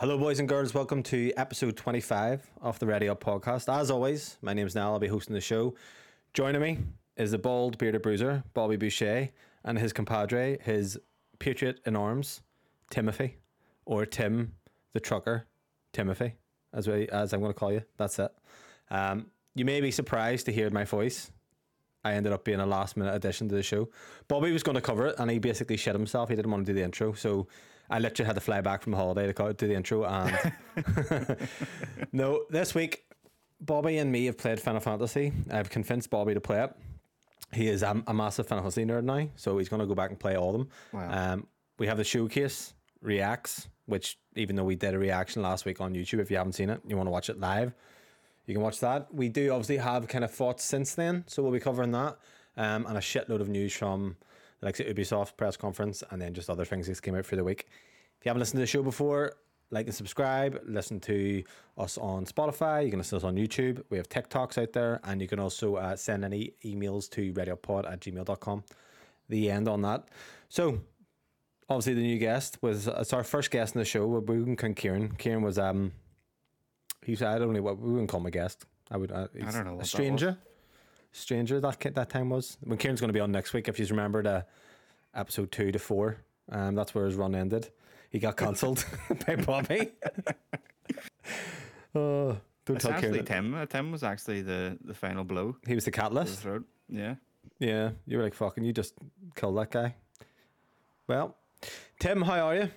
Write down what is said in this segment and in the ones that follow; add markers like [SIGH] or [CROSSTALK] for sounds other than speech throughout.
Hello, boys and girls. Welcome to episode 25 of the Ready Up podcast. As always, my name is Niall. I'll be hosting the show. Joining me is the bald bearded bruiser, Bobby Boucher, and his compadre, his patriot in arms, Timothy, or Tim the trucker, Timothy, as, we, as I'm going to call you. That's it. Um, you may be surprised to hear my voice. I ended up being a last minute addition to the show. Bobby was going to cover it and he basically shit himself. He didn't want to do the intro. So I literally had to fly back from holiday to co- do the intro. And [LAUGHS] no, this week, Bobby and me have played Final Fantasy. I've convinced Bobby to play it. He is a, a massive Final Fantasy nerd now. So he's going to go back and play all of them. Wow. Um, we have the showcase reacts, which even though we did a reaction last week on YouTube, if you haven't seen it, you want to watch it live, you can watch that. We do obviously have kind of thoughts since then, so we'll be covering that um, and a shitload of news from the likes of Ubisoft press conference and then just other things that came out for the week. If you haven't listened to the show before, like and subscribe. Listen to us on Spotify. You can listen to us on YouTube. We have TikToks out there, and you can also uh, send any emails to radiopod at gmail.com. The end on that. So, obviously, the new guest was it's our first guest in the show. We wouldn't count Kieran. Kieran was um, he's I don't know what we wouldn't call him a guest. I would. Uh, he's don't know a stranger. Stranger that that time was when Kieran's going to be on next week. If you remember the episode two to four, um, that's where his run ended. He got cancelled [LAUGHS] by Bobby. [LAUGHS] oh, don't It's tell actually Kieran. Tim. Uh, Tim was actually the, the final blow He was the the catalyst. throat. Yeah. Yeah, you were like fucking. You just killed that guy. Well, Tim, how are you?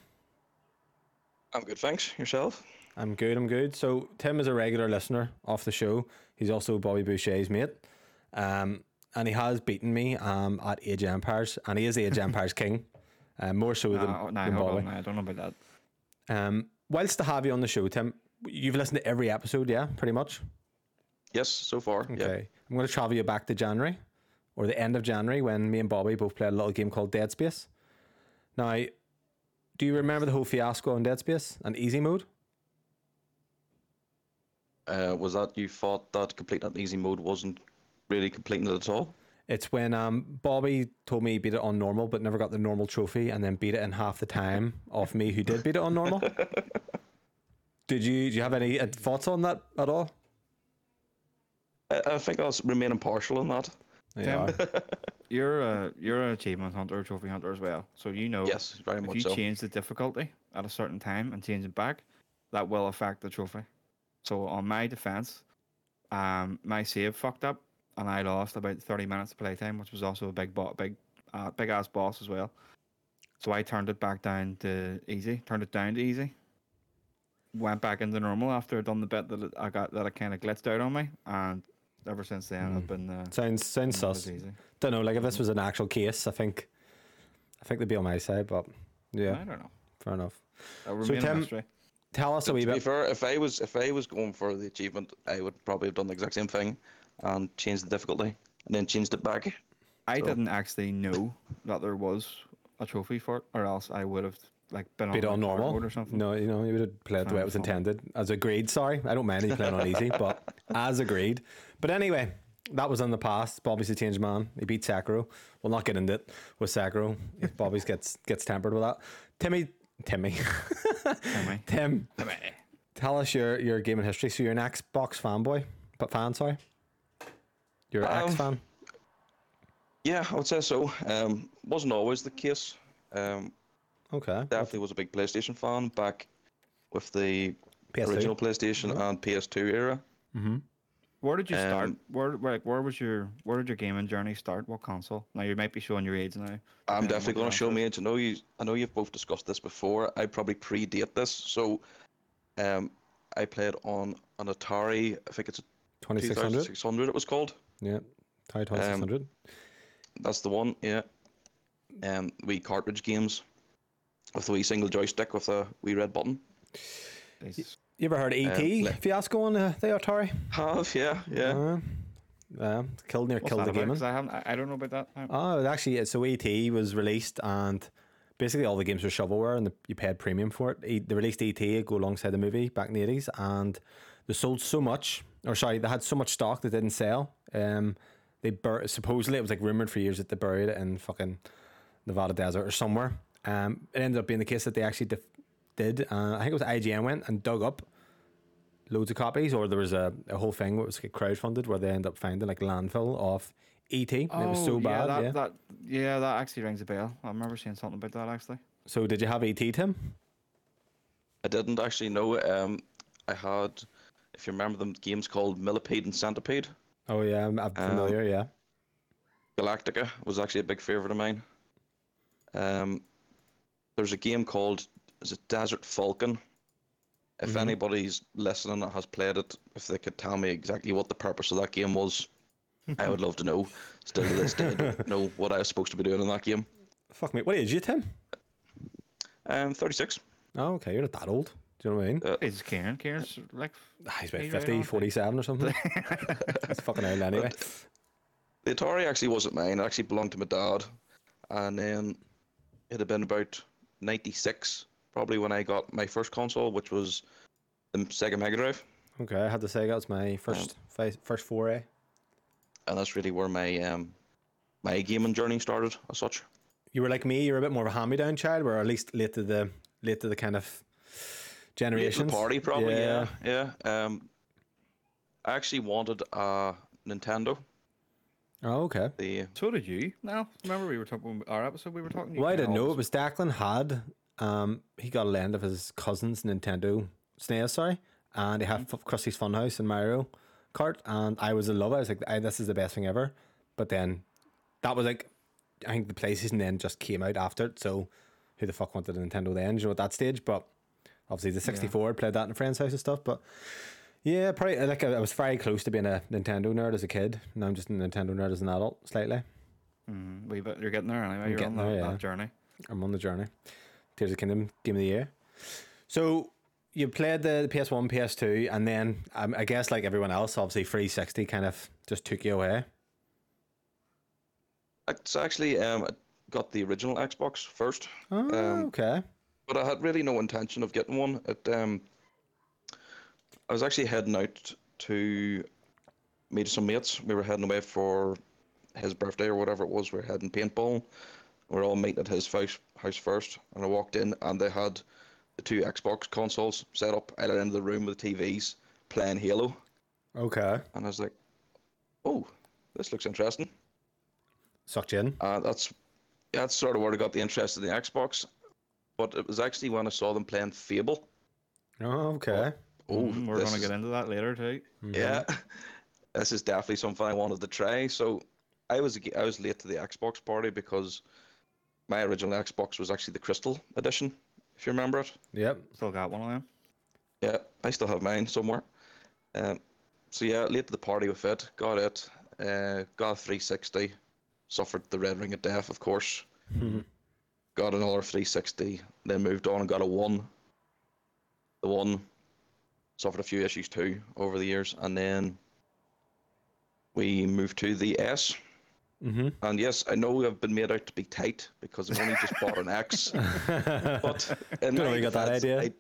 I'm good, thanks. Yourself? I'm good. I'm good. So Tim is a regular listener of the show. He's also Bobby Boucher's mate, um, and he has beaten me um, at Age of Empires, and he is Age of [LAUGHS] Empires king, uh, more so than, No, no, than Bobby. on. I don't know about that. Um, whilst to have you on the show, Tim, you've listened to every episode, yeah, pretty much. Yes, so far. Yeah. Okay, I'm going to travel you back to January, or the end of January, when me and Bobby both played a little game called Dead Space. Now, do you remember the whole fiasco on Dead Space and easy mode? Uh, was that you thought that complete it in easy mode wasn't really completing it at all? It's when um, Bobby told me he beat it on normal, but never got the normal trophy, and then beat it in half the time of me who did beat it on normal. [LAUGHS] did you? Do you have any uh, thoughts on that at all? I, I think I'll remain impartial on that. Yeah. [LAUGHS] [LAUGHS] You're a you're an achievement hunter, a trophy hunter as well. So you know Yes, very if much you so. change the difficulty at a certain time and change it back, that will affect the trophy. So on my defense, um, my save fucked up and I lost about thirty minutes of playtime, which was also a big bo- big uh, big ass boss as well. So I turned it back down to easy, turned it down to easy. Went back into normal after I'd done the bit that it- I got that I kind of glitched out on me, and ever since then I've been uh, Sounds sounds not sus. easy. Don't know. Like if this was an actual case, I think, I think they'd be on my side. But yeah, I don't know. fair enough. So, Tim. Tell us a wee To be bit. fair, if I was if I was going for the achievement, I would probably have done the exact same thing and changed the difficulty and then changed it back. I So- didn't actually know that there was a trophy for it, or else I would have like been Beat it on, on normal or something. No, you know, you would have played the way it was Fine, fine. intended, as agreed. Sorry, I don't mind you playing on easy, but [LAUGHS] as agreed. But anyway, that was in the past. Bobby's a changed man. He beat Sakura. We'll not get into it with Sakura. If Bobby's [LAUGHS] gets gets tempered with that. Timmy, Timmy, Am [LAUGHS] I? Tim, Am I? tell us your your gaming history. So you're an Xbox fanboy, but fan, sorry. You're an X Um, fan. Yeah, I would say so. Um, wasn't always the case. Um, Okay. definitely was a big PlayStation fan back with the PS2. original PlayStation and PS2 era. Where did you start? Um, Where like where was your where did your gaming journey start? What console? Now you might be showing your age now. I'm depending definitely going to show console. me age. I know you. I know you've both discussed this before. I probably predate this. So, um, I played on an Atari. I think it's a 2600. 2600. It was called. Yeah. Atari 2600. That's the one. Yeah. Um, wee cartridge games with the wee single joystick with a wee red button. It's- you ever heard of ET Um, le- fiasco on the, the Atari? Have yeah yeah. Uh, yeah, killed near what's killed the about? I haven't. I, I don't know about that. I- Oh, actually, so ET was released, and basically all the games were shovelware, and the, you paid premium for it. E- They released ET go alongside the movie back in the eighties, and they sold so much, or sorry, they had so much stock that they didn't sell. Um, they bur- supposedly it was like rumored for years that they buried it in fucking Nevada desert or somewhere. Um, it ended up being the case that they actually def- did. Uh, I think it was IGN went and dug up loads of copies, or there was a, a whole thing that was like crowdfunded where they end up finding like landfill of ET. and it was so Oh, bad. Yeah that, yeah. that yeah, that actually rings a bell. I remember seeing something about that actually. So did you have ET, Tim? I didn't actually know. Um, I had, if you remember them games called Millipede and Centipede. Oh yeah, I'm, I'm Um, familiar. yeah. Galactica was actually a big favorite of mine. Um, there's a game called is it Desert Falcon. If Mhm. anybody's listening that has played it, if they could tell me exactly what the purpose of that game was, I would love to know. Still to this day, I don't [LAUGHS] know what I was supposed to be doing in that game. Fuck me. What age are you, Tim? Um, 36. Oh, okay. You're not that old. Do you know what I mean? Uh, It's Kieran. Kieran's like Ah, he's about he's right 50, 47 or something. [LAUGHS] He's fucking old anyway. The Atari actually wasn't mine. It actually belonged to my dad, and then it had been about '96 probably when I got my first console, which was the Sega Mega Drive, Okay, I had to say that's my first fi- first foray. and that's really where my um my gaming journey started as such. You were like me. You were a bit more of a hand-me-down child, or at least late to the late to the kind of Late to generations. the party, probably. Yeah, yeah. Um, I actually wanted a Nintendo. Oh, okay. The So did you? No, remember we were talking our episode. We were talking. you Well, I kinda didn't know it was Declan had. Um, he got a lend of his cousin's Nintendo SNES, sorry, and he had F- Krusty's Funhouse and Mario Kart, and I was in love. I was like, I, "This is the best thing ever." But then, that was like, I think the PlayStation then just came out after it. So, who the fuck wanted a Nintendo then? You know, at that stage. But obviously, the sixty four played that in a friend's house and stuff. But yeah, probably like I, I was very close to being a Nintendo nerd as a kid. Now I'm just a Nintendo nerd as an adult, slightly. Mm, wee bit. You're getting there anyway. You're getting on that, there, yeah. that journey. I'm on the journey. Tears of the Kingdom Game of the Year. So you played the PS1, PS2, and then um, I guess like everyone else, obviously 360 kind of just took you away. it's actually um I got the original Xbox first. Oh, Um, okay. But I had really no intention of getting one. It um, I was actually heading out to meet some mates. We were heading away for his birthday or whatever it was. We were heading paintball. We are all meeting at his house house first, and I walked in and they had the two Xbox consoles set up at either end of the room with the TVs playing Halo, Okay. and I was like, "Oh, this looks interesting." Sucked you in. Uh, that's that's sort of where I got the interest in the Xbox. But it was actually when I saw them playing Fable. Oh, okay. Oh, Mm, we're going to get into that later too. Yeah, [LAUGHS] this is definitely something I wanted to try. So I was I was late to the Xbox party because my original Xbox was actually the Crystal Edition, if you remember it. Yep. Still got one of them. Yeah, I still have mine somewhere. Um, so yeah, late to the party with it, got it, uh, got a 360, suffered the red ring of death, of course. Got another 360, then moved on and got a one. The one suffered a few issues too over the years, and then we moved to the S. Mm-hmm. And yes, I know I've been made out to be tight because I've only just bought an X. [LAUGHS] But in my where you got that defense, idea.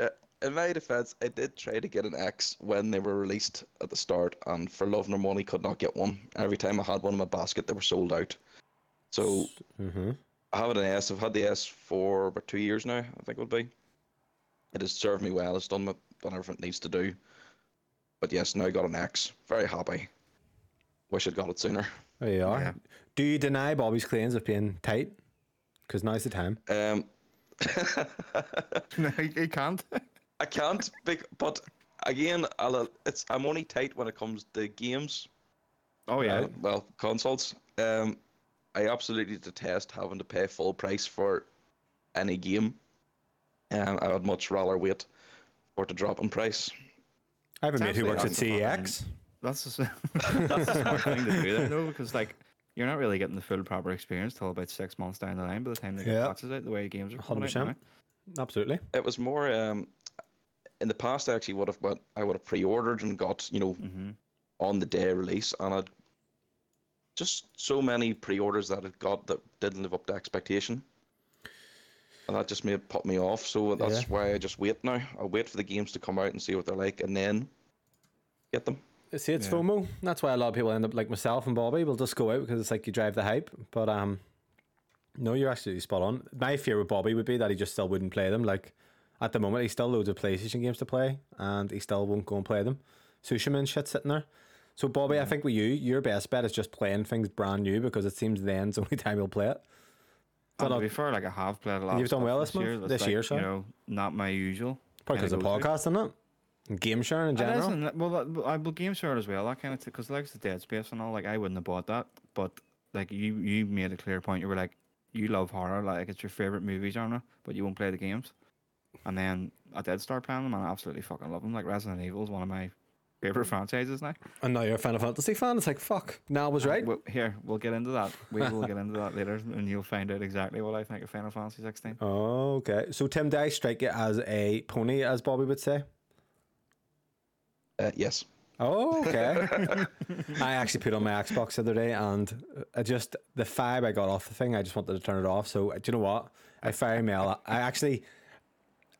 I, uh, in my defense, I did try to get an X when they were released at the start, and for love nor money, could not get one. Every time I had one in my basket, they were sold out. So Mm-hmm. I have it an S. I've had the S for about two years now. I think it would be. It has served me well. It's done, my, done everything it needs to do. But yes, now I got an X. Very happy. Wish I'd got it sooner. There you are. Yeah. Do you deny Bobby's claims of being tight? Because now's the time. Um, no, [LAUGHS] he, he can't. [LAUGHS] I can't, but again, I'll, it's I'm only tight when it comes to games. Oh yeah. uh, well, consoles. Um, I absolutely detest having to pay full price for any game. Um, I would much rather wait for the drop in price. I have a mate who works at that's CEX. That's the, s- [LAUGHS] that's the smart thing to do, though, because like you're not really getting the full proper experience till about six months down the line. By the time they get Yeah. patches out, the way games are coming out 100%. now. Absolutely. It was more um, in the past. I actually would have, but I would have pre-ordered and got you know Mm-hmm. on the day release, and I'd just so many pre-orders that it got that didn't live up to expectation, and that just made put me off. So that's Yeah. why I just wait now. I'll wait for the games to come out and see what they're like, and then get them. See, it's Yeah. FOMO. That's why a lot of people end up like myself and Bobby We'll just go out because it's like you drive the hype. But um, No, you're actually spot on. My fear with Bobby would be that he just still wouldn't play them. Like at the moment, he still loads of PlayStation games to play, and he still won't go and play them. Tsushima and shit sitting there. So Bobby, I think with you, your best bet is just playing things brand new because it seems then's the [LAUGHS] only time you'll play it. And to be fair, like I have played a lot. You've done well this this month- year. this like, year, sorry. You know, not my usual. Probably because of podcast, isn't it? And game sharing in general. isn't? Well, I uh, will game share as well. That kind of because like the Dead Space and all. Like I wouldn't have bought that, but like you, you made a clear point. You were like, you love horror, like it's your favorite movie genre, but you won't play the games. And then I did start playing them, and I absolutely fucking love them. Like Resident Evil is one of my favorite franchises now. And now you're a Final Fantasy fan. It's like fuck. Now I was right. Well, here we'll get into that. We will get into that later, and you'll find out exactly what I think of Final Fantasy 16. Oh, [LAUGHS] okay. So Tim, did I strike it as a pony, as Bobby would say? Uh, yes. Oh, okay. [LAUGHS] I actually put on my Xbox the other day, and I just the vibe I got off the thing, I just wanted to turn it off. So do you know what? I fire mail. I actually,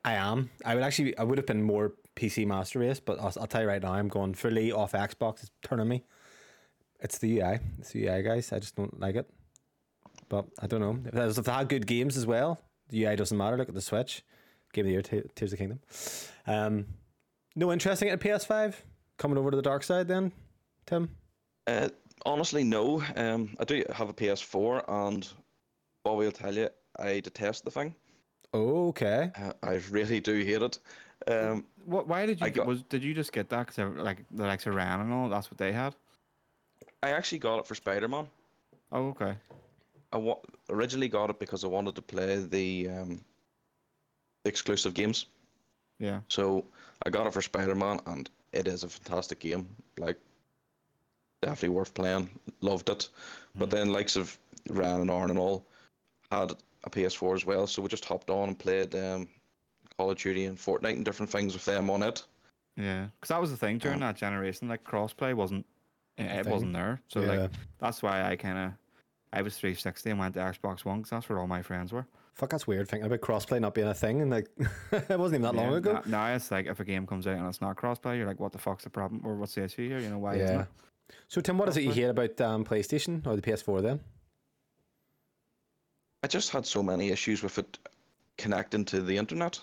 I am. I would actually, I would have been more PC Master Race, but I'll, I'll tell you right now, I'm going fully off Xbox. It's turning me. It's the UI. It's the UI, guys. I just don't like it. But I don't know. If they had good games as well, the UI doesn't matter. Look at the Switch. Game of the Year, Te- Tears of the Kingdom. Um, no interesting at PS5 coming over to the dark side then, Tim. Uh, honestly, no. Um, I do have a PS4, and Bobby will tell you, I detest the thing. Okay. Uh, I really do hate it. Um, What? Why did you I get, got- was? Did you just get that because like the likes of Ran and all? That's what they had. I actually got it for Spider Man. Oh, okay. I wa- originally got it because I wanted to play the um, exclusive games. Yeah. So I got it for Spider Man, and it is a fantastic game. Like, definitely worth playing. Loved it. But then, likes of Ran and Arn and all had a PS4 as well, so we just hopped on and played um, Call of Duty and Fortnite and different things with them on it. Yeah, because that was the thing during Um, that generation. Like crossplay wasn't, eh, it wasn't there. So Yeah. like that's why I kind of, I was 360 and went to Xbox One because that's where all my friends were. Fuck, that's weird thinking about crossplay not being a thing, and like [LAUGHS] it wasn't even that long ago. Now, now it's like if a game comes out and it's not crossplay, you're like, what the fuck's the problem or what's the issue here? You know why isn't yeah. it? So Tim, what is it you Crossplay. hate about um, PlayStation or the PS4 then? I just had so many issues with it connecting to the internet.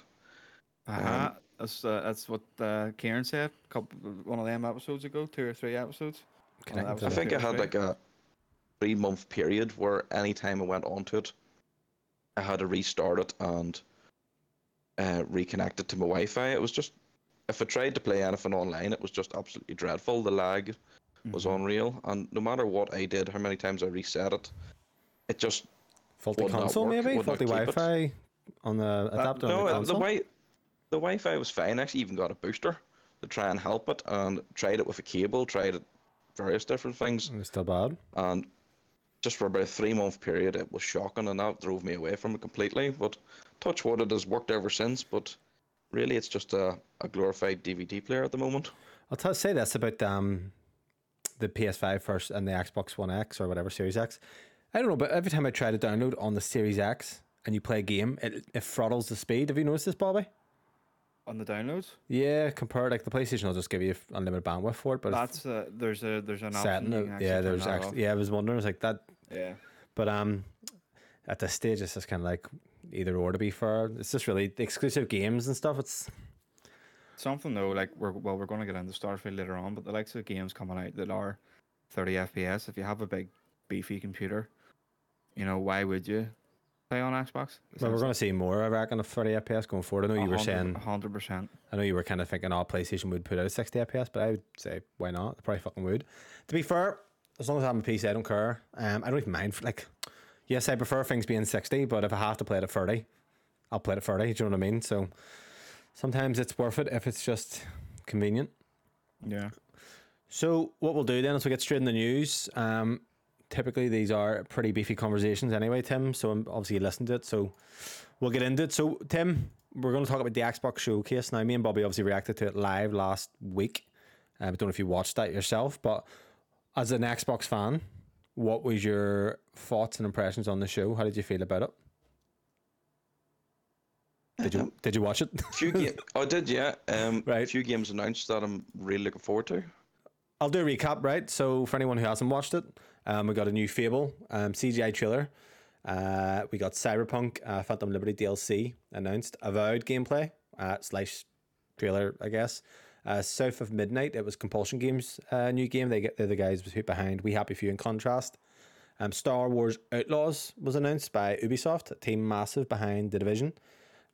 Uh-huh. that's uh, that's what uh, Kieran said. Couple, one of them episodes ago, two or three episodes. Connecting that was to I think I had like a three month period where anytime I went onto it, I had to restart it and uh, reconnect it to my Wi Fi. It was just, if I tried to play anything online, it was just absolutely dreadful. The lag was Mhm. unreal. And no matter what I did, how many times I reset it, it just. Faulty console, maybe faulty. Wi-Fi on the adapter no, on the uh, the, console. wi- the Wi Fi was fine. I actually even got a booster to try and help it and tried it with a cable, tried it various different things. It was still bad. and just for about a three month period it was shocking and that drove me away from it completely but touch wood it has worked ever since but really it's just a, a glorified dvd player at the moment I'll tell, say this about um, the PS5 first and the Xbox One X or whatever Series X. I don't know, but every time I try to download on the Series X and you play a game, it, it throttles the speed. Have you noticed this, Bobby? on the downloads. Yeah, compared like the PlayStation will just give you unlimited bandwidth for it, but That's uh, there's a there's an it's option. setting you it. can actually Yeah, there's actually off. yeah. I was wondering, I was like that, yeah. but um, at this stage, it's just kind of like either or to be fair. It's just really the exclusive games and stuff. It's Something though, like we're well, we're going to get into Starfield later on, but the likes of games coming out that are 30 FPS. If you have a big beefy computer, you know why would you play on Xbox? well, we're going to see more. I reckon of 30 FPS going forward. I know you were saying hundred percent. I know you were kind of thinking, oh, PlayStation would put out 60 FPS, but I would say, why not? They probably fucking would. To be fair, as long as I'm a PC, I don't care. Um, I don't even mind. Like, yes, I prefer things being 60, but if I have to play it at 30, I'll play it at 30. Do you know what I mean? So sometimes it's worth it if it's just convenient. Yeah. So what we'll do then is we get straight in the news. Um, typically these are pretty beefy conversations anyway, Tim. So obviously you listened to it. So we'll get into it. So Tim, we're going to talk about the Xbox Showcase now. Me and Bobby obviously reacted to it live last week. Uh, I don't know if you watched that yourself, but as an Xbox fan, what was your thoughts and impressions on the show? How did you feel about it? Did you did you watch it? [LAUGHS] few ga- i did yeah um Right. few games announced that i'm really looking forward to I'll do a recap, right? So for anyone who hasn't watched it, um, we got a new Fable um, CGI trailer. Uh, we got Cyberpunk uh, Phantom Liberty DLC announced, Avowed gameplay uh, slash trailer, I guess. Uh, South of Midnight, it was Compulsion Games' uh, new game. They get they're the guys who behind We Happy Few in contrast. Um, Star Wars Outlaws was announced by Ubisoft, team massive behind the division.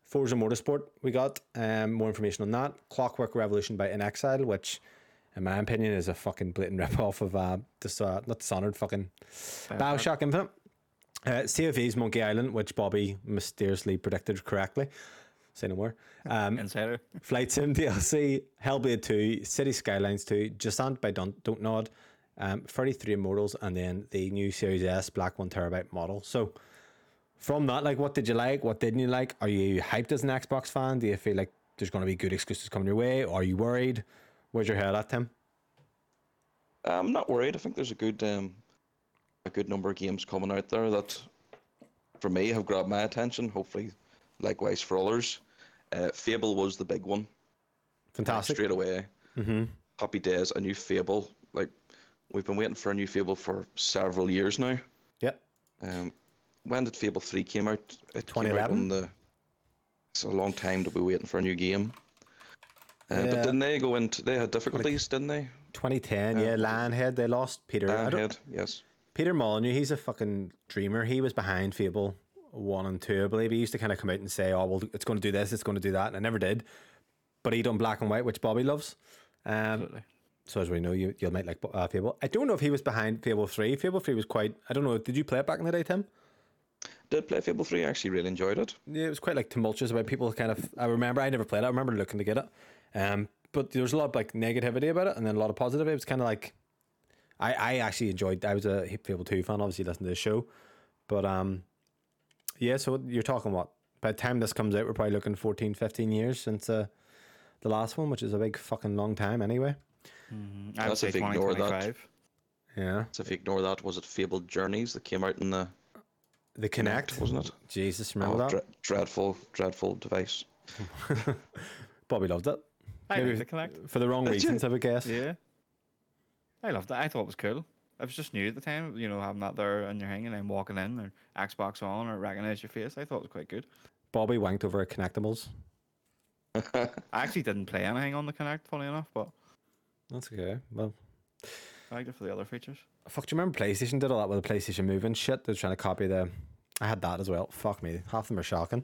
Forza Motorsport, we got um, more information on that. Clockwork Revolution by inXile, which, in my opinion, is a fucking blatant [LAUGHS] rip off of uh, this, uh, not Dishonored, fucking Bioshock Infinite. Uh, of Monkey Island, which Bobby mysteriously predicted correctly. Say no more. Um, Insider. Flight Sim DLC, Hellblade 2, City Skylines 2, Jusant by Don't, Don't Nod, um, 33 Immortals, and then the new Series S Black 1 Terabyte model. So, from that, like, what did you like? What didn't you like? Are you hyped as an Xbox fan? Do you feel like there's going to be good exclusives coming your way? Are you worried? Where's your head at, Tim? I'm not worried. I think there's a good um, a good number of games coming out there that, for me, have grabbed my attention. Hopefully, likewise for others. Uh, Fable was the big one. Fantastic. Straight away. Mm-hmm. Happy days. A new Fable. Like we've been waiting for a new Fable for several years now. Yep. Um, when did Fable Three came out? It came out 2011? the. It's a long time to be waiting for a new game. Uh, Yeah. But didn't they go into? They had difficulties, didn't they? 2010, yeah, Lionhead, they lost Peter. I Lionhead, yes. Peter Molyneux, he's a fucking dreamer. He was behind Fable one and two, I believe. He used to kind of come out and say, "Oh, well, it's going to do this, it's going to do that," and I never did. But he done black and white, which Bobby loves. Um, Absolutely. so as we know, you you might like uh, Fable. I don't know if he was behind Fable three. Fable three was quite. I don't know. Did you play it back in the day, Tim? Did play Fable Three. I actually really enjoyed it. Yeah, it was quite like tumultuous about people kind of. I remember I never played it. I remember looking to get it, um, but there's a lot of like negativity about it, and then a lot of positive. It was kind of like, I I actually enjoyed. I was a Fable two fan. Obviously, listened to the show, but um, yeah. So you're talking what? By the time this comes out, we're probably looking 14, 15 years since uh, the last one, which is a big fucking long time anyway. Mhm. I would That's say if you ignore that. 2025. Yeah, So if you ignore that, was it Fable Journeys that came out in the the Kinect, wasn't it? Jesus, Oh, remember that? dre- dreadful, dreadful device. [LAUGHS] Bobby loved it I Maybe- like the Kinect. for the wrong Did you? reasons, I would guess. Yeah. I loved it. I thought it was cool. I was just new at the time, you know, having that there in your hang and then walking in or Xbox on or recognize your face. I thought it was quite good. Bobby wanked over at Connectables. [LAUGHS] I actually didn't play anything on the Kinect, funny enough, but That's okay. Well. I liked it for the other features. Fuck, do you remember PlayStation did all that with the PlayStation Move and shit? They're trying to copy the. I had that as well. Fuck me, half of them are shocking.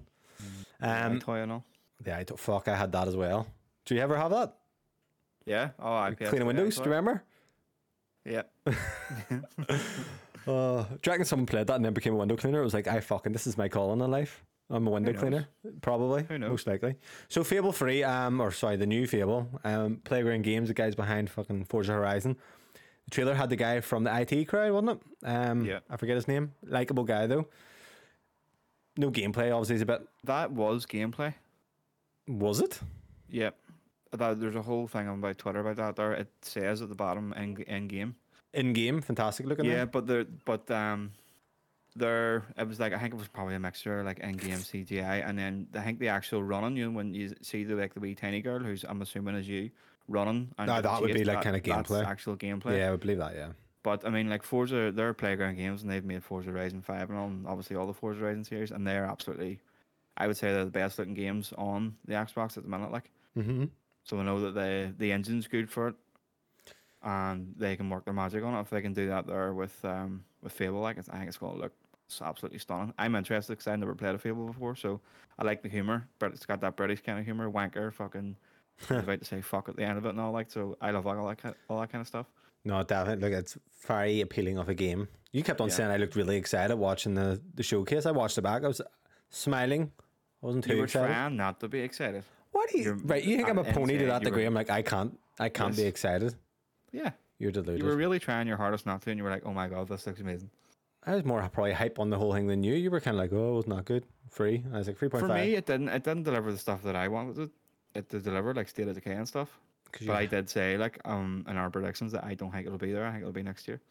Um, Um, toy and all. yeah, I don't, fuck, I had that as well. Do you ever have that? Yeah. Oh, I Cleaning windows. Do you remember? Yeah. [LAUGHS] [LAUGHS] Uh, do you reckon someone played that and then became a window cleaner? It was like, I fucking, this is my calling in life. I'm a window cleaner, probably. Who knows? Most likely. So Fable Three, um, or sorry, the new Fable, um, Playground Games, the guys behind fucking Forza Horizon. The trailer had the guy from the IT crowd, wasn't it? Um, Yeah. I forget his name. Likeable guy though. No gameplay, obviously, is a bit. That was gameplay. Was it? Yep. That, there's a whole thing on my Twitter about that. There, it says at the bottom in in game. In game, fantastic looking. Yeah, there. but there, but um, there it was like I think it was probably a mixture like in game [LAUGHS] CGI, and then I think the actual running. You know, when you see the like the wee tiny girl who's I'm assuming is you running. And getting that would be, like, kinda that's gameplay. actual gameplay. Yeah, I would believe that. Yeah. But I mean, like Forza, they're playground games, and they've made Forza Horizon Five and all, and obviously all the Forza Horizon series, and they're absolutely, I would say they're the best looking games on the Xbox at the minute. Like, Mm-hmm. So I know that the the engine's good for it, and they can work their magic on it. If they can do that there with um with Fable, like I think it's going to look it's absolutely stunning. I'm interested because I never played a Fable before, so I like the humor, but it's got that British kind of humor, wanker, fucking. [LAUGHS] I was about to say fuck at the end of it and all like so. I love all that all that kind of stuff. No, definitely. Look, it's very appealing of a game. You kept on Yeah. saying I looked really excited watching the, the showcase. I watched it back. I was smiling. I wasn't too You were excited. trying not to be excited. What do you? You're- right, you think I'm a pony to that degree? were- I'm like, I can't. I can't be excited. Yeah. You're deluded. You were really trying your hardest not to, and you were like, "Oh my god, this looks amazing." I was more probably hype on the whole thing than you. You were kind of like, oh, it was not good. Free. I was like, three point For me, it didn't. It didn't deliver the stuff that I wanted it, to deliver, like State of Decay and stuff. But I did say, like, um, in our predictions, that I don't think it'll be there. I think it'll be next year.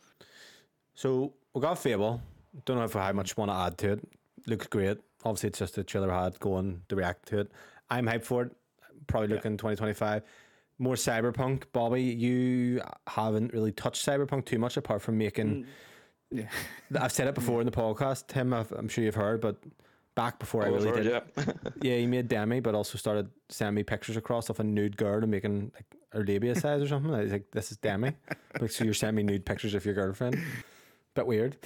So we got Fable. Don't know if how much want to add to it. Looks great. Obviously, it's just a trailer had going to react to it. I'm hyped for it. Probably Yeah. looking 2025. More Cyberpunk. Bobby, you haven't really touched Cyberpunk too much apart from making mm. Yeah. [LAUGHS] I've said it before in the podcast, Tim. I've, I'm sure you've heard, but back before I Always really heard, did, yeah. [LAUGHS] [LAUGHS] yeah, he made Demi, but also started sending me pictures across of a nude girl and making like her labia size or something. I was like, "This is Demi." like, so you're sending me nude pictures of your girlfriend? Bit weird.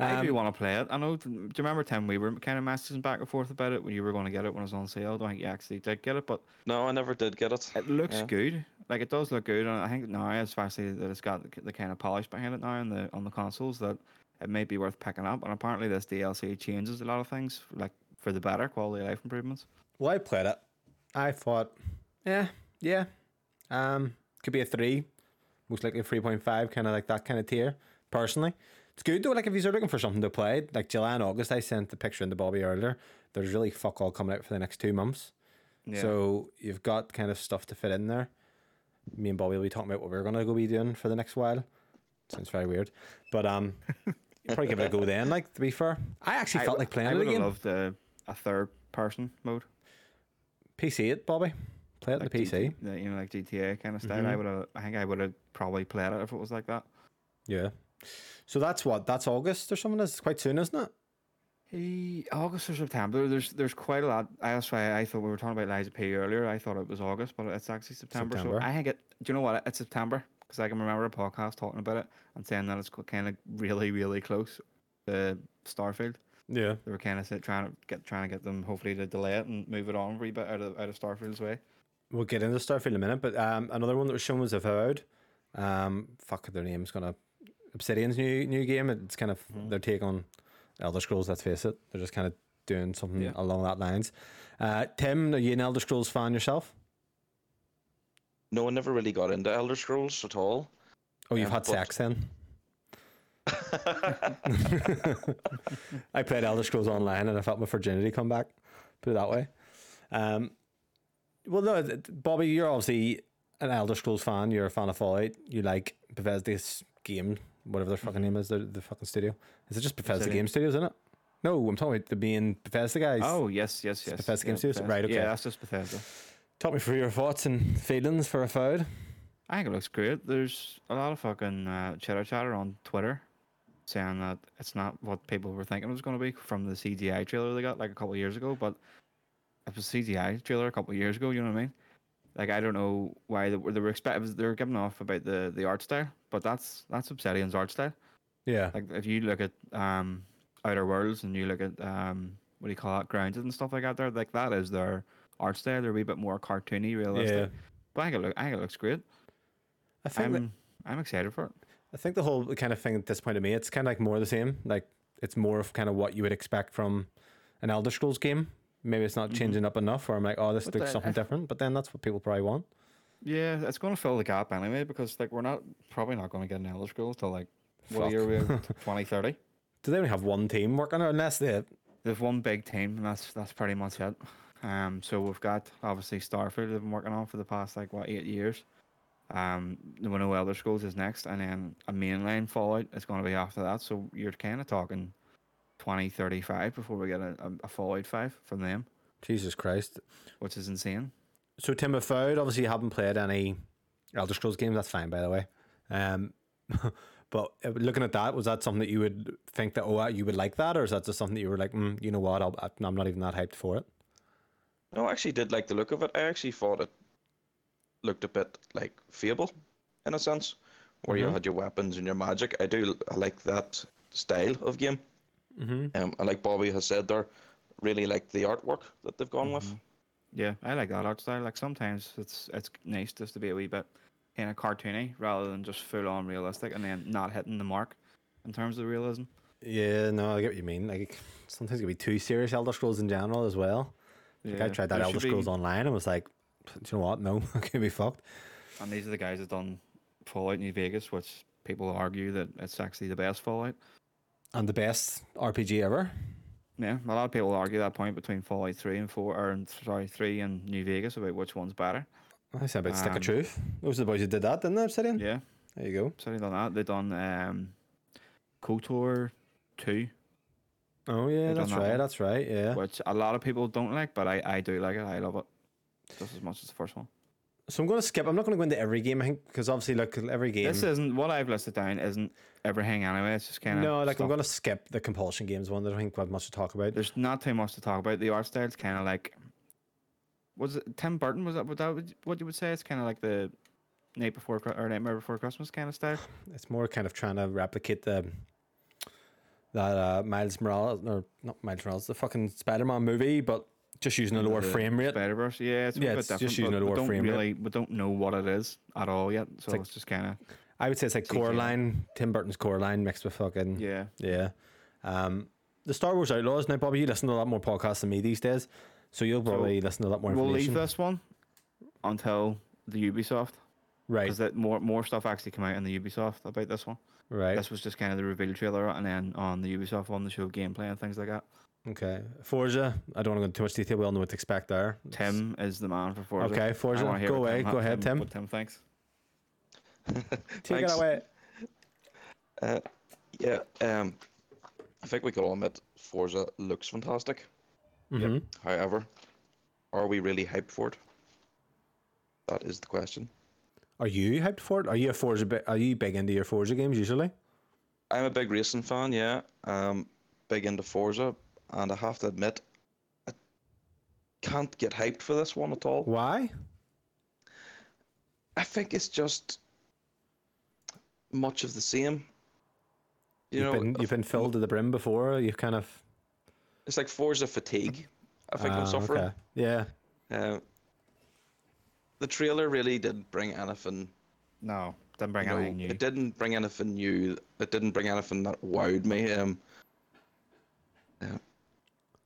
I do Um, want to play it. I know. Do you remember Tim? We were kind of messaging back and forth about it when you were going to get it when it was on sale. I don't think you actually did get it, but no, I never did get it. it looks Yeah. good. Like it does look good, and I think now, especially that it's got the, the kind of polish behind it now on the on the consoles, that it may be worth picking up. And apparently, this DLC changes a lot of things, like for the better, quality of life improvements. Well, I played it. I thought, yeah, yeah, um, could be a three, most likely a three point five, kind of like that kind of tier. Personally, it's good though. Like if you're looking for something to play, like July and August, I sent the picture in the Bobby earlier. There's really fuck all coming out for the next two months, Yeah. so you've got kind of stuff to fit in there. Me and Bobby will be talking about what we're gonna go be doing for the next while. Sounds very weird, but um, [LAUGHS] you probably give it a go then. Like to be fair, I actually felt w- like playing I it again. loved a, a third person mode. PC it, Bobby. Play it on the PC. The, you know, like GTA kind of style. I Mhm. would have. I think I would have probably played it if it was like that. Yeah. So that's what? That's August or something? It's quite soon, isn't it? Hey, August or September. There's there's quite a lot. That's why I thought we were talking about Lies of P earlier. I thought it was August, but it's actually September. September. So I think it. Do you know what? It's September because I can remember a podcast talking about it and saying that it's kind of really really close to Starfield. Yeah. They were kind of trying to get trying to get them hopefully to delay it and move it on a wee bit out of out of Starfield's way. We'll get into Starfield in a minute, but um, another one that was shown was Avowed. Um, fuck, their name's gonna Obsidian's new new game. It's kind of Mhm. their take on Elder Scrolls. Let's face it, they're just kind of doing something Yeah. along that lines. Uh, Tim, are you an Elder Scrolls fan yourself? No, I never really got into Elder Scrolls at all. Oh, you've Yeah, had but- sex then. [LAUGHS] I played Elder Scrolls Online and I felt my virginity come back. Put it that way. Um, well, no, th- th- Bobby, you're obviously an Elder Scrolls fan. You're a fan of Fallout. You like Bethesda's game, whatever their fucking name is, the, the fucking studio. Is it just Bethesda Obsidian. Game Studios, isn't it? No, I'm talking about the being Bethesda guys. Oh yes, yes, yes. Bethesda Game yeah, Studios? Bethesda. Right, okay. Yeah, that's just Bethesda. Talk me through your thoughts and feelings for Avowed. I think it looks great. There's a lot of fucking uh, chitter chatter on Twitter saying that it's not what people were thinking it was going to be from the CGI trailer they got like a couple of years ago, but it was a CGI trailer a couple of years ago. You know what I mean? Like I don't know why they were, they were expect they were giving off about the the art style, but that's that's Obsidian's art style. Yeah. Like if you look at um Outer Worlds and you look at um what do you call it Grounded and stuff like that, there like that is their art style. They're a wee bit more cartoony, realistic. Yeah. But I think it look I think it looks great. I think I'm I'm excited for it. I think the whole kind of thing at this point to me, it's kind of like more the same. Like it's more of kind of what you would expect from an Elder Scrolls game. Maybe it's not Mhm. changing up enough, or I'm like, oh, this But looks then something if- different. But then that's what people probably want. Yeah, it's going to fill the gap anyway because like we're not probably not going to get an Elder Scrolls till like what year are we? [LAUGHS] Twenty thirty. Do they only have one team working on it? Unless they, There's one big team, and that's that's pretty much it. Um, so we've got obviously Starfield they've been working on for the past like what eight years. Um, the know Elder Scrolls is next, and then a mainline Fallout is going to be after that. So you're kind of talking 2035 before we get a, a, a Fallout 5 from them, Jesus Christ. which is insane. So Tim Avowed, obviously you haven't played any Elder Scrolls games. That's fine, by the way. Um, [LAUGHS] but uh, looking at that, was that something that you would think that oh, uh, you would like that, or is that just something that you were like, mm, you know what, I'll, I'm not even that hyped for it? No, I actually did like the look of it. I actually thought it looked a bit like Fable, in a sense, where you Mhm. had your weapons and your magic. I do I like that style of game. Mm-hmm. Um, and like Bobby has said there, really like the artwork that they've gone with. Yeah, I like that art style. Like sometimes it's it's nice just to be a wee bit kind of cartoony rather than just full on realistic and then not hitting the mark in terms of realism. Yeah, no, I get what you mean. Like sometimes it can be too serious Elder Scrolls in general as well. Like I tried that there Elder should be- Scrolls Online and was like, do you know what? No, [LAUGHS] I can be fucked. And these are the guys that done Fallout New Vegas, which people argue that it's actually the best Fallout. And the best RPG ever. Yeah, a lot of people argue that point between Fallout three and four, or sorry, three and New Vegas about which one's better. I said about Stick of Um, Truth. Those are the boys who did that, didn't they, Obsidian? Yeah, There you go. they done that. They done um, KOTOR Oh yeah, that's that right. one. That's right. Yeah. which a lot of people don't like, but I, I do like it. I love it just as much as the first one. So I'm going to skip. I'm not going to go into every game, I think, because obviously, like every game. This isn't what I've listed down. Isn't everything anyway? It's just kind of no, like I'm going to skip the compulsion games one. That I think we have much to talk about. There's not too much to talk about. The art style's kind of like. Was it Tim Burton? Was that what that what you would say? It's kind of like the night before or Nightmare Before Christmas kind of style. [SIGHS] It's more kind of trying to replicate the that uh, Miles Morales or not Miles Morales, the fucking Spider-Man movie, but just using a lower frame rate. Spider Verse. Yeah, it's a Yeah, bit it's just different. using but a we lower don't frame rate. really, we don't know what it is at all yet. So like- it's just kind of I would say it's like. Coraline, Tim Burton's Coraline mixed with fucking yeah. Yeah. Um, the Star Wars Outlaws. Now, Bobby, you listen to a lot more podcasts than me these days, so you'll probably listen to a lot more We'll leave this one until the Ubisoft right, because that more more stuff actually came out in the Ubisoft about this one. right. This was just kind of the reveal trailer, and then on the Ubisoft one, the show gameplay and things like that. Okay. Forza. I don't want to go into too much detail. We all know what to expect there. Tim is the man for Forza. Okay, Forza. Go away. Tim Go ahead, Tim. What Tim [LAUGHS] thanks. Take Thanks. it away. Uh, yeah, um, I think we could all admit Forza looks fantastic. hmm However, are we really hyped for it? That is the question. Are you hyped for it? Are you a Forza? bi- Are you big into your Forza games usually? I'm a big racing fan, yeah. Um, big into Forza, and I have to admit, I can't get hyped for this one at all. Why? I think it's just much of the same. You You've know, been you've been filled to the brim before. You've kind of. it's like Forza fatigue. I think I'm Ah, suffering. okay. Yeah. Uh, the trailer really didn't bring anything. No, didn't bring you know, anything new. It didn't bring anything new. It didn't bring anything that wowed me. Um, uh,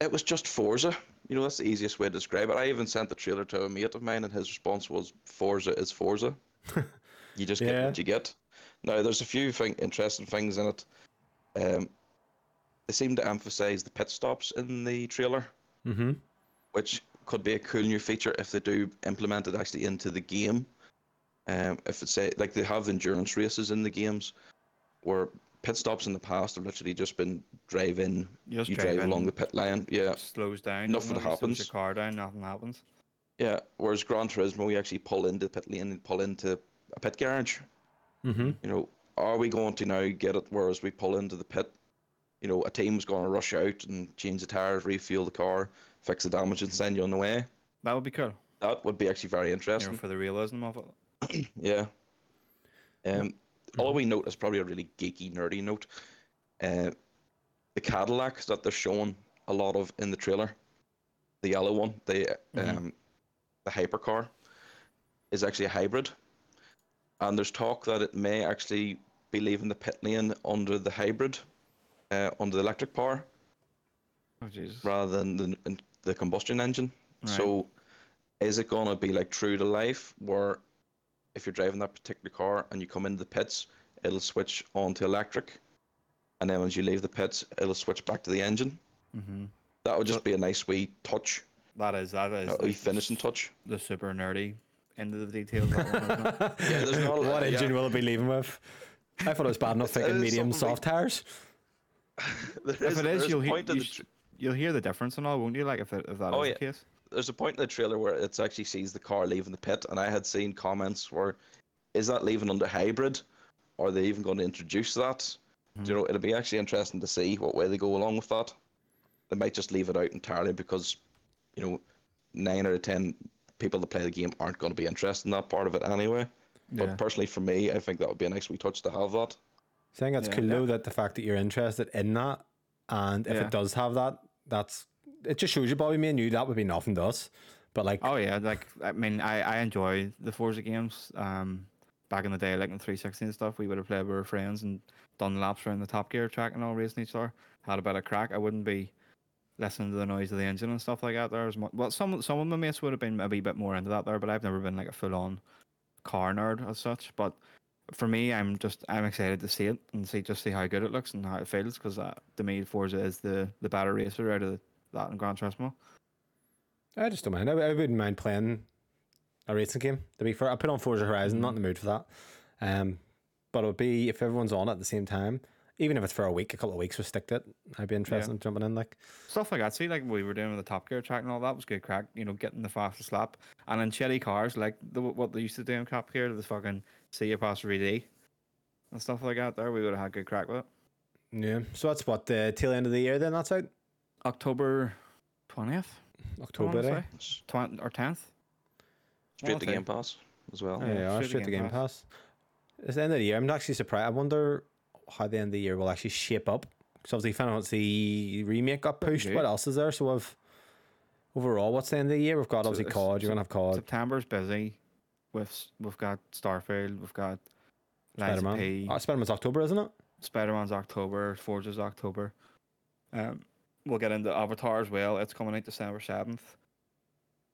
it was just Forza. You know, that's the easiest way to describe it. I even sent the trailer to a mate of mine, and his response was, "Forza is Forza. [LAUGHS] you just get Yeah. what you get." Now, there's a few thing, interesting things in it. Um, they seem to emphasize the pit stops in the trailer Mm-hmm. which could be a cool new feature if they do implement it actually into the game. Um, if it's say like they have endurance races in the games, where pit stops in the past have literally just been drive in, You just you drive drive along the pit line, yeah, slows down. Nothing doesn't it? Slows happens. Your car down, nothing happens. yeah. Whereas Gran Turismo, you actually pull into the pit lane and pull into a pit garage. Mm-hmm. You know, are we going to now get it? Whereas we pull into the pit, you know, a team's going to rush out and change the tires, refuel the car, fix the damage, and send you on the way. That would be cool. That would be actually very You interesting. know, for the realism of it. [CLEARS THROAT] Yeah. Um, all we note is probably a really geeky, nerdy note. Uh, the Cadillac that they're showing a lot of in the trailer, the yellow one, the Mhm. um, the hypercar, is actually a hybrid, and there's talk that it may actually be leaving the pit lane under the hybrid, uh, under the electric power Oh Jesus. rather than the the combustion engine. Right. So, is it gonna be like true to life, where if you're driving that particular car and you come into the pits, it'll switch on to electric, and then once you leave the pits, it'll switch back to the engine. hmm That would just So- be a nice wee touch, That is that is a wee finishing touch. the super nerdy into the details. of that one. Yeah, there's not a lot- what engine yeah. will it be leaving with? I thought it was bad enough [LAUGHS] It thinking medium something we- soft tires. [LAUGHS] There if is- it there is, a you'll hear you the sh- tr- you'll hear the difference and all, won't you? Like if it, if that is Oh, the yeah. case. There's a point in the trailer where it actually sees the car leaving the pit, and I had seen comments where, is that leaving under hybrid? Are they even going to introduce that? Do you hmm. know, it'll be actually interesting to see what way they go along with that. They might just leave it out entirely because, you know, nine out of ten people that play the game aren't going to be interested in that part of it anyway. But personally, for me, I think that would be a nice wee touch to have that. I think that's Yeah. cool Yeah. though that the fact that you're interested in that, and if Yeah. it does have that, that's it. Just shows you, Bobby. Me and you, that would be nothing to us. But like, Oh yeah, like I mean, I I enjoy the Forza games. Um, back in the day, like in 360 and stuff, we would have played with our friends and done laps around the Top Gear track and all, racing each other. Had a bit of crack. I wouldn't be listening to the noise of the engine and stuff like that. There as much. Well, some some of my mates would have been a bit more into that there, but I've never been like a full on car nerd as such. But for me, I'm just I'm excited to see it and see just see how good it looks and how it feels because uh, to me, Forza is the the better racer out of that and Gran Turismo. I just don't mind. I, I wouldn't mind playing a racing game. To be fair, I put on Forza Horizon. Not in the mood for that. Um, but it would be if everyone's on at the same time. even if it's for a week, a couple of weeks, we'll stick to it. I'd be interested in jumping in. Like, Stuff like that. See, like we were doing with the Top Gear track and all that was good crack. You know, getting the fastest lap. And in shitty cars, like the, what they used to do in Top Gear, the fucking see you past 3D and stuff like that. There, we would have had good crack with it. yeah. So that's what the tail end of the year. Then that's out October twentieth, October. Eh? It's Twen- or tenth. straight to the Game Pass as well. Yeah, yeah, straight to straight to Game Game Pass. It's the end of the year. I'm actually surprised. I wonder how the end of the year will actually shape up. Because obviously, Final Fantasy remake got pushed. good. What else is there? So, of overall, what's the end of the year? We've got So obviously it's- COD. You're gonna have COD. September's busy. With s- we've got Starfield, we've got Lies Spider of Man. P, Oh, Spider Man's October, isn't it? Spider Man's October, Forza's October. Um, we'll get into Avatar as well. It's coming out December seventh.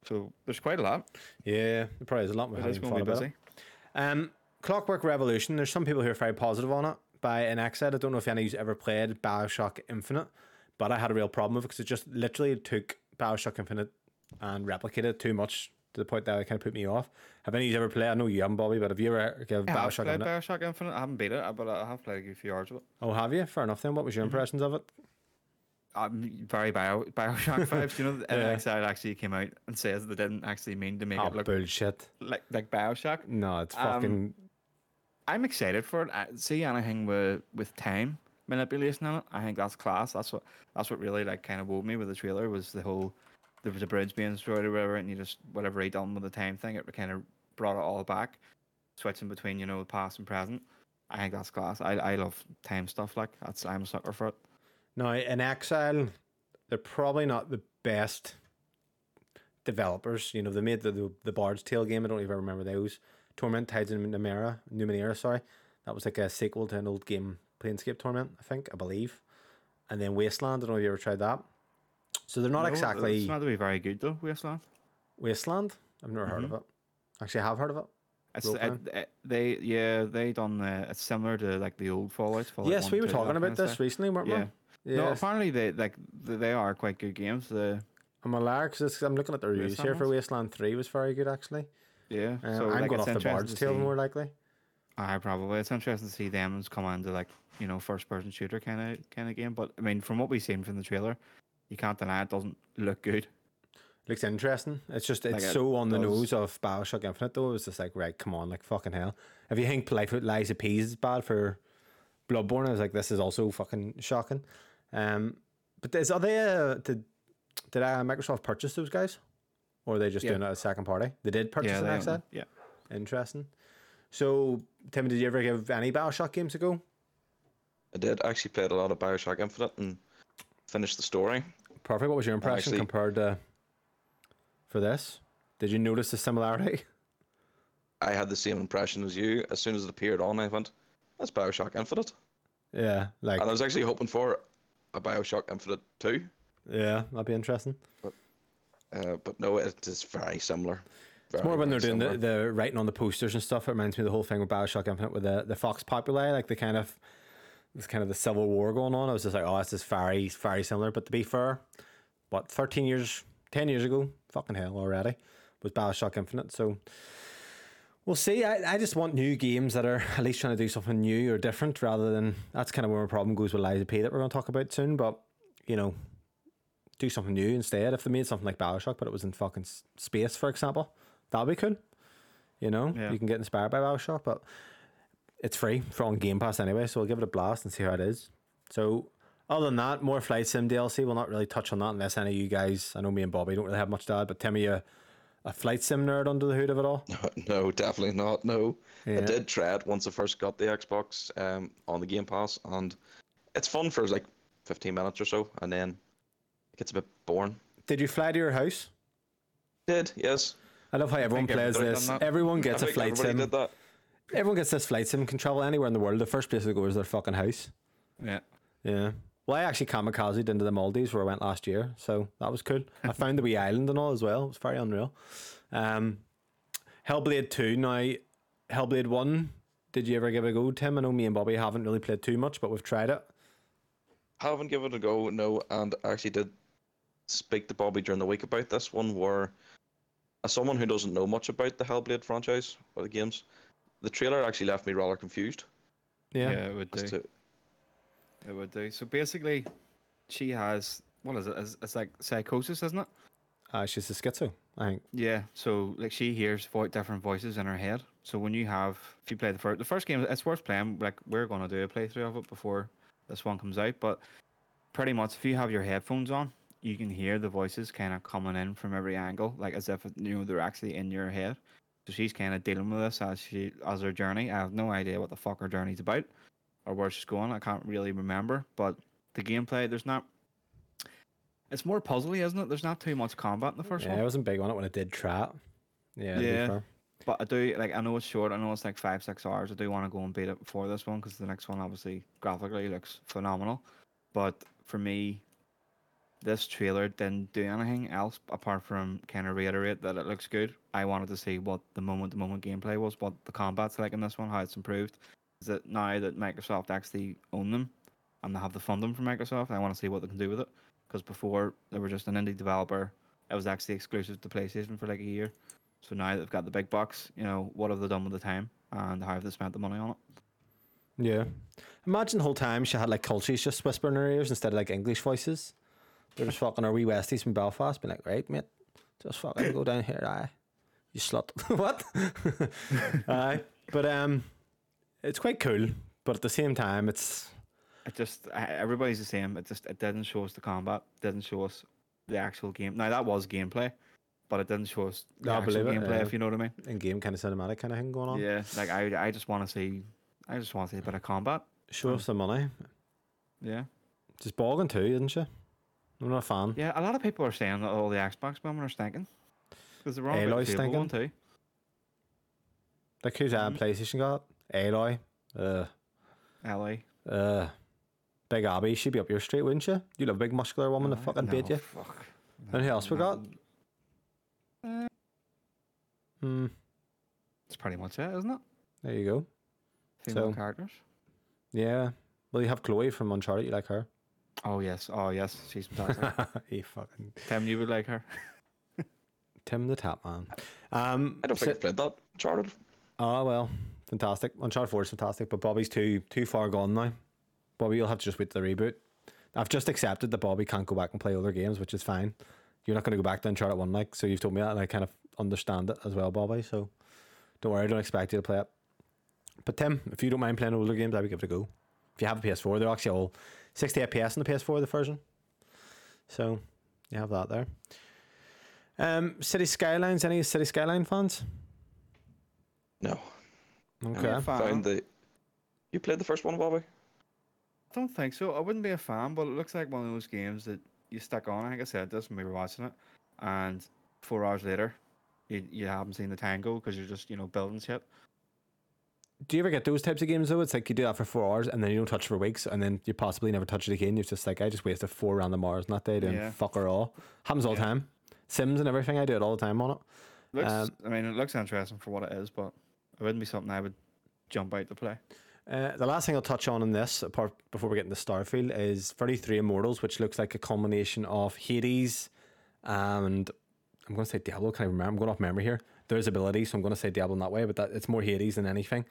So there's quite a lot. Yeah, there probably is a lot. We haven't going thought to be about busy. Um, Clockwork Revolution. There's some people who are very positive on it. By an exit, I don't know if any of you ever played Bioshock Infinite, but I had a real problem with it because it just literally took Bioshock Infinite and replicated it too much to the point that it kind of put me off. Have any of you ever played? I know you haven't, Bobby, but have you ever given Bioshock played Infinite? Bioshock Infinite. I haven't beat it, but I have played a few hours of it. Oh, have you? Fair enough then. What was Mm-hmm. your impressions of it? I'm very bio [LAUGHS] Bioshock vibes. You know, the Yeah. inXile actually came out and says they didn't actually mean to make Oh, it look bullshit. like like Bioshock. No, it's Um, fucking. I'm excited for it. I, see anything with with time manipulation in it. I think that's class. That's what that's what really like kind of wowed me with the trailer was the whole there was a bridge being destroyed or whatever, and you just whatever he done with the time thing, it kind of brought it all back, switching between you know the past and present. I think that's class. I I love time stuff like that's I'm a sucker for it. Now, inXile, they're probably not the best developers. You know, they made the, the, the Bard's Tale game. I don't even remember those. Torment Tides in Numenera, Numenera, sorry. That was like a sequel to an old game, Planescape Torment, I think, I believe. And then Wasteland, I don't know if you ever tried that. So they're not No, exactly It's not to be very good though. Wasteland. Wasteland. I've never heard of mm-hmm. it. Actually, I have heard of it. It's it, it- uh, uh, they yeah they done uh, it's similar to like the old Fallout. Fallout yes, 1, we were 2, talking about this stuff. recently, weren't Yeah. we? No, Yeah. apparently they like they are quite good games. The I'm a because I'm looking at the reviews here for? Wasteland 3 was very good, actually. yeah, Uh, so I'm like, going it's off the Bard's Tale more likely. I probably it's interesting to see them come into like you know first person shooter kind of kind of game. But I mean, from what we've seen from the trailer, you can't deny it doesn't look good. Looks interesting. It's just it's Like, it so on the nose of Bioshock Infinite though. It was just like, right, come on, like fucking hell. If you think Life Lies of P's is bad for Bloodborne, I was like, this is also fucking shocking. Um, but is are they uh, did did uh, Microsoft purchase those guys, or are they just Yeah. doing it as second party? They did purchase yeah, an they own them. yeah. Interesting. So, Tim, did you ever give any Bioshock games a go? I did actually played a lot of Bioshock Infinite and finished the story. Perfect. What was your impression Actually- compared to for this? Did you notice the similarity? [LAUGHS] I had the same impression as you. As soon as it appeared on, I went, "That's Bioshock Infinite," yeah, like and I was actually hoping for a Bioshock Infinite too. yeah, that'd be interesting. Uh, but no, it is very similar. It's more when they're doing the, the writing on the posters and stuff. It reminds me of the whole thing with Bioshock Infinite with the, the Vox Populi, like the kind of this kind of the civil war going on. I was just like, oh, this is very very similar. But to be fair, what thirteen years, ten years ago, fucking hell already, was Bioshock Infinite. So we'll see. I, I just want new games that are at least trying to do something new or different, rather than that's kind of where my problem goes with of P that we're going to talk about soon. But you know, do something new instead. If they made something like Bioshock, but it was in fucking space, for example, that'd be cool. You know, Yeah. you can get inspired by Bioshock, but it's free for on Game Pass anyway, so we'll give it a blast and see how it is. So, other than that, more Flight Sim DLC. We'll not really touch on that unless any of you guys, I know me and Bobby don't really have much to add, but Tim, are you a Flight Sim nerd under the hood of it all? [LAUGHS] no, definitely not. No, Yeah. I did try it once I first got the Xbox um, on the Game Pass, and it's fun for like 15 minutes or so, and then it gets a bit boring. Did you fly to your house? Did yes. I love how everyone plays this. Everyone gets I a think flight sim. did that. Everyone gets this flight sim. Can travel anywhere in the world. The first place they go is their fucking house. Yeah. Yeah. Well, I actually kamikazed into the Maldives where I went last year, so that was cool. I found the wee [LAUGHS] island and all as well. It was very unreal. Um, Hellblade 2. Now, Hellblade 1, did you ever give it a go, Tim? I know me and Bobby haven't really played too much, but we've tried it. Haven't given it a go, no, and I actually did speak to Bobby during the week about this one where as someone who doesn't know much about the Hellblade franchise or the games, the trailer actually left me rather confused Yeah. Yeah, it would as do. to It would do. So basically, she has what is it? It's, it's like psychosis, isn't it? Uh, she's a schizo, I think. Yeah. So like she hears vo- different voices in her head. So when you have, if you play the first, the first game, it's worth playing. Like we're gonna do a playthrough of it before this one comes out. But pretty much, if you have your headphones on, you can hear the voices kind of coming in from every angle, like as if you know they're actually in your head. So she's kind of dealing with this as she as her journey. I have no idea what the fuck her journey's about or where she's going. I can't really remember. But the gameplay, there's not. It's more puzzly, isn't it? There's not too much combat in the first Yeah, one. Yeah, I wasn't big on it when I did trap. Yeah. Yeah. But I do like I know it's short. I know it's like five six hours. I do want to go and beat it before this one because the next one obviously graphically looks phenomenal. But for me, this trailer didn't do anything else apart from kind of reiterate that it looks good. I wanted to see what the moment to moment gameplay was, what the combat's like in this one, how it's improved. Is that now that Microsoft actually own them and they have the funding from Microsoft, I want to see what they can do with it. Because before they were just an indie developer, it was actually exclusive to PlayStation for like a year. So now they've got the big box, you know, what have they done with the time and how have they spent the money on it? Yeah. Imagine the whole time she had like cultures just whispering in her ears instead of like English voices. They're just fucking our wee Westies from Belfast, being like, right, mate, just fucking go down here, aye. You slut. [LAUGHS] what? [LAUGHS] aye. But um it's quite cool. But at the same time it's It just everybody's the same. It just it didn't show us the combat, didn't show us the actual game. Now that was gameplay, but it didn't show us the I actual gameplay. yeah. If you know what I mean? in game kind of cinematic kind of thing going on. Yeah. Like I I just want to see I just want to see a bit of combat. Show us the money. Yeah. Just bogging too, isn't she? I'm not a fan. Yeah. A lot of people are saying that all the Xbox women are stinking because they're on Aloy's about the Fable one too. Like who's that Mhm. PlayStation got? Aloy. Uh LA. uh Big Abby, she'd be up your street, wouldn't you? You love a big muscular woman to Uh, fucking no, beat you. Fuck. And who else we got? Uh, Hmm. That's pretty much it, isn't it? There you go. Female So- characters. Yeah. Well, you have Chloe from Uncharted. You like her? Oh yes, oh yes, she's [LAUGHS] fantastic. [LAUGHS] you fucking Tim, you would like her. Tim the Tap Man. Um, I don't think so- I've played that Uncharted. Oh well, fantastic. Uncharted Four is fantastic, but Bobby's too too far gone now. Bobby, you'll have to just wait the reboot. I've just accepted that Bobby can't go back and play other games, which is fine. You're not going to go back to Uncharted One, like so. You've told me that, and I kind of understand it as well, Bobby. So don't worry, I don't expect you to play it. But Tim, if you don't mind playing older games, I would give it a go. If you have a PS4, they're actually all 60 FPS on the PS4, the version. So you have that there. Um, City Skylines. Any City Skyline fans? No. Okay. a fan. Found the. You played the first one, Bobby? I don't think so. I wouldn't be a fan, but it looks like one of those games that you stick on. I think I said this when we were watching it, and four hours later, you, you haven't seen the tango because you're just you know building shit. Do you ever get those types of games though? It's like you do that for four hours and then you don't touch it for weeks and then you possibly never touch it again. You're just like, I just wasted four random hours in that day doing Yeah. fucker all. Happens all the Yeah. time. Sims and everything, I do it all the time on it. Looks, Um, I mean, it looks interesting for what it is, but it wouldn't be something I would jump out to play. Uh, the last thing I'll touch on in this, apart before we get into Starfield, is 33 Immortals, which looks like a combination of Hades and I'm going to say Diablo. Can I remember? I'm going off memory here. There's ability, so I'm going to say Diablo in that way, but that it's more Hades than anything.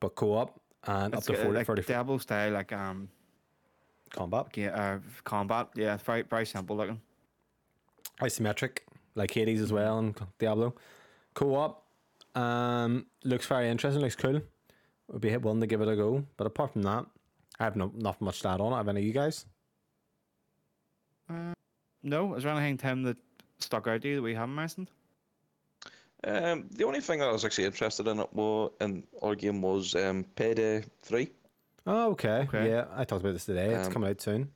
But co-op and It's up to got, 40, like 40 Diablo style, like um, combat. ga- uh, combat. Yeah, very very simple looking. isometric like Hades as well and Diablo. Co-op um, looks very interesting. Looks cool. Would be hit willing to give it a go. But apart from that, I have no not much to add on it. Have any of you guys? No, is there anything Tim that stuck out to you that we haven't mentioned? Um, the only thing I was actually interested in it was in our game was um, Payday Three. Oh, okay. Okay. Yeah, I talked about this today. it's Um, coming out soon.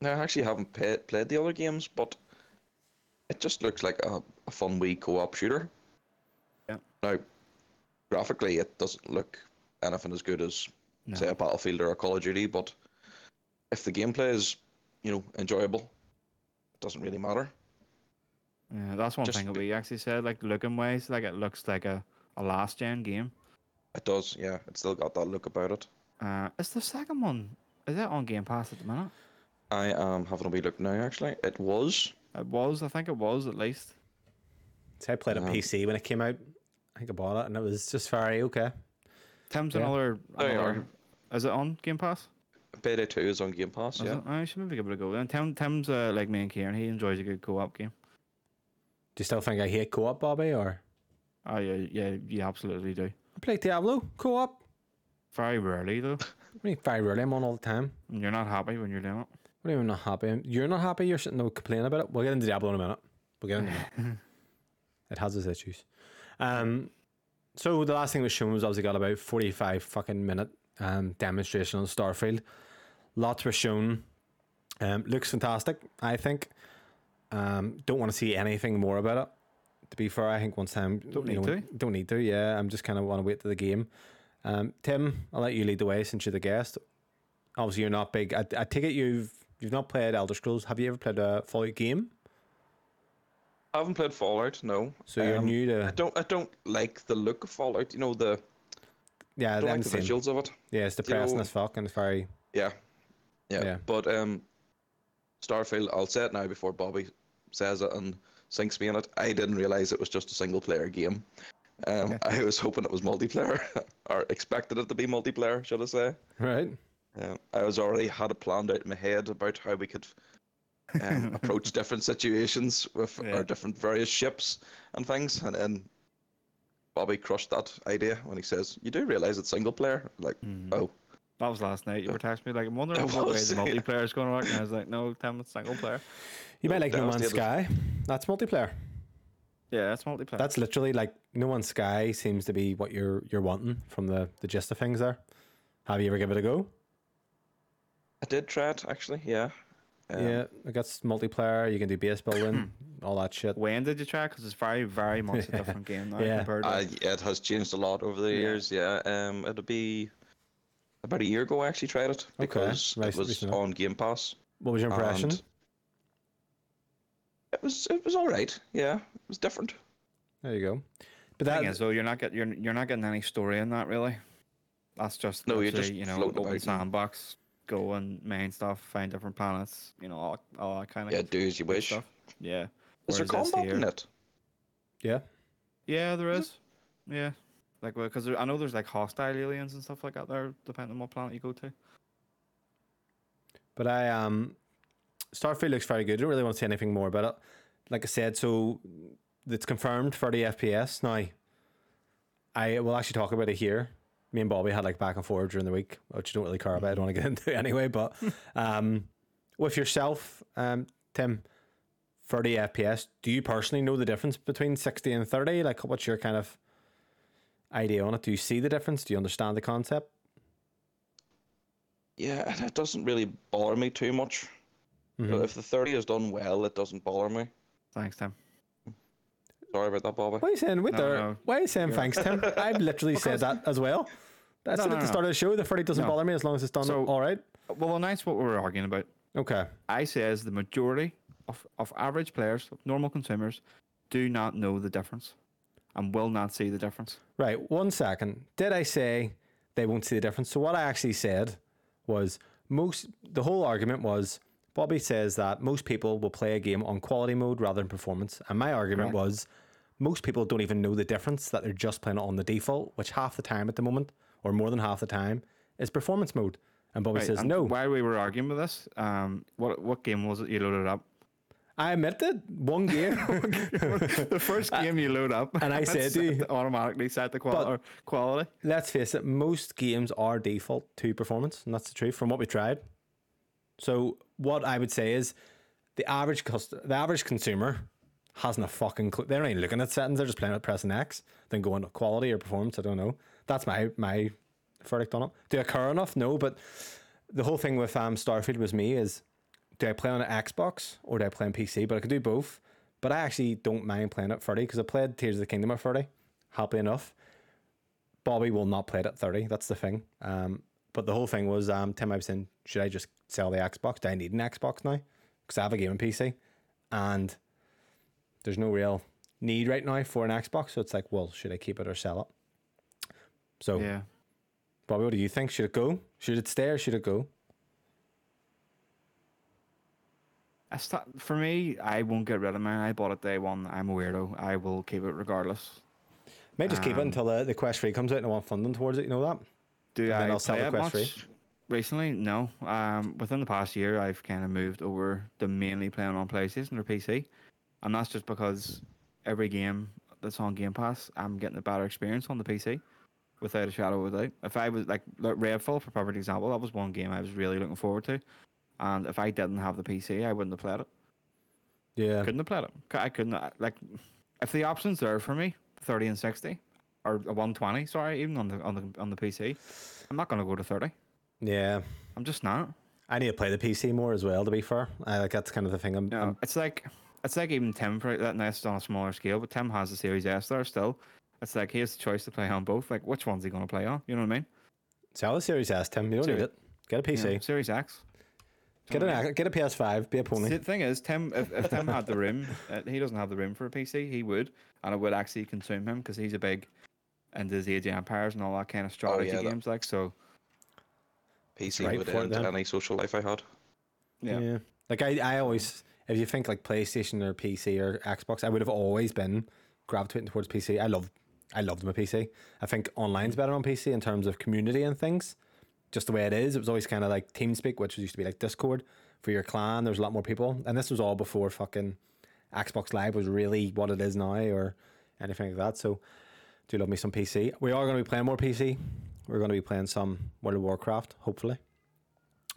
Now, I actually haven't pay, played the other games, but it just looks like a, a fun wee co-op shooter. Yeah. Now, graphically, it doesn't look anything as good as No. say a Battlefield or a Call of Duty, but if the gameplay is, you know, enjoyable, it doesn't really matter. Yeah, that's one Just thing that we actually said. Like looking wise, like it looks like a, a last gen game. It does, yeah. It's still got that look about it. Uh, is the second one? Is that on Game Pass at the minute? I am having a wee look now. Actually, it was. It was. I think it was at least. So I played a um, PC when it came out. I think I bought it and it was just very okay. Tim's Yeah. another. There you another is it on Game Pass? Payday 2 is on Game Pass, Is yeah. it? I should maybe give it a go. And Tim, Tim's uh, like me and Kieran. He enjoys a good co-op game. Do you still think I hate co-op, Bobby? Or Oh yeah, yeah, you absolutely do. I play Diablo co-op. Very rarely though. [LAUGHS] I mean, very rarely. I'm on all the time. And you're not happy when you're doing it. What do you mean not happy? You're not happy. You're sitting there complaining about it. We'll get into Diablo in a minute. We'll get into it. [LAUGHS] it has its issues. Um, so the last thing was shown was obviously got about forty-five fucking minute um demonstration on Starfield. Lots were shown. Um, looks fantastic. I think. Um, don't want to see anything more about it. To be fair, I think once time Don't need know, to. Don't need to. Yeah, I'm just kind of want to wait to the game. Um, Tim, I'll let you lead the way since you're the guest. Obviously, you're not big. I, I take it you've you've not played Elder Scrolls. Have you ever played a Fallout game? I haven't played Fallout, no. So you're Um, new I to don't I don't like the look of Fallout, you know, the yeah. I don't like the visuals of it. Yeah, it's you depressing know- as fuck and it's very Yeah. Yeah. Yeah. But um Starfield, I'll say it now before Bobby says it and sinks me in it. I didn't realise it was just a single player game. Um, [LAUGHS] I was hoping it was multiplayer, [LAUGHS] or expected it to be multiplayer, should I say. right. Um, I was already had it planned out in my head about how we could um, [LAUGHS] approach different situations with Yeah. our different various ships and things. And then Bobby crushed that idea when he says, "You do realize it's single player?" Like, Mhm. oh, That was last night. You were texting me like, I'm wondering [LAUGHS] It what way the yeah. multiplayer's going to work. And I was like, no, Tim, it's single player. You might like No Man's Devastated. Sky. That's multiplayer. Yeah, that's multiplayer. That's literally like No Man's Sky seems to be what you're you're wanting from the the gist of things there. Have you ever given it a go? I did try it actually. Yeah. Um, yeah, it got multiplayer. You can do base building, [CLEARS THROAT] all that shit. when did you try? Because it's very, very much a [LAUGHS] different game now Yeah. compared to. Uh, it has changed a lot over the Yeah. years. Yeah. Um, it'll be about a year ago. I actually tried it because right, it was on Game Pass. What was your impression? It was it was all right. Yeah, it was different. There you go. But The that thing is, though, you're not get you're you're not getting any story in that really. That's just No, you're literally, just you know open about and- sandbox, go and main stuff, find different planets, you know all, all that kind of Yeah, do as you wish. stuff. Yeah. Is there Whereas this combat in it? yeah. Yeah, there is. Yeah, like well, because I know there's like hostile aliens and stuff like that there, depending on what planet you go to. But I um Starfield looks very good. I don't really want to say anything more about it. Like I said, so it's confirmed 30 FPS. Now I will actually talk about it here. Me and Bobby had like back and forth during the week, which you don't really care about. I don't want to get [LAUGHS] into anyway. But [LAUGHS] um with yourself, um, Tim, 30 FPS, do you personally know the difference between 60 and 30? Like what's your kind of idea on it? Do you see the difference? Do you understand the concept? Yeah, and it doesn't really bother me too much. Mhm. If the thirty is done well, it doesn't bother me. Thanks, Tim. Sorry about that, Bobby. Why are you saying with No, there? no. Why are you saying thanks, Tim? [LAUGHS] I've literally said that as well. That's No, it no, at the no. start of the show. The 30 doesn't No. bother me as long as it's done So- all right. Well, that's what we were arguing about. Okay. I say says the majority of, of average players, of normal consumers, do not know the difference and will not see the difference. Right. One second. Did I say they won't see the difference? So what I actually said was most. The whole argument was Bobby says that most people will play a game on quality mode rather than performance, and my argument Correct. was most people don't even know the difference that they're just playing it on the default, which half the time at the moment, or more than half the time, is performance mode. And Bobby Right, says and no. While we were arguing with this, um, what what game was it you loaded up? I admit it. One game. [LAUGHS] [LAUGHS] the first game you load up, and I [LAUGHS] said to you- automatically set the qual- But- or quality. let's face it, most games are default to performance, and that's the truth from what we tried. So what I would say is the average cust- the average consumer hasn't a fucking clue. They're not even looking at settings, they're just playing it pressing X, then going to quality or performance, I don't know. That's my my verdict on it. Do I care enough? No, but the whole thing with um Starfield was me is do I play on an Xbox or do I play on PC? But I can do both. But I actually don't mind playing at 30 because I played Tears of the Kingdom at 30, happy enough. Bobby will not play it at 30. That's the thing. Um, but the whole thing was um, Tim, I was saying, should I just sell the Xbox? Do I need an Xbox now? Because I have a gaming PC and there's no real need right now for an Xbox. So it's like, well, should I keep it or sell it? So, Yeah. Bobby, what do you think? Should it go? Should it stay or should it go? I sta for me, I won't get rid of mine. I bought it day one. I'm a weirdo. I will keep it regardless. May just keep it Um, until the, the Quest 3 comes out and I want funding towards it. You know that? Do I I'll sell play it Quest much? Recently, no. Um, within the past year, I've kind of moved over to mainly playing on PlayStation or PC, and that's just because every game that's on Game Pass, I'm getting a better experience on the PC, without a shadow of a doubt. If I was like like Redfall, for perfect example, that was one game I was really looking forward to, and if I didn't have the PC, I wouldn't have played it. Yeah. Couldn't have played it. I couldn't like if the options there for me, thirty and sixty, or a one twenty. Sorry, even on the on the on the PC, I'm not gonna go to thirty. Yeah. I'm just not. I need to play the PC more as well. To be fair, I like that's kind of the thing. I'm, No, I'm it's like it's like even Tim for that. It's on a smaller scale, but Tim has the Series S there still. It's like he has the choice to play on both. Like which one's he gonna play on? You know what I mean? sell the Series S, Tim. You don't need it. Get a PC. Yeah, Series X. Get an get a PS5. Be a pony. See, the thing is, Tim, if, if Tim had the room, [LAUGHS] uh, he doesn't have the room for a PC. He would, and it would actually consume him because he's a big into his Age of Empires and all that kind of oh, strategy yeah, that- games. Like so, PC right would end then. any social life I had. yeah. Like I, I always, if you think like PlayStation or PC or Xbox, I would have always been gravitating towards PC. I love, I loved my PC. I think online's better on PC in terms of community and things. Just the way it is. It was always kind of like TeamSpeak, which used to be like Discord for your clan. There's a lot more people, and this was all before fucking Xbox Live was really what it is now, or anything like that. So, do love me some PC. We are going to be playing more PC. We're going to be playing some World of Warcraft, hopefully.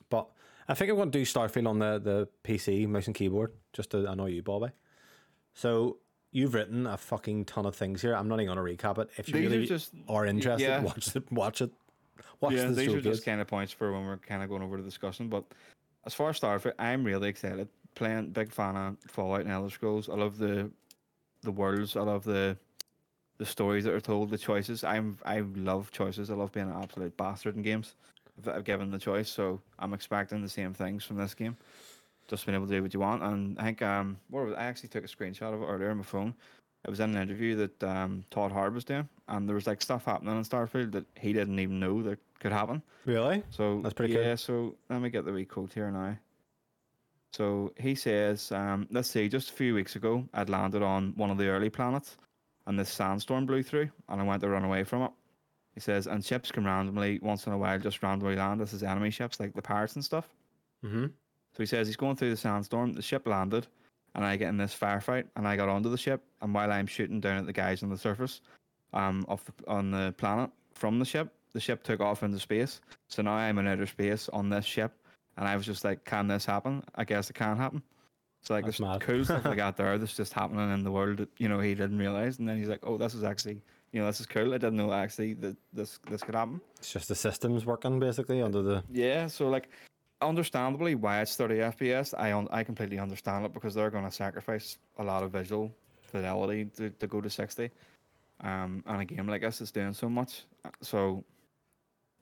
But I think I'm going to do Starfield on the, the PC, mouse and keyboard, just to annoy you, Bobby. So you've written a fucking ton of things here. I'm not even going to recap it. If you These are just- are interested, yeah. watch it. Watch it. Watch yeah, the these are just kind of points for when we're kind of going over the discussion. But as far as Starfield, I'm really excited. Playing, big fan of Fallout and Elder Scrolls. I love the the worlds. I love the the stories that are told. The choices. I'm I love choices. I love being an absolute bastard in games. If I've given the choice, so I'm expecting the same things from this game. Just being able to do what you want, and I think um, what was, I actually took a screenshot of it earlier on my phone. It was in an interview that um, Todd Howard was doing, and there was like stuff happening in Starfield that he didn't even know that could happen. Really? So That's pretty cool. yeah. So let me get the wee quote here now. So he says, um, let's see, just a few weeks ago, I'd landed on one of the early planets, and this sandstorm blew through, and I went to run away from it. He says, and ships can randomly, once in a while, just randomly land. This is enemy ships, like the pirates and stuff. Mm-hmm. So he says he's going through the sandstorm. The ship landed, and I get in this firefight, and I got onto the ship. And while I'm shooting down at the guys on the surface, um, off the, on the planet from the ship, the ship took off into space. So now I'm in outer space on this ship, and I was just like, "Can this happen? I guess it can happen." So like, That's there's mad. cool stuff like [LAUGHS] that there that's just happening in the world that you know he didn't realize, and then he's like, "Oh, this is actually." You know, this is cool. I didn't know actually that this this could happen. It's just the systems working basically under the. Yeah, so like, understandably, why it's 30 FPS, I un- I completely understand it because they're going to sacrifice a lot of visual fidelity to, to go to 60. Um, and a game like this is doing so much. So,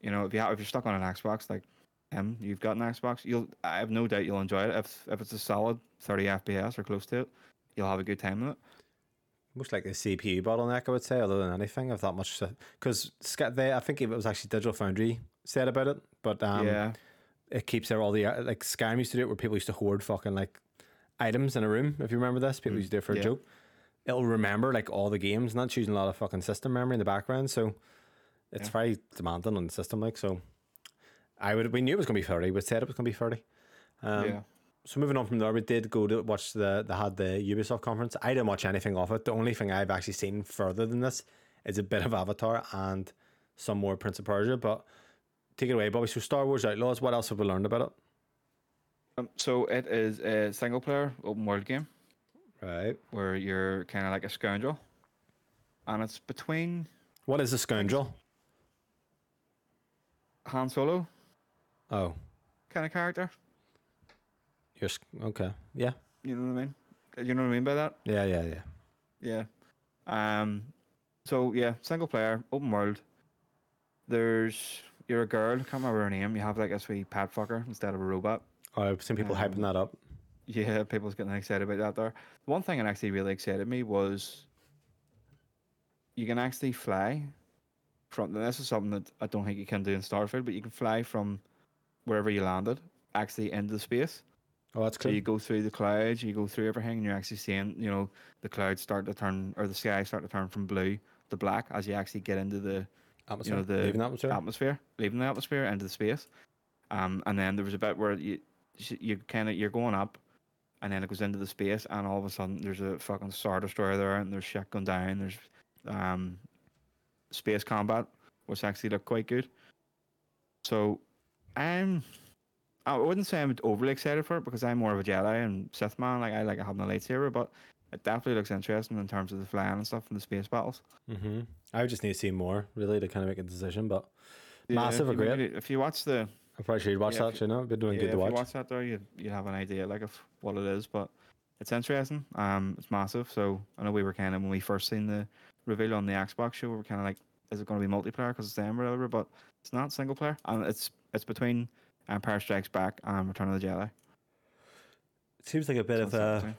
you know, if you have, if you're stuck on an Xbox like him, you've got an Xbox, you'll I have no doubt you'll enjoy it. If if it's a solid 30 FPS or close to it, you'll have a good time with it. Most like the CPU bottleneck, I would say, other than anything, of that much. Because they, I think it was actually Digital Foundry said about it, but um, yeah, it keeps all the uh, like Skyrim used to do it where people used to hoard fucking like items in a room. If you remember this, people Mm, used to do it for yeah. a joke. It'll remember like all the games, and that's using a lot of fucking system memory in the background. So it's Yeah. very demanding on the system. Like so, I would we knew it was gonna be thirty. We said it was gonna be thirty. Um, yeah. So moving on from there, we did go to watch the they had the Ubisoft conference. I didn't watch anything of it. The only thing I've actually seen further than this is a bit of Avatar and some more Prince of Persia. But take it away, Bobby. So Star Wars Outlaws. What else have we learned about it? Um, so it is a single player open world game. Right. where you're kind of like a scoundrel, and it's between What is a scoundrel? Han Solo Oh, kind of character. you're okay. Yeah. You know what I mean? You know what I mean by that? Yeah. Yeah. Yeah. Yeah. Um. So yeah, single player, open world. There's you're a girl. Can't remember her name. You have like a sweet pet fucker instead of a robot. Oh, I've seen people hyping Um, that up. Yeah, [LAUGHS] people's getting excited about that there. One thing that actually really excited me was you can actually fly from this is something that I don't think you can do in Starfield, but you can fly from wherever you landed actually into the space. Oh, that's cool. So you go through the clouds, you go through everything, and you're actually seeing, you know, the clouds start to turn or the sky start to turn from blue to black as you actually get into the atmosphere. you know the Leaving atmosphere. atmosphere, leaving the atmosphere into the space. Um, and then there was a bit where you you kind of you're going up, and then it goes into the space, and all of a sudden there's a fucking star destroyer there, and there's shit going down. There's um, space combat, which actually looked quite good. So, I'm. I wouldn't say I'm overly excited for it because I'm more of a Jedi and Sith man. Like I like having a lightsaber, but it definitely looks interesting in terms of the flying and stuff and the space battles. Mm-hmm. I would just need to see more really to kind of make a decision. But Yeah, massive, if you maybe- If you watch the I probably should watch Yeah, that. if You know, it'd be doing yeah, good if to watch. If you watch that there, you you have an idea like of what it is, but it's interesting. Um, it's massive. So I know we were kind of when we first seen the reveal on the Xbox show, we were kind of like, is it going to be multiplayer because it's them or whatever? But it's not single player, and it's it's between Empire Strikes Back and Return of the Jedi. It seems like a bit of a between.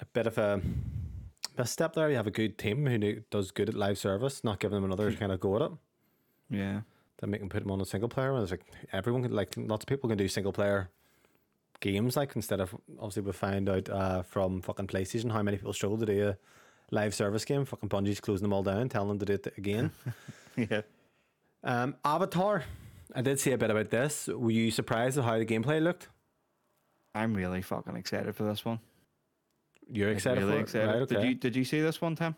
a bit of a a step there. You have a good team who does good at live service, not giving them another [LAUGHS] kind of go at it. yeah. Then make them put them on a single player. And it's like everyone can like lots of people can do single player games like instead of obviously we found out uh, from fucking PlayStation how many people struggle to do a live service game. Fucking Bungie's closing them all down, telling them to do it again. [LAUGHS] yeah. um, Avatar. I did see a bit about this. Were you surprised at how the gameplay looked? I'm really fucking excited for this one. You're excited really for it? excited. Right, okay. Did you did you see this one, Tim?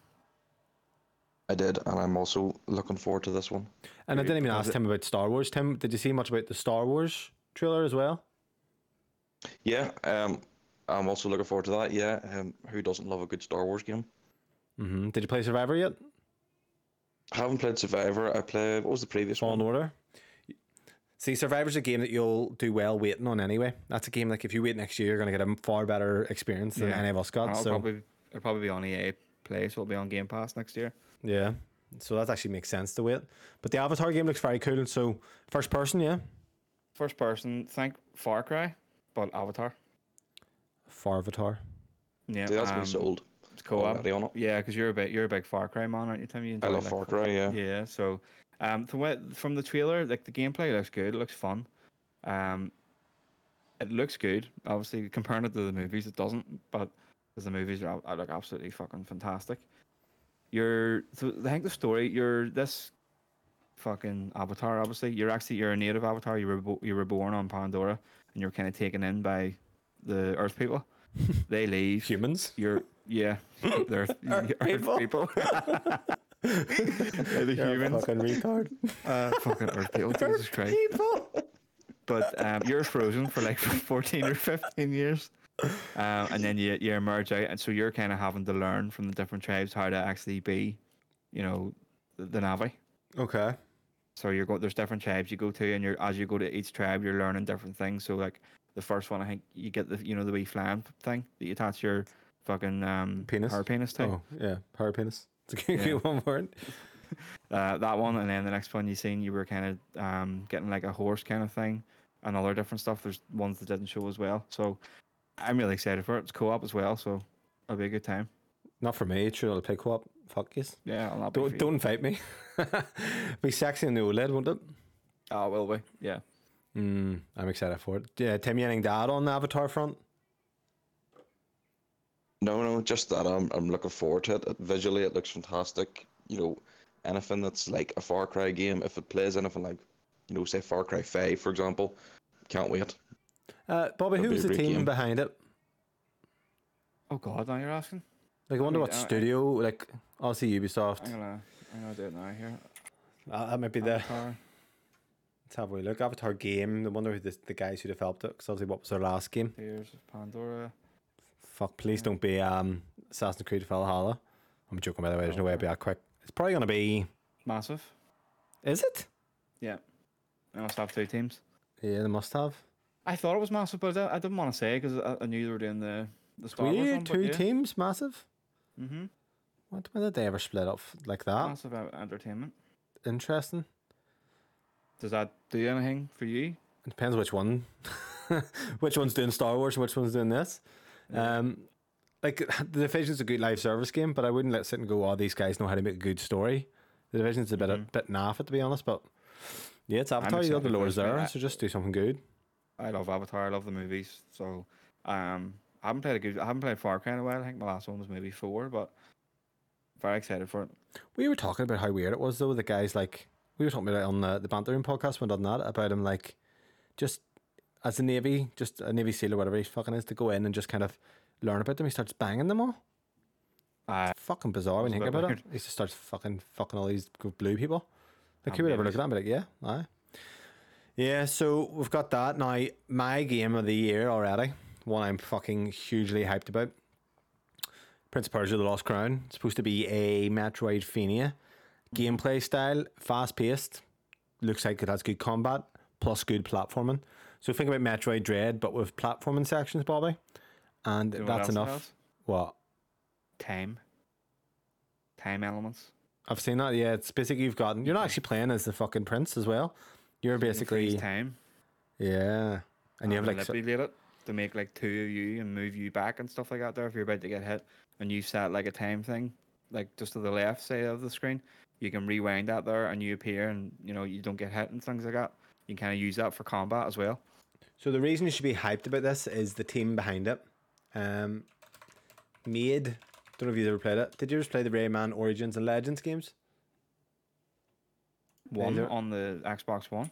I did, and I'm also looking forward to this one. And I didn't even ask Tim about Star Wars. Tim, did you see much about the Star Wars trailer as well? Yeah, um, I'm also looking forward to that. Yeah, um, who doesn't love a good Star Wars game? hmm Did you play Survivor yet? I haven't played Survivor. I played what was the previous one? Fallen one? Order. See, Survivor's a game that you'll do well waiting on anyway. That's a game like if you wait next year, you're going to get a far better experience than Yeah. any of us got. It'll so probably it'll probably be on EA Play, so it'll be on Game Pass next year. yeah, so that actually makes sense to wait. But the Avatar game looks very cool. So first person, yeah, First person, think Far Cry, but Avatar. Far Avatar. Yeah, See, that's um, been sold It's co-op. already on it. Yeah, because you're a big you're a big Far Cry man, aren't you, Tim? You I love like, Far Cry. Yeah. Yeah, so um, from what from the trailer, like the gameplay looks good. It looks fun. Um, it looks good. Obviously, comparing it to the movies, it doesn't. But the movies are, are look absolutely fucking fantastic. You're, so I think the story. You're this fucking avatar. Obviously, you're actually you're a native avatar. You were you were born on Pandora, and you're kind of taken in by the Earth people. [LAUGHS] they leave. Humans. You're yeah, they're Earth [LAUGHS] Earth people. people. [LAUGHS] The You're a humans. fucking retard. Uh, fucking Earth people, Jesus Christ. People. But um, you're frozen for like [LAUGHS] 14 or 15 years. Um, and then you, you emerge out, and so you're kind of having to learn from the different tribes how to actually be, you know, the, the Na'vi. Okay. So you're go there's different tribes you go to, and you're as you go to each tribe, you're learning different things. So like the first one, I think you get the you know the wee flying thing that you attach your fucking um Penis? power penis to. Oh yeah, power penis. It's a good, Yeah. one it. [LAUGHS] uh, that one, and then the next one you seen, you were kind of um, getting like a horse kind of thing, and other different stuff. There's ones that didn't show as well, so I'm really excited for it. It's co-op as well, so it'll be a good time. Not for me. True, I'll play co-op. Fuck yes. Yeah, I'll not. Don't don't fight me. [LAUGHS] be sexy in the OLED, won't it? Oh, will we? Yeah. Mm, I'm excited for it. Yeah, Tim, to add on the Avatar front? No, no, just that I'm I'm looking forward to it. It- Visually, it looks fantastic. You know, anything that's like a Far Cry game, if it plays anything like, you know, say Far Cry Five, for example, can't wait. Uh, Bobby, That'd who be was a the team game. behind it? Oh God, now you're asking. Like, I wonder mean, what I- studio. Like, obviously Ubisoft. I'm gonna, I'm gonna do it now here. Uh, that might be the. Let's have a wee look. Avatar game. I wonder who the, the guys who developed it. Because obviously, what was their last game? Here's Pandora. Fuck, please don't be um Assassin's Creed Valhalla. I'm joking by the way. There's no way it'd be that quick. It's probably gonna be. Massive. Is it? Yeah. They must have two teams. Yeah, they must have. I thought it was massive, but I, I didn't want to say because I, I knew they were doing the the Star Wars one. two teams, massive. Mm-hmm. What? When did they ever split up like that? Massive entertainment. Interesting. Does that do anything for you? It depends which one. [LAUGHS] which one's doing Star Wars and which one's doing this. Um, like [LAUGHS] the Division's a good live service game, but I wouldn't let sit and go. Oh, these guys know how to make a good story. The Division's a bit a Mhm. bit naff, to be honest. But yeah, it's Avatar. You got the excited for lures it, mate. there, so just do something good. I love Avatar. I love the movies. So um, I haven't played a good. I haven't played Far Cry in a while. I think my last one was maybe four, but very excited for it. We were talking about how weird it was though. The guys like we were talking about it on the the Banter Room podcast when done that about him like just as a navy, just a navy seal or whatever he fucking is, to go in and just kind of learn about them. He starts banging them all. Uh, It's fucking bizarre when you think about it. He just starts fucking fucking all these blue people. Like who would ever look at that and be like, yeah, aye. Yeah, so we've got that. Now, my game of the year already, one I'm fucking hugely hyped about. Prince of Persia The Lost Crown. It's supposed to be a Metroidvania gameplay style, fast paced. Looks like it has good combat plus good platforming. So think about Metroid Dread, but with platforming sections, Bobby. And you know that's enough. has? What? Time. Time elements. I've seen that. Yeah, it's basically you've gotten. You're not actually playing as the fucking prince as well. You're You basically time. yeah, and you have like so- manipulate it to make like two of you and move you back and stuff like that. There, if you're about to get hit and you set like a time thing, like just to the left side of the screen, you can rewind that there and you appear and you know you don't get hit and things like that. You can kind of use that for combat as well. So the reason you should be hyped about this is the team behind it. Um, made. Don't know if you've ever played it. Did you ever play the Rayman Origins and Legends games? One Either- on the Xbox One.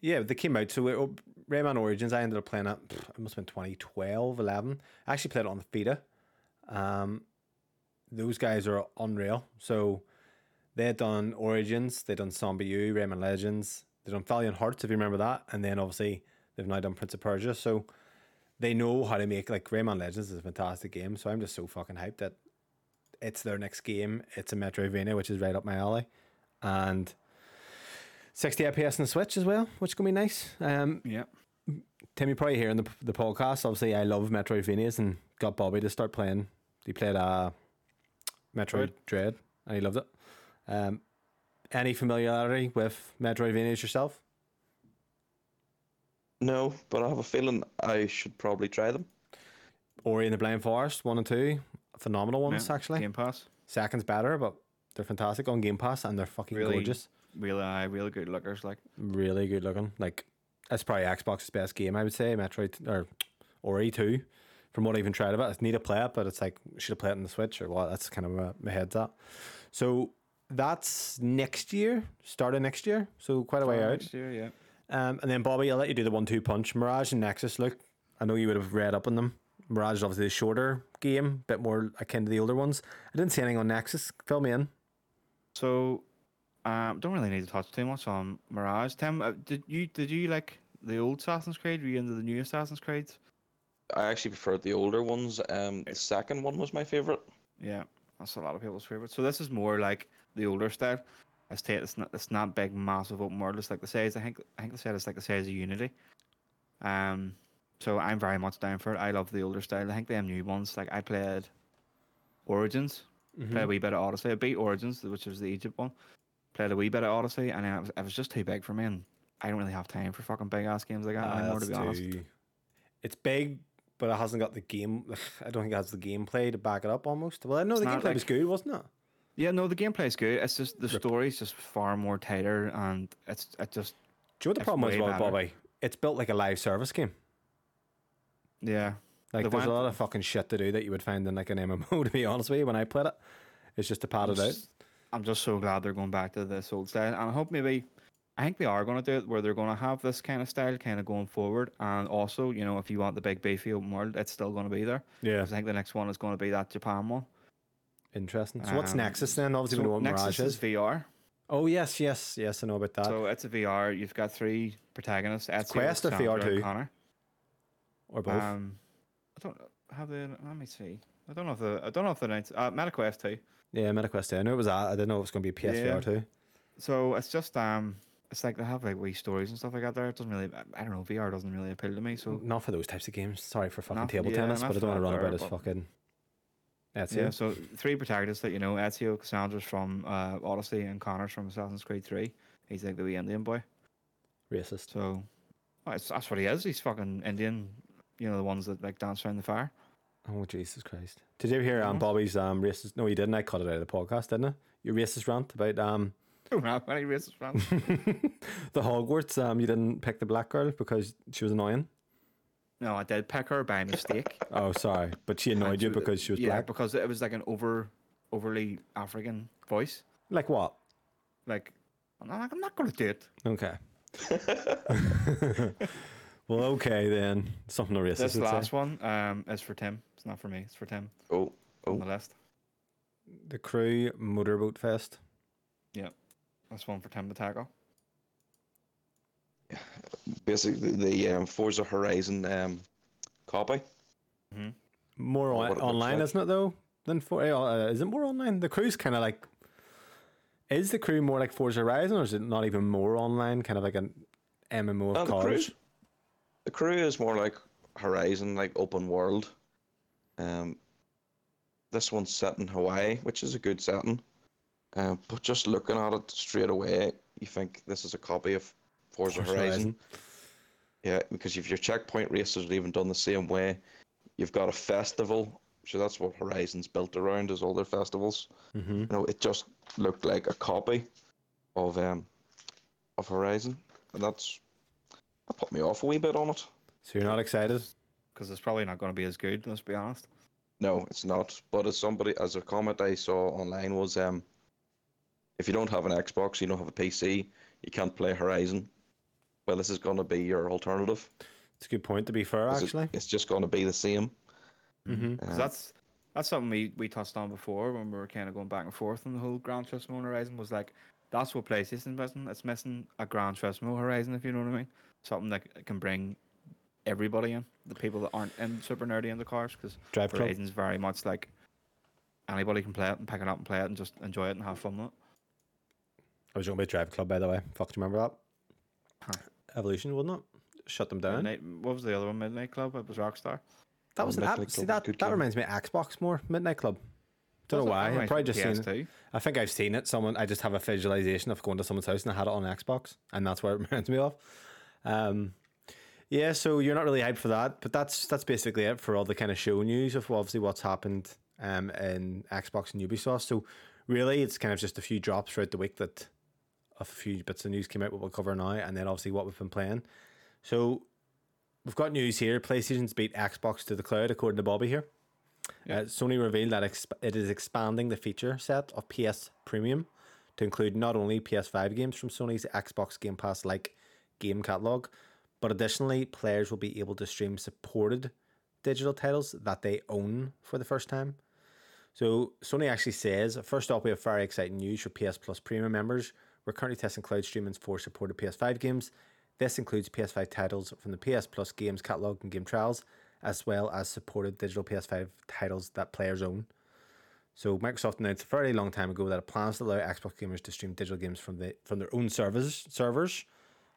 Yeah, they came out. So it, Rayman Origins, I ended up playing it. pff, It must have been 2012, 11. I actually played it on the Vita. Um, those guys are unreal. So they had done Origins, they had done ZombiU, Rayman Legends, they done Valiant Hearts, if you remember that, and then obviously they've now done Prince of Persia. So they know how to make like Rayman Legends is a fantastic game. So I'm just so fucking hyped that it's their next game. It's a Metroidvania, which is right up my alley, and 60 FPS on the Switch as well, which is gonna be nice. Um, Yeah. Tim, you probably hear in the the podcast. Obviously, I love Metroidvanias and got Bobby to start playing. He played uh, Metroid Dread and he loved it. Um, any familiarity with Metroidvanias yourself? No, but I have a feeling I should probably try them. Ori and the Blind Forest, one and two, phenomenal ones yeah. actually. Game Pass. Second's better, but they're fantastic on Game Pass and they're fucking Really gorgeous. Really, uh, really good lookers. Like Really good looking. Like that's probably Xbox's best game, I would say. Metroid or Ori two. From what I've even tried of it, I need to play it, but it's like should have played it on the Switch or what? That's kind of where my head's at. So that's next year, start of next year. So quite a way out. next year, yeah. Um, and then Bobby, I'll let you do the one-two punch. Mirage and Nexus. Look, I know you would have read up on them. Mirage is obviously the shorter game, a bit more akin to the older ones. I didn't see anything on Nexus. Fill me in. So, um, don't really need to touch too much on Mirage. Tim, uh, did you did you like the old Assassin's Creed? Were you into the new Assassin's Creed? I actually preferred the older ones. Um, the second one was my favorite. Yeah, that's a lot of people's favorite. So this is more like the older style. It's, ta- it's not it's not big, massive open world. It's like the size. I think I think they said it's like the size of Unity. Um, so I'm very much down for it. I love the older style. I think them new ones. Like I played Origins, played a wee bit of Odyssey. I beat Origins, which was the Egypt one. Played a wee bit of Odyssey, and it was, it was just too big for me. And I don't really have time for fucking big ass games like that Ah, anymore. To be that's honest. It's big, but it hasn't got the game. [SIGHS] I don't think it has the gameplay to back it up. Almost. Well, I know It's the gameplay was like- good, wasn't it? Yeah, no, the gameplay is good. It's just the story is just far more tighter, and it's it just Do you know what the problem about better. Bobby? It's built like a live service game. yeah. Like The there's a lot of fucking shit to do that you would find in like an [LAUGHS] MMO. To be honest with you, when I played it, it's just to pad it out. I'm just so glad they're going back to this old style, and I hope maybe, I think they are going to do it where they're going to have this kind of style kind of going forward, and also you know if you want the big beefy open world, it's still going to be there. Yeah. I think the next one is going to be that Japan one. Interesting. So what's Um, Nexus then? Obviously, we know So what Nexus Mirage is is. VR, Oh yes, yes, yes. I know about that. so it's a VR. You've got three protagonists: Ezio, Quest or VR2? Connor. or both. Um, I don't have the. Let me see. I don't know if the. I don't know if the nights. Uh, MetaQuest two. yeah, MetaQuest. I knew it was that. I didn't know it was going to be PSVR Yeah. too. So it's just um, it's like they have like wee stories and stuff like that. There, it doesn't really. I- don't know. VR doesn't really appeal to me. So Not for those types of games. Sorry for fucking Not- table yeah, tennis, but I don't want to run about as fucking. That's yeah. So three protagonists that you know: Ezio, Cassandra's from uh, Odyssey, and Connor's from Assassin's Creed Three. He's like the wee Indian boy. Racist. So well, it's, that's what he is. He's fucking Indian. You know the ones that like dance around the fire. Oh Jesus Christ! Did you ever hear um, No. Bobby's um racist? No, you didn't. I cut it out of the podcast, didn't I? Your racist rant about um [LAUGHS] Don't have any racist friends. [LAUGHS] the Hogwarts. Um, you didn't pick the black girl because she was annoying. No, I did pick her by mistake. Oh, sorry, but she annoyed you because she was black. yeah, black. because it was like an over, overly African voice. Like what? Like, I'm not, I'm not going to do it. Okay. [LAUGHS] [LAUGHS] Well, okay then. Something to racist This would last say. one um, is for Tim. It's not for me. It's for Tim Oh, on oh, the list. The Crew Motorboat Fest. Yeah, that's one for Tim to tackle. Basically the um, Forza Horizon um, copy. More on, it online, like. isn't it though? Than for uh, is it more online? The Crew's kind of like. Is the Crew more like Forza Horizon, or is it not even more online? Kind of like an MMO of the cars. crew, the crew is more like Horizon, like open world. Um, this one's set in Hawaii, which is a good setting. Um, but just looking at it straight away, you think this is a copy of Forza, Forza Horizon. Horizon. Yeah, because if your checkpoint races are even done the same way, you've got a festival. So that's what Horizon's built around is all their festivals. Mm-hmm. You know, it just looked like a copy of um of Horizon, and that's that put me off a wee bit on it. So you're not excited? Because it's probably not going to be as good, let's be honest. No, it's not. But as somebody, as a comment I saw online was, um, if you don't have an Xbox, you don't have a PC, you can't play Horizon. Well, this is going to be your alternative. It's a good point. To be fair, 'cause it- actually. it's just going to be the same. Mm-hmm. 'Cause Uh, that's that's something we, we touched on before when we were kind of going back and forth on the whole Gran Turismo Horizon was like that's what PlayStation's missing. It's missing a Gran Turismo Horizon, if you know what I mean. Something that c- can bring everybody in, the people that aren't in super nerdy in the cars, because Drive Club. Horizon's very much like anybody can play it and pick it up and play it and just enjoy it and have fun with it. I was going to be Drive Club, by the way. Fuck, do you remember that? Huh. Evolution, wasn't it? Shut them down. Midnight, what was the other one? Midnight Club. It was Rockstar. That Oh, was an app. Club See that that game. reminds me of Xbox more. Midnight Club. Don't Was know why. I've right, probably just seen it. I think I've seen it. Someone. I just have a visualization of going to someone's house and I had it on Xbox, and that's where it [LAUGHS] reminds me of. Um, yeah. So you're not really hyped for that, but that's that's basically it for all the kind of show news of obviously what's happened um in Xbox and Ubisoft. So really, it's kind of just a few drops throughout the week that of a few bits of news came out. What we'll cover now, and then obviously what we've been playing. So we've got news here. PlayStation's beat Xbox to the cloud, according to Bobby here. Yeah. Uh, Sony revealed that exp- it is expanding the feature set of PS Premium to include not only PS5 games from Sony's Xbox Game Pass like game catalog, but additionally, players will be able to stream supported digital titles that they own for the first time. So Sony actually says, first off, we have very exciting news for PS Plus Premium members. We're currently testing cloud streaming for supported PS5 games. This includes PS5 titles from the PS Plus games catalog and game trials, as well as supported digital PS5 titles that players own. So Microsoft announced a fairly long time ago that it plans to allow Xbox gamers to stream digital games from the from their own servers servers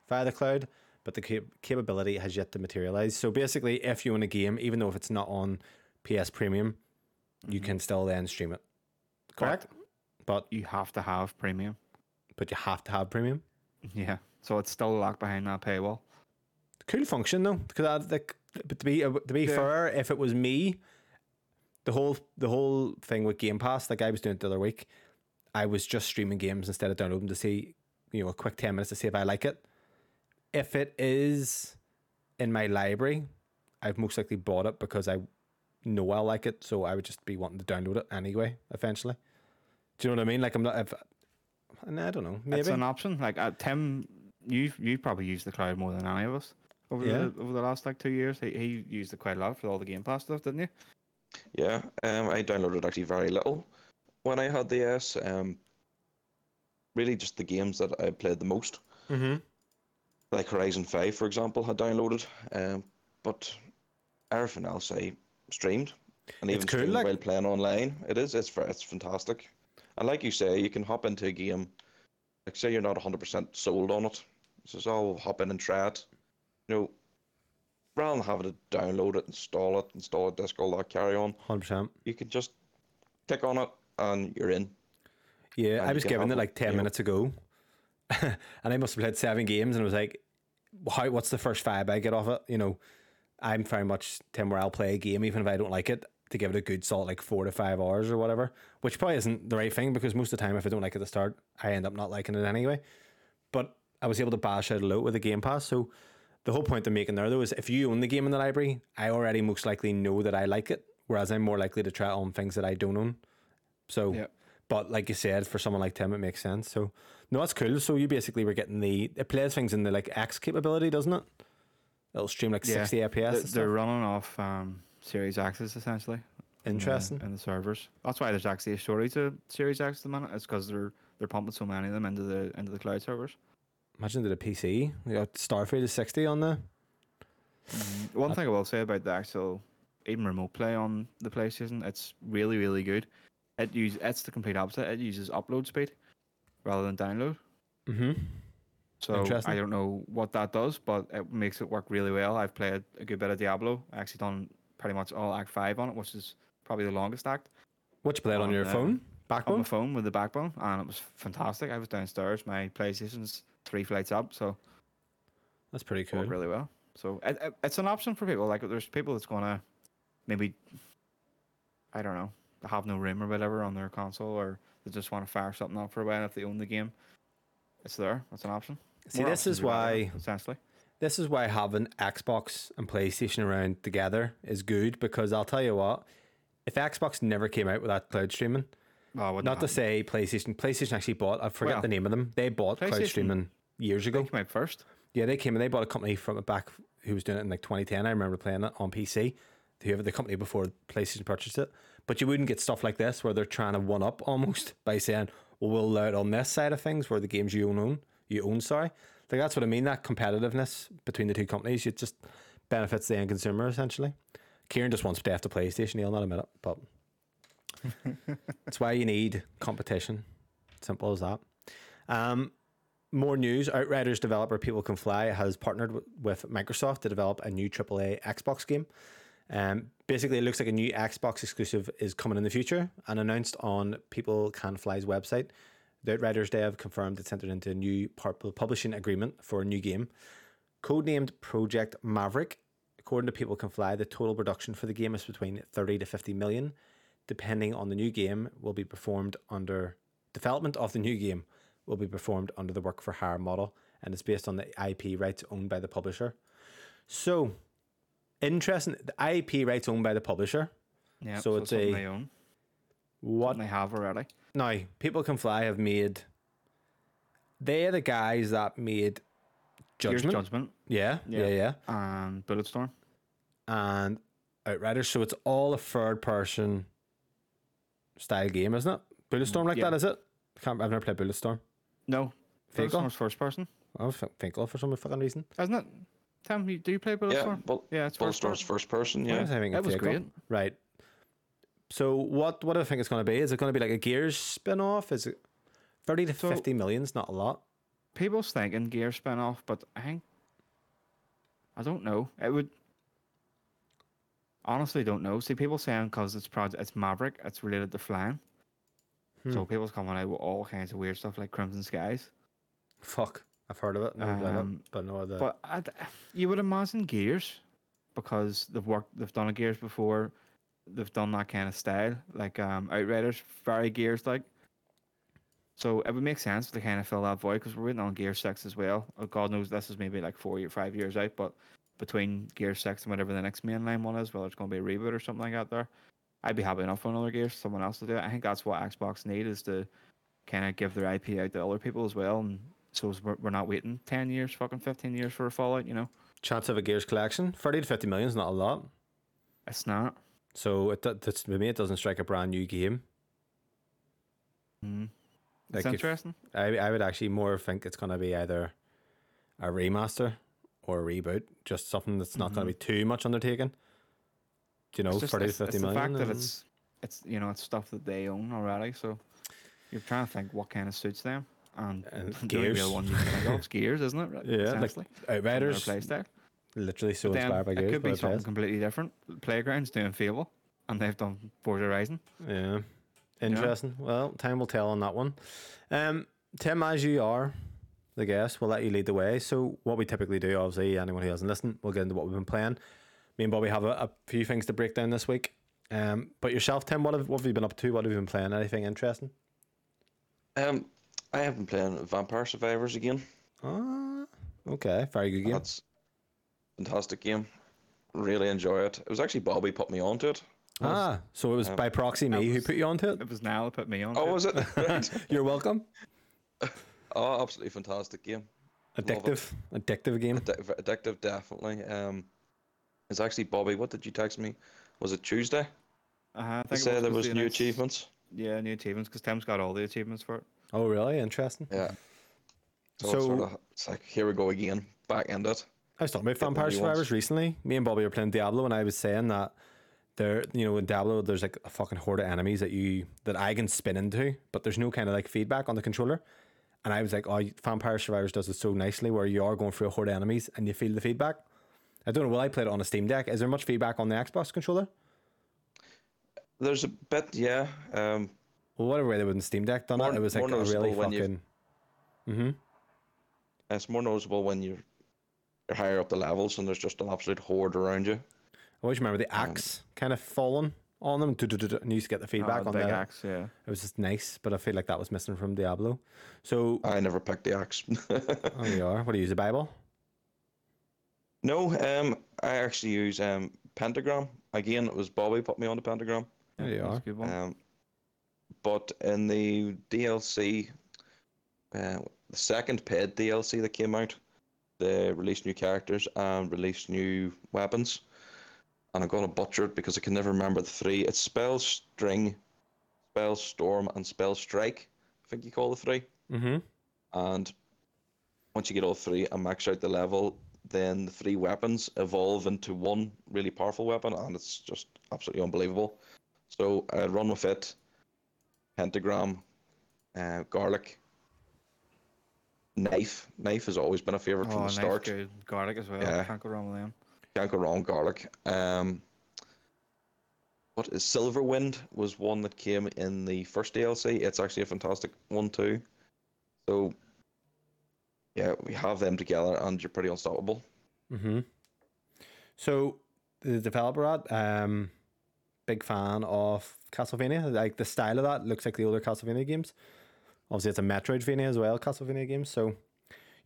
via the cloud, but the cap- capability has yet to materialize. So basically, if you own a game, even though if it's not on PS Premium, you mm-hmm. can still then stream it. Correct? But You have to have premium. But you have to have premium. Yeah. So it's still locked behind that paywall. Cool function though, because I, like, but to be uh, to be Yeah. fair, if it was me, the whole the whole thing with Game Pass, like I was doing it the other week, I was just streaming games instead of downloading to see, you know, a quick ten minutes to see if I like it. If it is in my library, I've most likely bought it because I know I like it, so I would just be wanting to download it anyway. Eventually, do you know what I mean? Like I'm not. If, and I don't know. Maybe It's an option. Like uh, Tim, you you probably used the cloud more than any of us over Yeah. the over the last like two years. He, he used it quite a lot for all the Game Pass stuff, didn't you? Yeah, um, I downloaded actually very little when I had the S. Um, really just the games that I played the most, mm-hmm. like Horizon Five, for example, had downloaded. Um, but everything else I streamed, and It's even cool, streamed like- while playing online. It is. It's fa- it's fantastic, and like you say, you can hop into a game. Like say you're not hundred percent sold on it, so just oh hop in and try it. You know, rather than having to download it, install it, install a disc, all that carry on Hundred percent. you can just click on it and you're in. Yeah, and I was given it like ten you know. minutes ago, [LAUGHS] and I must have played seven games, and it was like, how? What's the first five I get off it? You know, I'm very much Tim where I'll play a game even if I don't like it to give it a good solid like four to five hours or whatever, which probably isn't the right thing because most of the time if I don't like it at the start, I end up not liking it anyway. But I was able to bash it out a load with the Game Pass, so. The whole point I'm making there though is if you own the game in the library, I already most likely know that I like it, whereas I'm more likely to try it on things that I don't own. So Yeah. but like you said, for someone like Tim, it makes sense. So no, that's cool. So you basically were getting the it plays things in the like X capability, doesn't it? It'll stream like Yeah, 60 FPS. They're, they're running off um, Series X's essentially. Interesting. in the servers. That's why there's actually a shortage of Series X at the minute. It's because they're they're pumping so many of them into the into the cloud servers. Imagine that a PC. You got Starfield is 60 on the. One Uh, thing I will say about the actual even remote play on the PlayStation, it's really really good. It use it's the complete opposite. It uses upload speed rather than download. Mm-hmm. So I don't know what that does, but it makes it work really well. I've played a good bit of Diablo. I actually done pretty much all Act Five on it, which is probably the longest act. What you play it on On, your uh, phone? Backbone. On my phone with the backbone, and it was fantastic. I was downstairs. My PlayStation's three flights up, so That's pretty cool. really well. So it, it, it's an option for people. Like there's people that's gonna maybe I don't know have no room or whatever on their console, or they just want to fire something up for a while if they own the game. It's there. That's an option. See, More this is why essentially. This is why having Xbox and PlayStation around together is good because I'll tell you what, if Xbox never came out without cloud streaming, Oh, not to say PlayStation, PlayStation actually bought. I forget Well, the name of them. They bought cloud streaming years ago. they came out first. Yeah, they came and they bought a company from back who was doing it in like 2010. I remember playing it on PC. Whoever the company before PlayStation purchased it, but you wouldn't get stuff like this where they're trying to one up [LAUGHS] almost by saying, "Well, we'll allow it on this side of things where the games you own, you own." Sorry, like that's what I mean. That competitiveness between the two companies, it just benefits the end consumer essentially. Kieran just wants to have the PlayStation. He'll not admit it, but [LAUGHS] that's why you need competition. Simple as that. Um, more news Outriders developer People Can Fly has partnered w- with Microsoft to develop a new AAA Xbox game. Um, basically, it looks like a new Xbox exclusive is coming in the future and announced on People Can Fly's website. The Outriders dev confirmed it's entered into a new publishing agreement for a new game. Codenamed Project Maverick, according to People Can Fly, the total production for the game is between 30 to 50 million, depending on the new game, will be performed under development of the new game will be performed under the work for hire model and it's based on the IP rights owned by the publisher. So, interesting. The IP rights owned by the publisher. Yeah. So it's something a- they own. What they have already. Now? People Can Fly have made. They're the guys that made Judgment. Judgment Yeah, yeah, Yeah. yeah, and Bulletstorm. and Outriders. So it's all a third person style game, isn't it? Bulletstorm like Yeah. that, is it? I can't, I've never played Bulletstorm. No, Fatal? Bulletstorm's first person, I was thinking for some fucking reason. isn't it? Tim, do you play Bulletstorm? Yeah, Bulletstorm? well, Yeah, it's first Bulletstorm's person. first person. Why Yeah. was I thinking That was great. Right. So what what do I think it's going to be? Is it going to be like a Gears spin off? Is it 30 to So- 50 million is not a lot. People's thinking Gear spin off, but I think I don't know. It would honestly don't know. See, people saying because it's project, it's Maverick, it's related to flying. So Hmm. people's coming out with all kinds of weird stuff like Crimson Skies. Fuck. I've heard of it. It, Um, but no other. But I d you would imagine Gears because they've worked, they've done a Gears before. They've done that kind of style, like um, Outriders, very Gears like. So it would make sense to kind of fill that void because we're waiting on Gear Six as well. Oh, God knows this is maybe like four or five years out, but between Gear Six and whatever the next mainline one is, whether it's going to be a reboot or something like that, there, I'd be happy enough for another Gears, someone else to do it. I think that's what Xbox need is to kind of give their IP out to other people as well, and so we're, not waiting ten years, fucking fifteen years for a Fallout. You know, Chance of a Gears collection, 30 to 50 million is not a lot. it's not. So it, that's, to me, it doesn't strike a brand new game. Mm. Like It's if- interesting. I, I would actually more think it's going to be either a remaster or a reboot, just something that's not going to be too much undertaken. Do you know, Mm-hmm. It's just 30 to it's, 50 it's the million. fact that it's it's you know it's stuff that they own already. So you're trying to think what kind of suits them. And, And [LAUGHS] the Gears. real one you can think of is Gears, isn't it? [LAUGHS] Yeah, like essentially. from their Outriders. Literally so But then inspired by it Gears. could be something it. completely different. Playground's doing Fable, and they've done Forza Horizon. Yeah. Interesting. Well, time will tell on that one. Um, Tim, as you are the guest, we'll let you lead the way. So, what we typically do, obviously, anyone who hasn't listened, we'll get into what we've been playing. Me and Bobby have a, a few things to break down this week. Um, but yourself, Tim, what have, what have you been up to? What have you been playing? Anything interesting? Um, I have been playing Vampire Survivors again. Ah, okay. Very good game. That's a fantastic game. Really enjoy it. It was actually Bobby put me onto it. ah, so it was um, by proxy me who put you onto it? It was Niall that put me on. Oh, it. was it? [LAUGHS] Right. You're welcome. [LAUGHS] Oh, absolutely fantastic game. Addictive, addictive game. Addic- addictive, definitely. Um, it's actually Bobby. What did you text me? Was it Tuesday? Uh-huh, I They think it said there was they new announced- achievements. Yeah, new achievements because Tim's got all the achievements for it. Oh, really? Interesting. Yeah. So, So- it's, sort of, it's like here we go again, back end it. I was talking about Vampire. Survivors recently. Me and Bobby were playing Diablo, and I was saying that there, you know, in Diablo, there's like a fucking horde of enemies that you that I can spin into, but there's no kind of like feedback on the controller. And I was like, oh, Vampire Survivors does it so nicely, where you are going through a horde of enemies and you feel the feedback. I don't know. Will I play it on a Steam Deck? Is there much feedback on the Xbox controller? There's a bit, yeah. Um, Well, whatever way they would in Steam Deck done More- it, it was like a really noticeable when you- fucking. Mm-hmm. it's more noticeable when you're you're higher up the levels and there's just an absolute horde around you. I always remember the Um, axe kind of falling on them, and you used to get the feedback oh, on the big the. axe, yeah. It was just nice, but I feel like that was missing from Diablo. So, I never picked the axe. [LAUGHS] oh, you are. What do you use? The Bible? no, um, I actually use um pentagram. Again, it was Bobby put me on the pentagram. There you that's are. a good one. Um, but in the DLC, uh, the second paid DLC that came out, they released new characters and released new weapons. And I'm going to butcher it because I can never remember the three. It's Spell String, Spell Storm, and Spell Strike. I think you call the three. Mm-hmm. And once you get all three and max out the level, then the three weapons evolve into one really powerful weapon, and it's just absolutely unbelievable. So I run with it, pentagram, uh, garlic, knife. Knife has always been a favorite oh, from the nice, start. good. Garlic as well. Yeah. Can't go wrong with them. Can't go wrong, garlic. Um, what is Silverwind was one that came in the first DLC. It's actually a fantastic one too. So yeah, we have them together, and you're pretty unstoppable. Mm-hmm. So the developer at um big fan of Castlevania. Like the style of that looks like the older Castlevania games. Obviously it's a Metroidvania as well, Castlevania games. So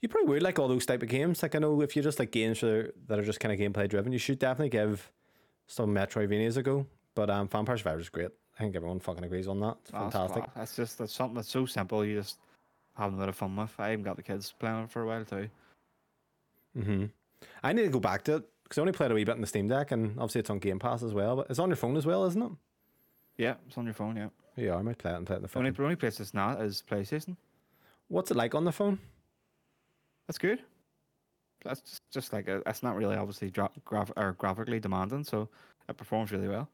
you probably would like all those type of games. Like I know if you just like games that are, that are just kind of gameplay driven, you should definitely give some Metroidvanias a go. But um Vampire Survivors is great. I think everyone fucking agrees on that. It's That's fantastic. class. That's just that's something that's so simple. You just have a bit of fun with. I even got the kids playing it for a while too. Mm-hmm. I need to go back to it because I only played a wee bit in the Steam Deck, and obviously it's on Game Pass as well. But it's on your phone as well, isn't it? Yeah, it's on your phone. Yeah. Yeah, I might play it and play it in the only, phone. the only place it's not is PlayStation. What's it like on the phone? That's good. That's just, just like a, it's not really obviously dra- graph, or graphically demanding, so it performs really well.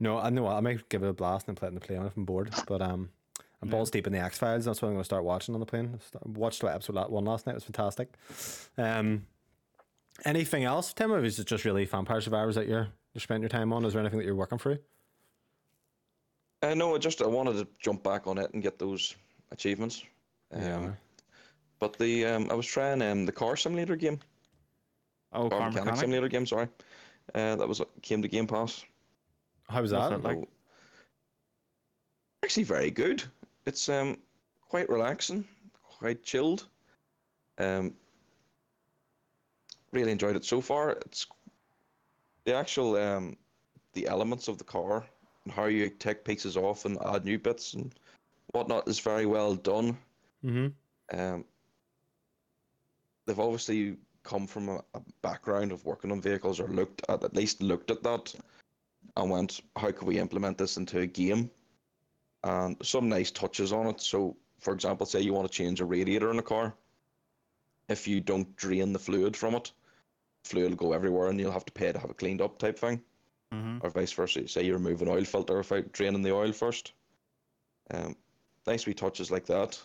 No, I know what, I might give it a blast and play it in the plane if I'm bored. But um, I'm Yeah. balls deep in the X Files. That's what I'm going to start watching on the plane. I watched like episode one last night. It was fantastic. Um, anything else, Tim? Or is it just really Vampire Survivors that you're you spending your time on? Is there anything that you're working through? Uh, no, I just I wanted to jump back on it and get those achievements. Um, Yeah. But the um, I was trying um the car simulator game, Oh, car car mechanic, mechanic. simulator game. Sorry, uh, that was came to Game Pass. How was that? like? Actually very good. It's um quite relaxing, quite chilled. Um, really enjoyed it so far. It's the actual um the elements of the car and how you take pieces off and add new bits and whatnot is very well done. Mm-hmm. Um, they've obviously come from a, a background of working on vehicles or looked at at least looked at that and went, how can we implement this into a game? And some nice touches on it. So, for example, say you want to change a radiator in a car. If you don't drain the fluid from it, fluid will go everywhere and you'll have to pay to have it cleaned up type thing hmm or vice versa. Say you remove an oil filter without draining the oil first. Um, nice wee touches like that.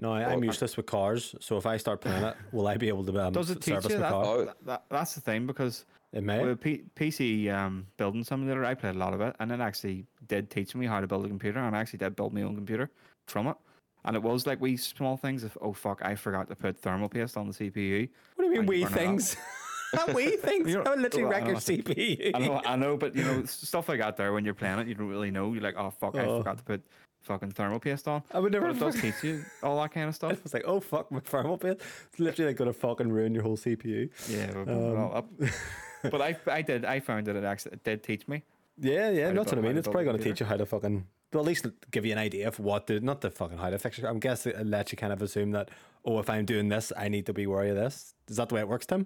No, I, I'm Well, useless with cars. So if I start playing it, will I be able to um, Does it teach service you my that, car? Oh. that, that? That's the thing because It may. with P- PC um, building simulator, I played a lot of it, and it actually did teach me how to build a computer, and I actually did build my own computer from it. And it was like wee small things. If oh fuck, I forgot to put thermal paste on the CPU. What do you mean, wee burn it up. things? [LAUGHS] things? You're- I would literally well, I know. CPU. I know, I know, but you know [LAUGHS] stuff like that. There, when you're playing it, you don't really know. You're like, oh fuck, I Oh. forgot to put fucking thermal paste on. I would never. But it does [LAUGHS] teach you all that kind of stuff. It's like, oh fuck, my thermal paste. It's literally like gonna fucking ruin your whole CPU. Yeah, but, Um, [LAUGHS] but I, I did, I found that it actually it did teach me. Yeah, yeah, to that's what I mean. It's probably gonna teach you how to fucking. Well, at least give you an idea of what to, not the fucking how to fix it. I'm guessing it lets you kind of assume that, oh, if I'm doing this, I need to be wary of this. Is that the way it works, Tim?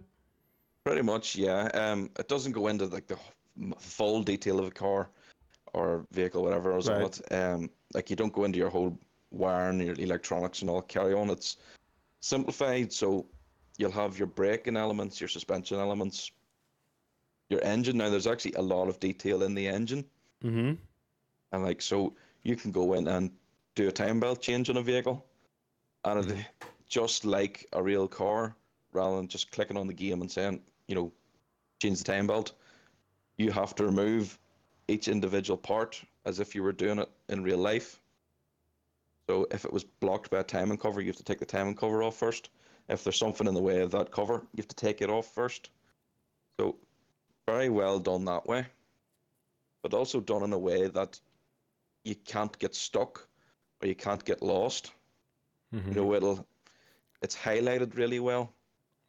Pretty much, yeah. Um, it doesn't go into like the full detail of a car or vehicle, whatever on Right. it. Um, like you don't go into your whole wiring, your electronics, and all carry on. It's simplified, so you'll have your braking elements, your suspension elements, your engine. Now, there's actually a lot of detail in the engine, Mm-hmm. and like so, you can go in and do a time belt change on a vehicle, and it, just like a real car, rather than just clicking on the game and saying, you know, change the time belt, you have to remove each individual part as if you were doing it in real life. So if it was blocked by a timing cover, you have to take the timing cover off first. If there's something in the way of that cover, you have to take it off first. So very well done that way. But also done in a way that you can't get stuck or you can't get lost. Mm-hmm. You know, it'll it's highlighted really well.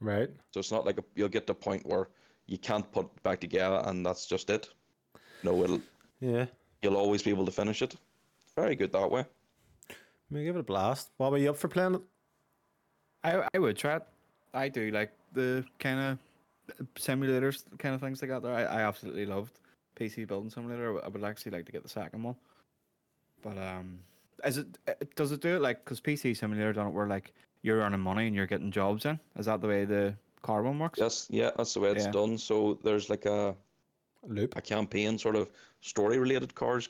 Right. So it's not like a, you'll get to a point where you can't put it back together and that's just it. No, it'll Yeah. you'll always be able to finish it. Very good that way. Maybe give it a blast. Bobby, you up for playing it? I I would try it. I do like the kind of simulators, kind of things they got there. I, I absolutely loved PC Building Simulator. I would actually like to get the second one. But um, is it uh, does it do it like because PC Simulator done it where like you're earning money and you're getting jobs in? Is that the way the car one works? Yes, yeah, that's the way it's Yeah. done. So there's like a Loop. a campaign sort of story related cars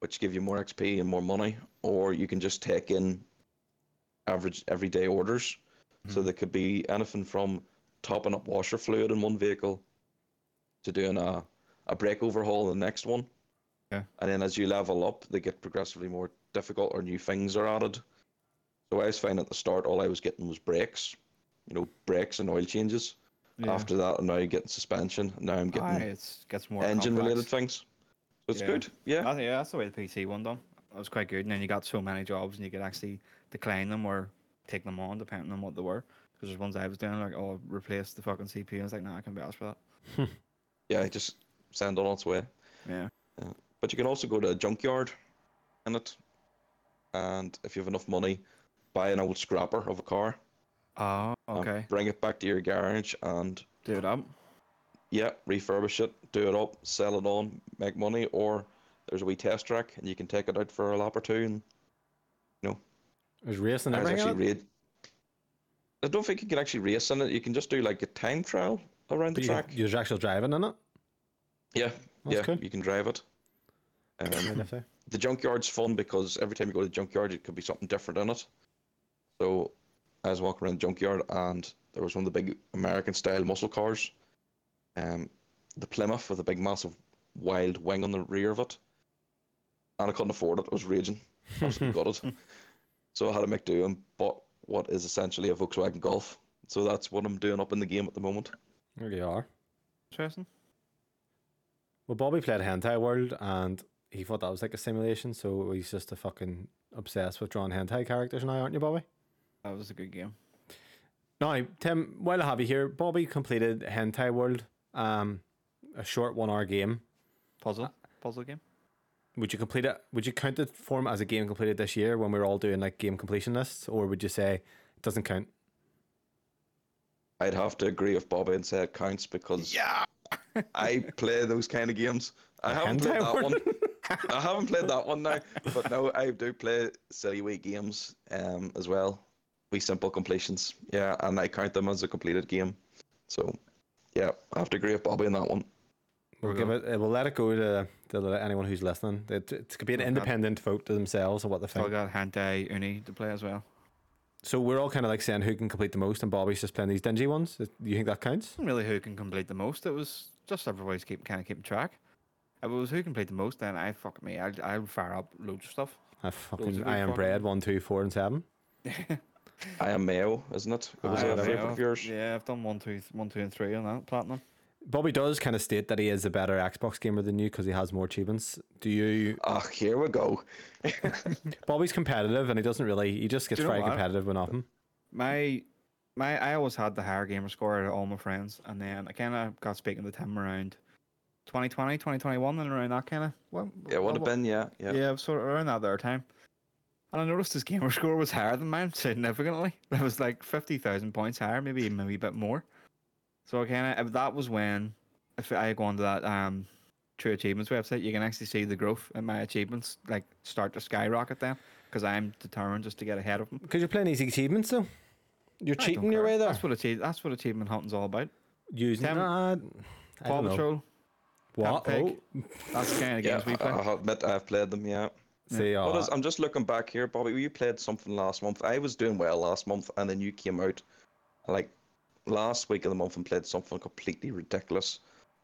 which give you more XP and more money, or you can just take in average everyday orders. So Hmm. they could be anything from topping up washer fluid in one vehicle to doing a, a brake overhaul in the next one. Yeah. And then as you level up, they get progressively more difficult or new things are added. So I was finding at the start all I was getting was brakes, you know, brakes and oil changes. Yeah. After that, I'm now getting suspension. and Now I'm getting Aye, it's gets more engine related things. So it's Yeah. good. Yeah. I yeah, that's the way the PC one done. That was quite good. And then you got so many jobs, and you could actually decline them or take them on depending on what they were. Because there's ones I was doing like, oh, replace the fucking CPU. I was like, nah, I can't be asked for that. [LAUGHS] Yeah, just send on its way. Yeah. But you can also go to a junkyard in it. And if you have enough money, buy an old scrapper of a car. Oh, okay. bring it back to your garage and Do it up. yeah, refurbish it, do it up, sell it on, make money, or there's a wee test track and you can take it out for a lap or two and There's racing and I was everything. actually in. I don't think you can actually race in it. You can just do like a time trial around the But you, track. there's actual driving in it. Yeah, That's yeah, cool. you can drive it. Um, Right, if they- the junkyard's fun because every time you go to the junkyard, it could be something different in it. So I was walking around the junkyard and there was one of the big American style muscle cars. Um, the Plymouth with a big massive wild wing on the rear of it. And I couldn't afford it. I was raging. [LAUGHS] Absolutely gutted. So I had to make do and bought what is essentially a Volkswagen Golf. So that's what I'm doing up in the game at the moment. There you are. Interesting. Well, Bobby played Hentai World and he thought that was like a simulation, so he's just a fucking obsessed with drawing hentai characters now, aren't you, Bobby? That was a good game. Now, Tim, while I have you here, Bobby completed Hentai World, um, a short one hour game. Puzzle. Puzzle game. Would you complete it? Would you count it form as a game completed this year when we were all doing like game completion lists, or would you say it doesn't count? I'd have to agree with Bobby and say it counts because Yeah. I play those kind of games. I haven't played that one? one. [LAUGHS] I haven't played that one now, but no, I do play silly wee games um as well. Wee simple completions, yeah, and I count them as a completed game. So, yeah, I have to agree with Bobby on that one. We'll give it. uh, We'll let it go to, to anyone who's listening. It, it could be an Okay. independent vote to themselves of what they Still think. got Hentai Uni to play as well. So we're all kind of like saying who can complete the most, and Bobby's just playing these dingy ones. Do you think that counts? wasn't really who can complete the most. It was just everybody's keep kind of keeping track. If it was who can complete the most, then I fuck me. I'll I'll fire up loads of stuff. I Those fucking are I am bread one, two, four, and seven. [LAUGHS] I am Mayo, isn't it? It was Aye, a whatever. favourite of yours. Yeah, I've done one, two, one, two, and three on that platinum. Bobby does kind of state that he is a better Xbox gamer than you because he has more achievements. Do you? Ah, here we go. [LAUGHS] Bobby's competitive and he doesn't really. He just gets Do you know very competitive when nothing. My my I always had the higher gamer score out of all my friends, and then I kind of got speaking to Tim around 2020, 2021, and around that kind of. Well, Yeah, would have been, yeah, yeah. Yeah, sort of around that there time. And I noticed his gamer [LAUGHS] score was higher than mine significantly. It was like fifty thousand points higher, maybe even a wee bit more. So kind of that was when if I go onto that um True Achievements website, you can actually see the growth in my achievements like start to skyrocket then because I'm determined just to get ahead of them. Because you're playing easy achievements, though. You're cheating your way there. That's what achieve. That's what achievement hunting's all about. Using Tem- nah, I Paw don't know. Patrol. What? Peppa Oh, Pig. That's the kind of Yeah, games we I, play. I admit I've played them. Yeah. See, uh, What is, I'm just looking back here, Bobby. You played something last month. I was doing well last month, and then you came out like last week of the month and played something completely ridiculous,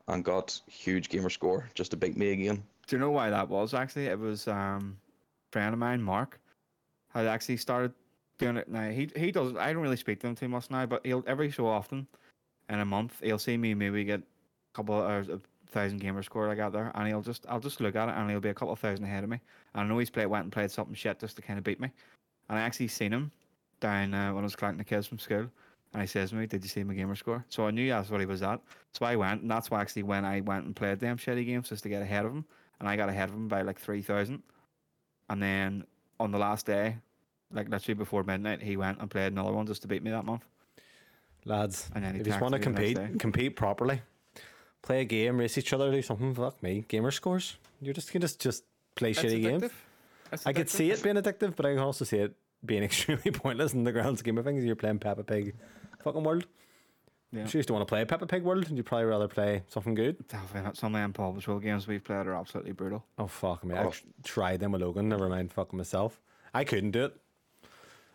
and got huge gamer score just to beat me again. Do you know why that was? Actually, it was um, a friend of mine, Mark, had actually started doing it. Now he he does. I don't really speak to him too much now, but he'll every so often, in a month, he'll see me maybe get a couple of hours, a thousand gamer score I got there, and he'll just I'll just look at it, and he'll be a couple of thousand ahead of me. And I know he's played went and played something shit just to kind of beat me. And I actually seen him down uh, when I was collecting the kids from school. And he says to me, "Did you see my gamer score?" So I knew that's what he was at. So I went, and that's why actually when I went and played them shitty games just to get ahead of him, and I got ahead of him by like three thousand. And then on the last day, like literally before midnight, he went and played another one just to beat me that month. lads, And then he if you just want to texted me the next compete, compete properly, play a game, race each other, do something. Fuck me, gamer scores. You're just you can just just play It's shitty games. addictive. It's I could see it being addictive, but I can also see it being [LAUGHS] extremely pointless in the grand scheme of things. You're playing Peppa Pig, fucking world. Yeah. Sure, you don't want to play Peppa Pig World, and you'd probably rather play something good. Definitely not. Some of them Paw Patrol games we've played are absolutely brutal. Oh fuck me! I Oh. tr- tried them with Logan. Never mind, fucking myself. I couldn't do it.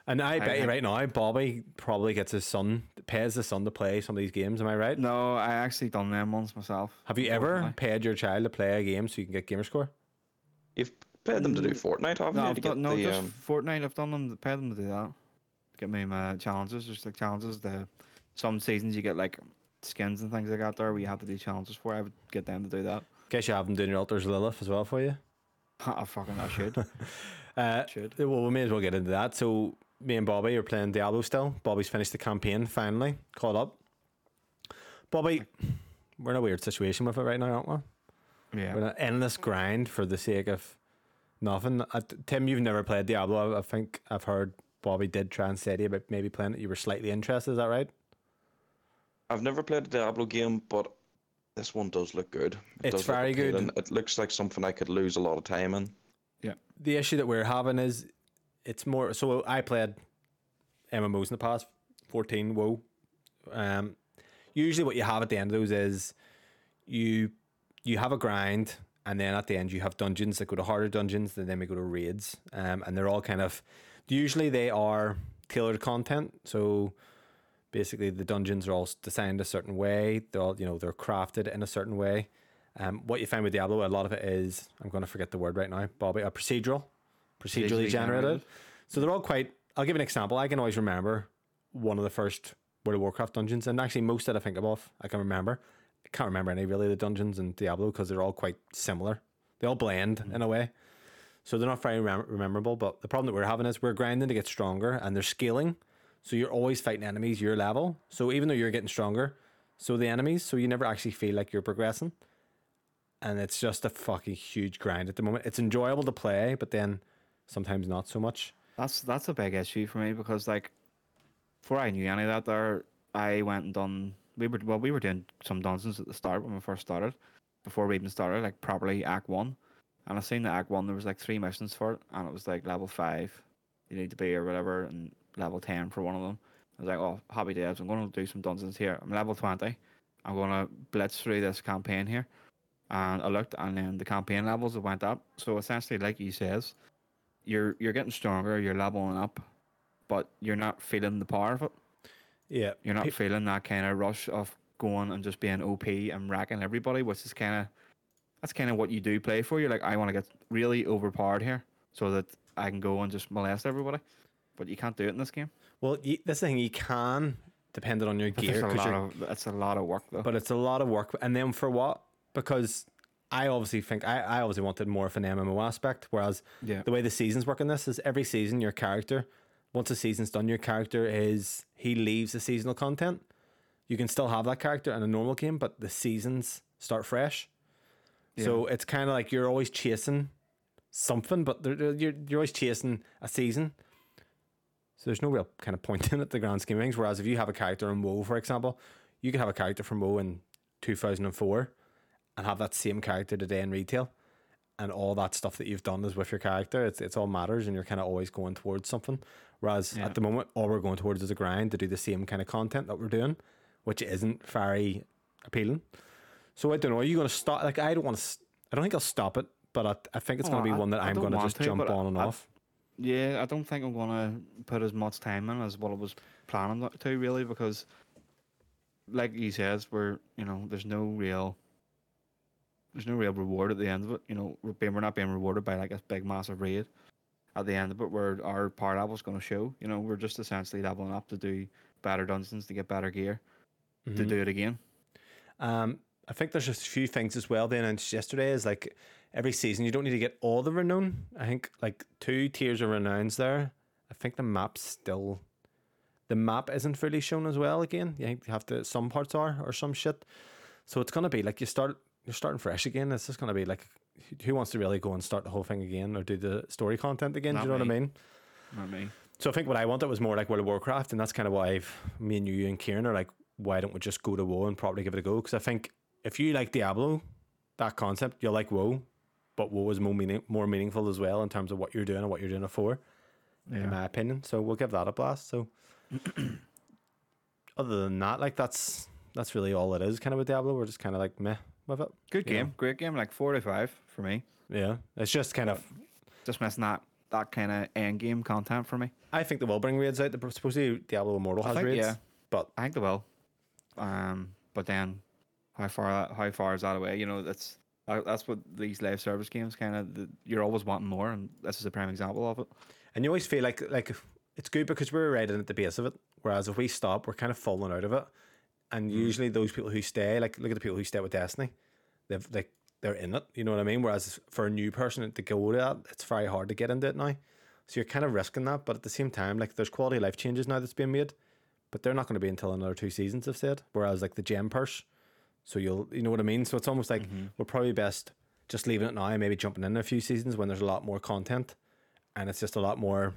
And I, bet you right now, Bobby probably gets his son, pays his son to play some of these games. Am I right? No, I actually done them once myself. Have you ever unfortunately. paid your child to play a game so you can get gamer score? You've paid them to do Fortnite, haven't No, you? I've To done, get no, the, just um, Fortnite. I've done them. Paid them to do that. Get me my challenges, just like challenges. The some seasons you get like skins and things like that there where you have to do challenges for. I would get them to do that. Guess you have them doing your altars Lilith as well for you. [LAUGHS] I fucking I should. [LAUGHS] Uh, should. well, we may as well get into that. So, me and Bobby are playing Diablo still. Bobby's finished the campaign finally, caught up. Bobby, we're in a weird situation with it right now, aren't we? Yeah. We're in an endless grind for the sake of nothing. Uh, Tim, you've never played Diablo. I, I think I've heard Bobby did try and say to you about maybe playing it. You were slightly interested, is that right? I've never played a Diablo game, but this one does look good. It It's very good. It looks like something I could lose a lot of time in. Yeah. The issue that we're having is it's more so I played MMOs in the past 14 WoW um usually what you have at the end of those is you you have a grind and then at the end you have dungeons that go to harder dungeons and then we go to raids. Um and they're all kind of usually they are tailored content. So basically the dungeons are all designed a certain way. They're all you know they're crafted in a certain way. Um, what you find with Diablo, a lot of it is I'm going to forget the word right now, Bobby. A procedural, procedurally, generated. generated. So they're all quite. I'll give an example. I can always remember one of the first World of Warcraft dungeons, and actually most that I think of, I can remember. I can't remember any really of the dungeons in Diablo because they're all quite similar. They all blend mm-hmm. in a way, so they're not very remem- rememberable. But the problem that we're having is we're grinding to get stronger, and they're scaling. So you're always fighting enemies your level. So even though you're getting stronger, so the enemies, so you never actually feel like you're progressing and it's just a fucking huge grind at the moment. It's enjoyable to play, but then sometimes not so much. That's that's a big issue for me because like before I knew any of that there, I went and done we were well we were doing some dungeons at the start when we first started. Before we even started, like properly Act One. And I seen the Act One there was like three missions for it and it was like level five you need to be or whatever and level ten for one of them. I was like, Oh, happy days, I'm gonna do some dungeons here. I'm level twenty. I'm gonna blitz through this campaign here. And I looked and then the campaign levels went up. So essentially like you says, you're you're getting stronger, you're leveling up, but you're not feeling the power of it. Yeah, You're not Pe- feeling that kind of rush of going and just being OP and racking everybody, which is kind of that's kind of what you do play for. You're like, I want to get really overpowered here so that I can go and just molest everybody, but you can't do it in this game. Well, you, that's the thing. You can, depending on your But gear, there's a 'cause lot of that's a lot of work though. but it's a lot of work. And then for what? Because I obviously think I, I obviously wanted more of an MMO aspect. Whereas yeah, the way the seasons work in this is every season your character, once a season's done, your character is he leaves the seasonal content. You can still have that character in a normal game, but the seasons start fresh. So it's kind of like you're always chasing something, but you're you're always chasing a season. So there's no real kind of point [LAUGHS] in it, the grand scheme of things. Whereas if you have a character in WoW, for example, you could have a character from WoW in 2004 and have that same character today in retail, and all that stuff that you've done is with your character. It's it's all matters, and you're kind of always going towards something. Whereas Yeah. at the moment, all we're going towards is a grind to do the same kind of content that we're doing, which isn't very appealing. So I don't know. Are you going to stop? Like I don't want to. I don't think I'll stop it, but I, I think it's Oh, going to be I- one that I I'm going to just jump on and I- off. Yeah, I don't think I'm gonna put as much time in as what I was planning to really because, like you says, we're you know there's no real there's no real reward at the end of it. You know, we're being we're not being rewarded by like a big massive raid at the end of it where our power level is going to show. You know, we're just essentially leveling up to do better dungeons to get better gear to Mhm. do it again. Um, I think there's just a few things as well. They announced yesterday is like every season you don't need to get all the renown. I think like two tiers of renowns there. I think the map's still the map isn't fully shown as well again. You have to some parts are or some shit. So it's gonna be like you start you're starting fresh again. It's just gonna be like who- wants to really go and start the whole thing again or do the story content again? Not do you know what I mean? Not me. So I think what I wanted was more like World of Warcraft, and that's kind of why I've, me and you and Kieran are like, why don't we just go to WoW and probably give it a go? Because I think if you like Diablo, that concept, you'll like WoW, but WoW is more meaning more meaningful as well in terms of what you're doing and what you're doing it for, in my opinion. So we'll give that a blast. So [CLEARS THROAT] other than that, like that's that's really all it is. Kind of with Diablo, we're just kind of like meh with it. Good Yeah. game, great game. Like four to five for me. Yeah, it's just kind of. Just missing that that kind of end game content for me. I think they will bring raids out. The supposedly Diablo Immortal I has think, raids, yeah. but I think they will. Um, but then, how far how far is that away? You know, that's uh, that's what these live service games kind of. You're always wanting more, and this is a prime example of it. And you always feel like like it's good because we're right in at the base of it. Whereas if we stop, we're kind of falling out of it. And hmm. usually those people who stay, like look at the people who stay with Destiny, they've like they're in it. You know what I mean? Whereas for a new person to go to that, it's very hard to get into it now. So you're kind of risking that, but at the same time, like there's quality life changes now that's being made, but they're not going to be until another two seasons. I've said. Whereas like the gem purse, so you'll you know what I mean. So it's almost like mm-hmm. we're probably best just leaving it now and maybe jumping in a few seasons when there's a lot more content, and it's just a lot more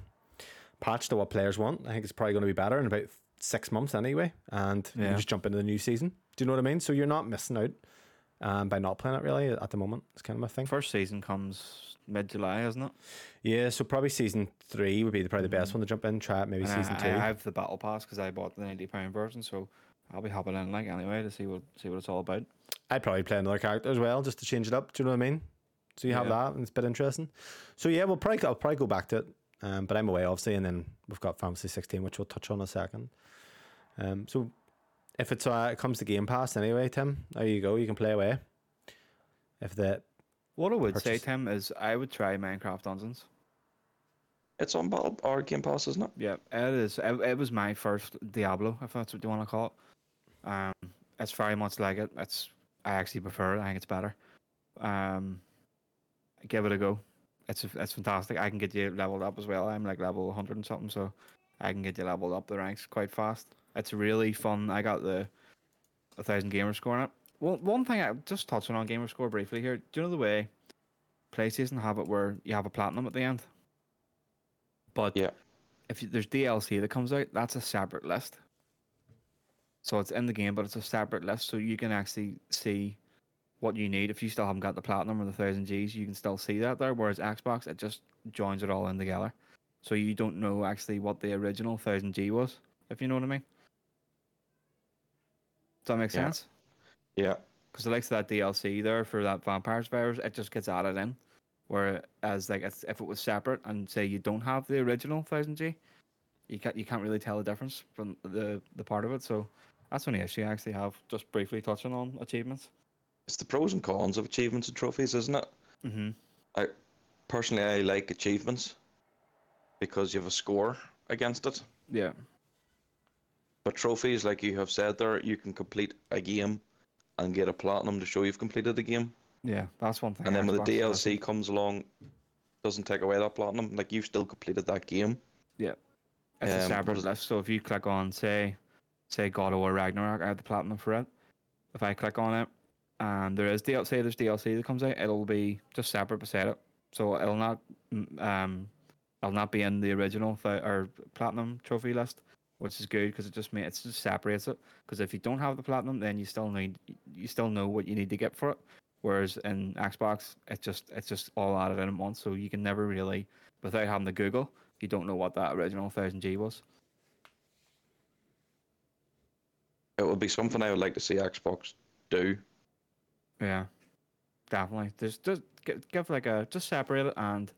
patched to what players want. I think it's probably going to be better in about six months anyway, and you Yeah. just jump into the new season. Do you know what I mean? So you're not missing out um, by not playing it really at the moment. It's kind of my thing. First season comes mid July, isn't it? Yeah, so probably season three would be the, probably the best Mhm. one to jump in. Try it maybe And season I, two. I have the battle pass because I bought the ninety pound version, so I'll be hopping in like anyway to see what see what it's all about. I'd probably play another character as well, just to change it up. Do you know what I mean? So you have Yeah. that, and it's a bit interesting. So yeah, we'll probably I'll probably go back to it. Um, but I'm away obviously, and then we've got Fantasy 16, which we'll touch on in a second. Um, so if it's uh, it comes to Game Pass anyway, Tim, there you go. You can play away. If the What I would say, Purchase. Tim, is I would try Minecraft Dungeons. It's on Battle or Game Pass, isn't it? Yeah, it is. It, it was my first Diablo, if that's what you want to call it. Um, it's very much like it. It's I actually prefer it. I think it's better. Um, give it a go. It's it's fantastic. I can get you leveled up as well. I'm like level 100 and something, so I can get you leveled up the ranks quite fast. It's really fun. I got the a thousand gamer score on it. One one thing I just touching on gamer score briefly here. Do you know the way PlayStation have it where you have a platinum at the end? But Yeah. if you, there's DLC that comes out, that's a separate list. So it's in the game, but it's a separate list, so you can actually see what you need. If you still haven't got the platinum or the thousand Gs, you can still see that there. Whereas Xbox, it just joins it all in together, so you don't know actually what the original thousand G was. If you know what I mean. Does that make Yeah. sense? Yeah. Because the likes of that DLC there for that Vampire Survivors, it just gets added in. Whereas like if, if it was separate and say you don't have the original thousand G, you can't you can't really tell the difference from the the part of it. So that's only issue I actually have. Just briefly touching on achievements. It's the pros and cons of achievements and trophies, isn't it? Mm-hmm. I personally I like achievements because you have a score against it. Yeah. But trophies, like you have said there, you can complete a game and get a platinum to show you've completed the game. Yeah, that's one thing. and then when the. DLC comes along, doesn't take away that platinum. Like you've still completed that game. Yeah. It's a um, separate list. So if you click on say say God of War Ragnarok, I have the platinum for it. If I click on it and there is DLC, there's DLC that comes out, it'll be just separate beside it. so it'll not mm, um, it'll not be in the original th- or platinum trophy list, which is good because it just ma- it just separates it. Because if you don't have the platinum, then you still need you still know what you need to get for it. Whereas in Xbox, it's just it's just all added in at once, so you can never really, without having to Google, you don't know what that original thousand G was. It would be something I would like to see Xbox do. Yeah, definitely. Just just give, give like a just separate it and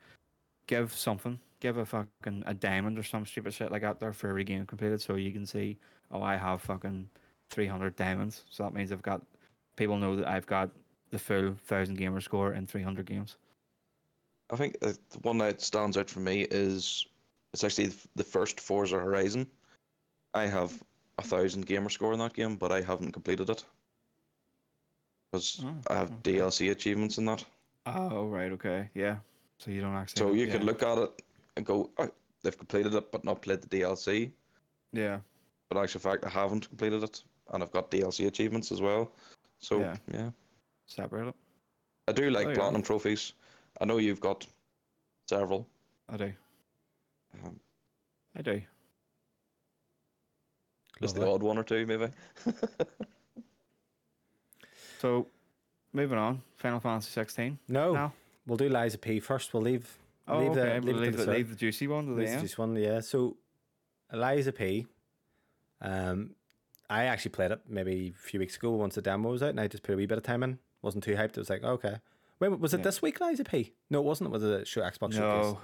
give something. Give a fucking a diamond or some stupid shit like that there for every game completed, so you can see, oh, I have fucking three hundred diamonds. So that means I've got people know that I've got the full thousand gamer score in three hundred games. I think the one that stands out for me is it's actually the first Forza Horizon. I have a thousand gamer score in that game, but I haven't completed it because Oh, I have okay. DLC achievements in that. Oh right, okay, yeah. So you don't actually. So you yeah. could look at it and go, oh, they've completed it, but not played the DLC. Yeah, But actual fact, I haven't completed it, and I've got DLC achievements as well. So Yeah. yeah, separate it. I do like Oh, yeah. platinum trophies. I know you've got several. I do. Um, I do. just the odd one or two, maybe. [LAUGHS] So, moving on. Final Fantasy 16. No, Now. we'll do Lies of P first. We'll leave. Oh, leave okay. the we'll leave, leave, the, the leave the juicy one to the This is end. just one, yeah. So, Lies of P. Um, I actually played it maybe a few weeks ago once the demo was out, and I just put a wee bit of time in. wasn't too hyped. It was like, okay. Wait, was it Yeah. this week, Lies of P? No, it wasn't. It was a show Xbox showcase. No,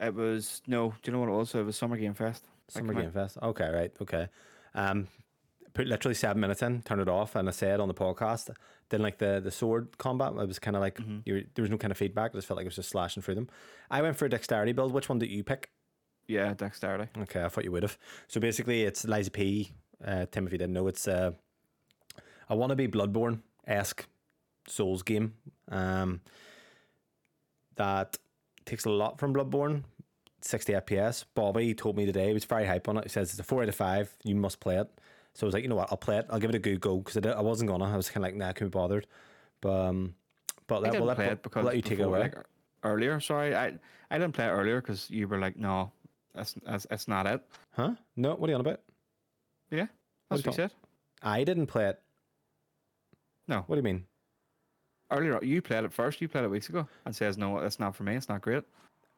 it was no. Do you know what it was? It was Summer Game Fest. Summer came out. Game Fest. Okay, right. Okay. Um, put literally seven minutes in, turned it off, and I said on the podcast, didn't like the the sword combat. It was kind of like Mhm. you there was no kind of feedback. I just felt like it was just slashing through them. I went for a dexterity build. Which one did you pick? Yeah, Dexterity. Okay, I thought you would have. So basically, it's Lies of P. Uh, Tim, if you didn't know, it's uh, a wannabe Bloodborne esque Souls game. Um, that takes a lot from Bloodborne. 60 FPS. Bobby told me today he was very hype on it. He says it's a four out of five. You must play it. So I was like, you know what? I'll play it. I'll give it a good go because I, I wasn't gonna. I was kind of like, nah, I can't be bothered. But um, but I let, we'll let, play it because let you take it before, away. like, earlier. Sorry, I I didn't play it earlier because you were like, no, that's that's, that's not it. huh? No, what are you on about? Yeah, What that's what are you said. I didn't play it. No. What do you mean? Earlier, you played it first. You played it weeks ago, and says, no, that's not for me. It's not great.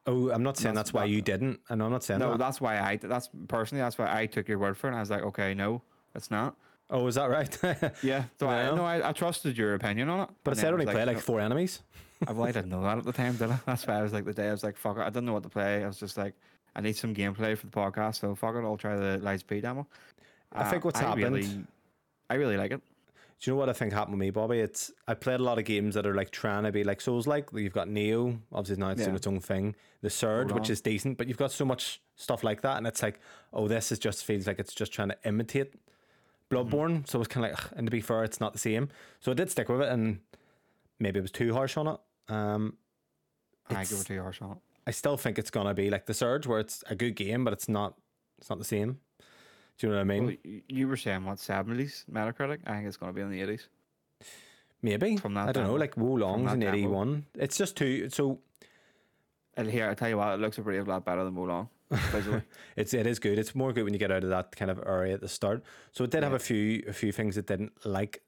Oh, I'm not saying That's that's, why not- you didn't. Know I'm not saying No, that. that's why I. That's personally, that's why I took your word for it. And I was like, okay, no, it's not. Oh, is that right? [LAUGHS] Yeah, so I, no, I, I trusted your opinion on it. but it said I only play played like four enemies. [LAUGHS] I, well, I didn't know that at the time, did I? That's why I was like the day I was like, fuck it, I didn't know what to play. I was just like, I need some gameplay for the podcast, so fuck it, I'll try the Lies of P demo. I think what's uh, I happened- Really, I really like it. Do you know what I think happened with me, Bobby? It's I played a lot of games that are like trying to be like Souls like. You've got Nioh, obviously now it's doing Yeah. its own thing. The Surge, which is decent, but you've got so much stuff like that, and it's like, oh, this is just feels like it's just trying to imitate Bloodborne. So it's kind of like, and to be fair, it's not the same. So I did stick with it, and maybe it was too harsh on it. Um, I it two harsh on it. I still think it's gonna be like the Surge, where it's a good game, but it's not. It's not the same. Do you know what I mean? Well, you were saying what seventies Metacritic? I think it's going to be in the eighties. Maybe from that I don't know. Like Wo Long's that in eighty one. It's just too. So And here, I tell you what, it looks a pretty lot better than Wo Long visually. [LAUGHS] It's it is good. It's more good when you get out of that kind of area at the start. So it did have a few a few things that didn't like.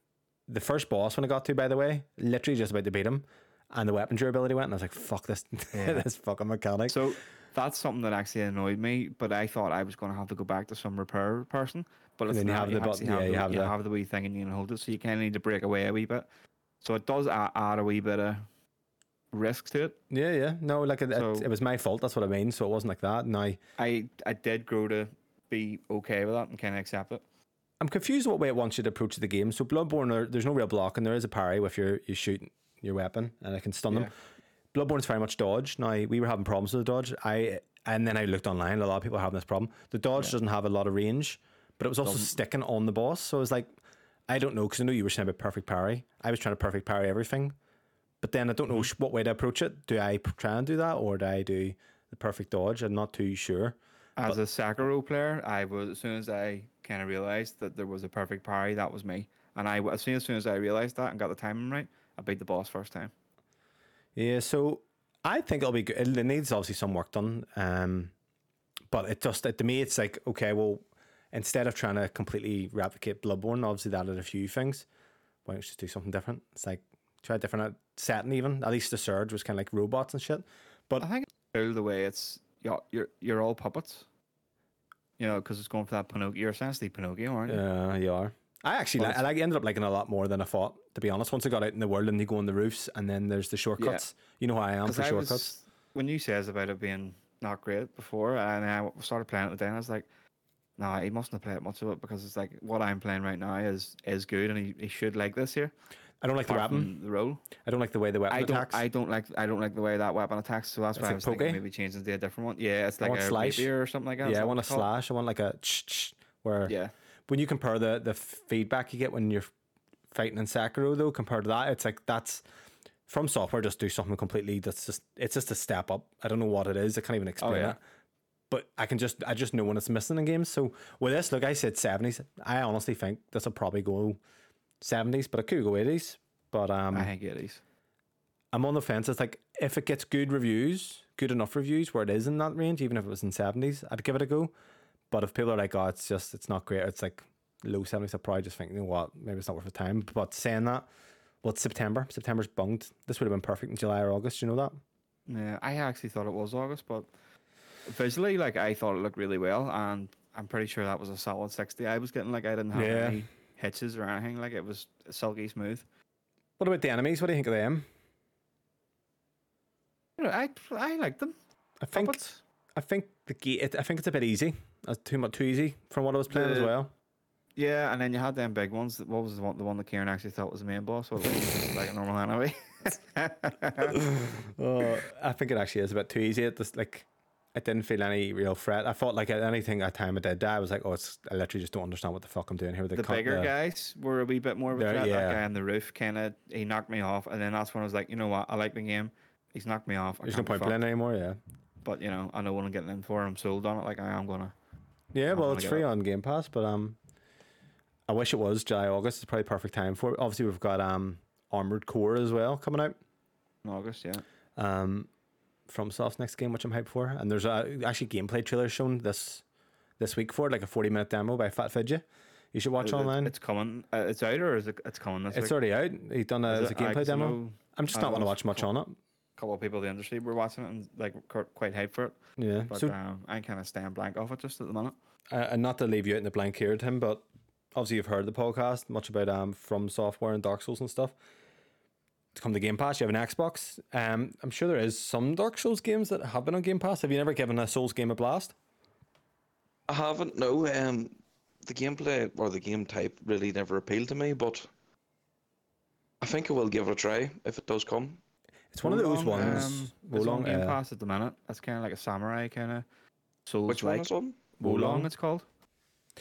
The first boss when I got to, by the way, literally just about to beat him, and the weapon durability went, and I was like, "Fuck this, [LAUGHS] Yeah. this fucking mechanic." so that's something that actually annoyed me. But I thought I was going to have to go back to some repair person. But And then you not. have the button- actually yeah, you have you the- have the wee thing and you can hold it. So you kind of need to break away a wee bit. So it does add, add a wee bit of risk to it. yeah, yeah, no, like it, it, So- it was my fault. That's what I mean. So it wasn't like that. Now I I did grow to be okay with that and kind of accept it. I'm confused what way it wants you to approach the game. So Bloodborne, there, there's no real block, and there is a parry with your you shoot your weapon, and it can stun them. Bloodborne's very much dodge. Now we were having problems with the dodge. I and then I looked online. A lot of people are having this problem. The dodge Yeah. doesn't have a lot of range, but it was also Doesn't. sticking on the boss. So I was like, I don't know because I know you were saying about perfect parry. I was trying to perfect parry everything, but then I don't know Mm-hmm. what way to approach it. Do I try and do that, or do I do the perfect dodge? I'm not too sure. As a Sekiro player, I was as soon as I kind of realized that there was a perfect parry, that was me. And I as soon as soon as I realized that and got the timing right, I beat the boss first time. Yeah, so I think it'll be good. It needs obviously some work done. Um, but it just to me, it's like okay, well, instead of trying to completely replicate Bloodborne, obviously that added a few things. Why don't you just do something different? It's like try a different uh, setting. Even at least the surge was kind of like robots and shit. But I think it's cool the way it's you're you're, you're all puppets. You know, because it's going for that Pinocchio. You're essentially Pinocchio, aren't you? Yeah, you are. I actually Well, like, I like ended up liking it a lot more than I thought. To be honest, once I got out in the world and you go on the roofs and then there's the shortcuts. You know how I am for I shortcuts. was- when you says about it being not great before, and I started playing it and I was like, "No, he mustn't have played much of it because it's like what I'm playing right now is is good, and he, he should like this here." I don't like the weapon. the roll. I don't like the way the weapon I don't. attacks. I don't like. I don't like the way that weapon attacks. So that's It's why I like was thinking maybe changing to a different one. Yeah, it's like a slash. or something like that. yeah, I want a what they call it? slash. I want like a ch ch where Yeah, when you compare the the feedback you get when you're fighting in Sekiro though compared to that, it's like that's FromSoftware just do something completely that's just it's just a step up. I don't know what it is. I can't even explain Oh, yeah. it. But I can just I just know when it's missing in games. So with this, look, I said seventies. I honestly think this will probably go seventies, but it could go eighties. But um I think it is. I'm on the fence. It's like if it gets good reviews, good enough reviews where it is in that range, even if it was in seventies, I'd give it a go. But if people are like, oh, it's just it's not great, it's like low seventies, I'd probably just think, you know what, maybe it's not worth the time. But saying that, well, it's September. September's bunged. This would have been perfect in July or August. You know that? Yeah, I actually thought it was August, but visually, like I thought it looked really well, and I'm pretty sure that was a solid sixty. I was getting like I didn't have Yeah. any hitches or anything. Like it was silky smooth. What about the enemies? What do you think of them? You know, I I like them. I think Puppets. I think the ga- it, I think it's a bit easy. That's too much too easy from what I was playing as uh, well. Yeah, and then you had them big ones. What was the one? The one that Kieran actually thought was the main boss. It? Like a normal enemy. [LAUGHS] [LAUGHS] Oh, I think it actually is a bit too easy. It just like I didn't feel any real threat. I thought like at anything at time I did die, I was like, oh, it's I literally just don't understand what the fuck I'm doing here. with the cut- bigger guys were a wee bit more of a threat. yeah. That guy on the roof kind of he knocked me off, and then that's when I was like, you know what? I like the game. He's knocked me off. I There's no point fucked. playing anymore. Yeah, But you know, I know what I'm getting in for. I'm sold on it. Like I am gonna. yeah. I'm Well, gonna it's free it. on Game Pass, but um, I wish it was July August. It's probably perfect time for it. Obviously, we've got um Armored Core as well coming out. In August, yeah. um, FromSoft's next game, which I'm hyped for. And there's a, actually gameplay trailer shown this this week for it, like a 40 minute demo by Fat Fidget. You should watch It- online. It's coming. Uh, it's out or is it? It's coming this It's week. already out. He's done a, a gameplay I demo. I'm just not going to watch much on it. A couple of people in the industry were watching it and like quite hyped for it. Yeah. But so, um, I'm kind of staying blank off it just at the minute. uh, and not to leave you out in the blank here, Tim, but obviously you've heard the podcast much about um FromSoftware and Dark Souls and stuff. To come to Game Pass, you have an Xbox. Um, I'm sure there is some Dark Souls games that have been on Game Pass. Have you never given a Souls game a blast? I haven't. No. Um, the gameplay or the game type really never appealed to me, but I think I will give it a try if it does come. It's one of those ones. Um, it's Wo Long, on Game uh, Pass at the minute. That's kind of like a samurai kind of Souls Which one like. is on? Wo Long, Wolong? it's called.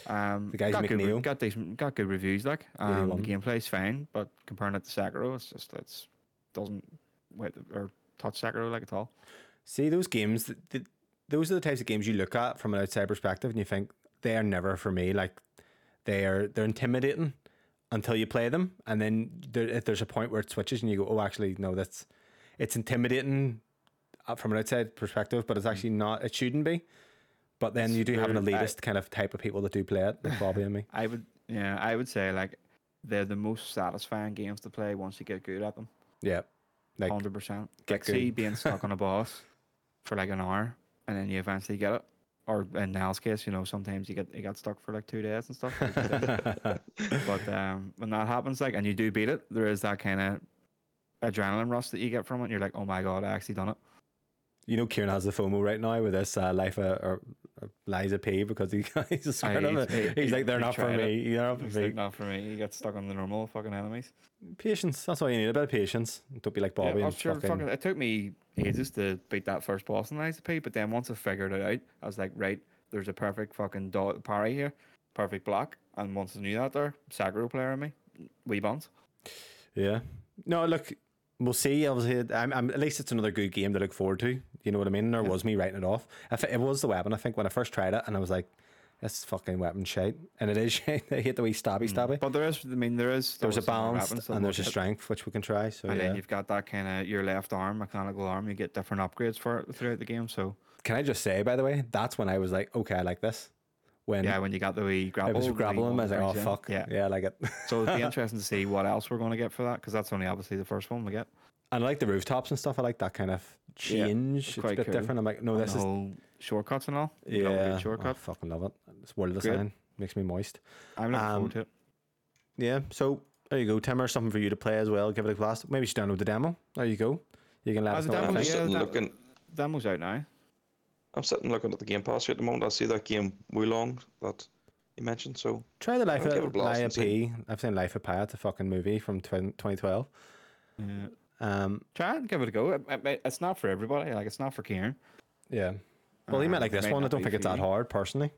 Um, The guys got making good, got decent, got good reviews. Like, um, the 81. gameplay's fine, but comparing it to Sekiro, it's just it's doesn't wait or touch Sekiro like at all. See those games. th th those are the types of games you look at from an outside perspective, and you think they are never for me. Like they are, they're intimidating until you play them, and then there, if there's a point where it switches, and you go, "Oh, actually, no, that's it's intimidating uh, from an outside perspective, but it's actually not. It shouldn't be." But then you do have an There- I- elitist kind of type of people that do play it, like [LAUGHS] Bobby and me. I would, yeah, I would say like they're the most satisfying games to play once you get good at them. Yeah, like Hundred percent. Like see being stuck on a [LAUGHS] boss for like an hour, and then you eventually get it. Or in Niall's case, you know, sometimes you get you got stuck for like two days and stuff. [LAUGHS] but um, when that happens, like, and you do beat it, there is that kind of adrenaline rush that you get from it. And you're like, oh my god, I actually done it. you know, Kieran has the FOMO right now with this uh, life uh, or Lies of P because he, [LAUGHS] he's scared of he's- he- He's like, they're he not for tried it. me. They're not for It's me. like not for me. You get stuck on the normal fucking enemies. Patience. That's all you need. A bit of patience. Don't be like Bobby yeah, I'm sure fucking. fucking, it took me ages to beat that first boss in Lies of P, but then once I figured it out, I was like, right, there's a perfect fucking do- parry here, perfect block, and once I knew that there, Sekiro player in me, we bounce. Yeah. No, look, we'll see. Obviously, I'm, I'm, at least it's another good game to look forward to. You know what I mean? There Yeah. was me writing it off. It, it was the weapon, I think when I first tried it, and I was like, this fucking weapon shite, and it is [LAUGHS] shite. I hate the wee stabby mm. stabby. But there is, I mean, there is. There's a balance and there's a strength which we can try. So And yeah. then you've got that kind of your left arm, mechanical arm. You get different upgrades for it throughout the game. So Can I just say, by the way, that's when I was like, okay, I like this. When yeah, when you got the wee grapple, I was grappling, one I was like, oh in. fuck, Yeah. yeah, I like it. So it'd be [LAUGHS] interesting to see what else we're going to get for that because that's only obviously the first one we get. and I like the rooftops and stuff. I like that kind of change. it's it's a quite bit cool. different. I'm like, no, And this the is whole shortcuts and all. You love a good yeah, I fucking love it. It's world Great. design makes me moist. I'm looking um, forward to it. Yeah, so there you go, Timmer. Something for you to play as well. Give it a blast. Maybe you should download the demo. There you go. You can let Oh, us the know. demo, what you think. yeah, sitting that- looking. Demo's out now. I'm sitting looking at the Game Pass here at the moment. I see that game Wo Long that you mentioned. So Try the Life I'll a of blast Life and of see. P. I've seen Life of Pi. It's a fucking movie from 2012. Yeah. Um, Try and give it a go. It- it- It's not for everybody. Like it's not for Kieran. yeah. Well, you Uh, might like this one. I don't think it's that hard, personally.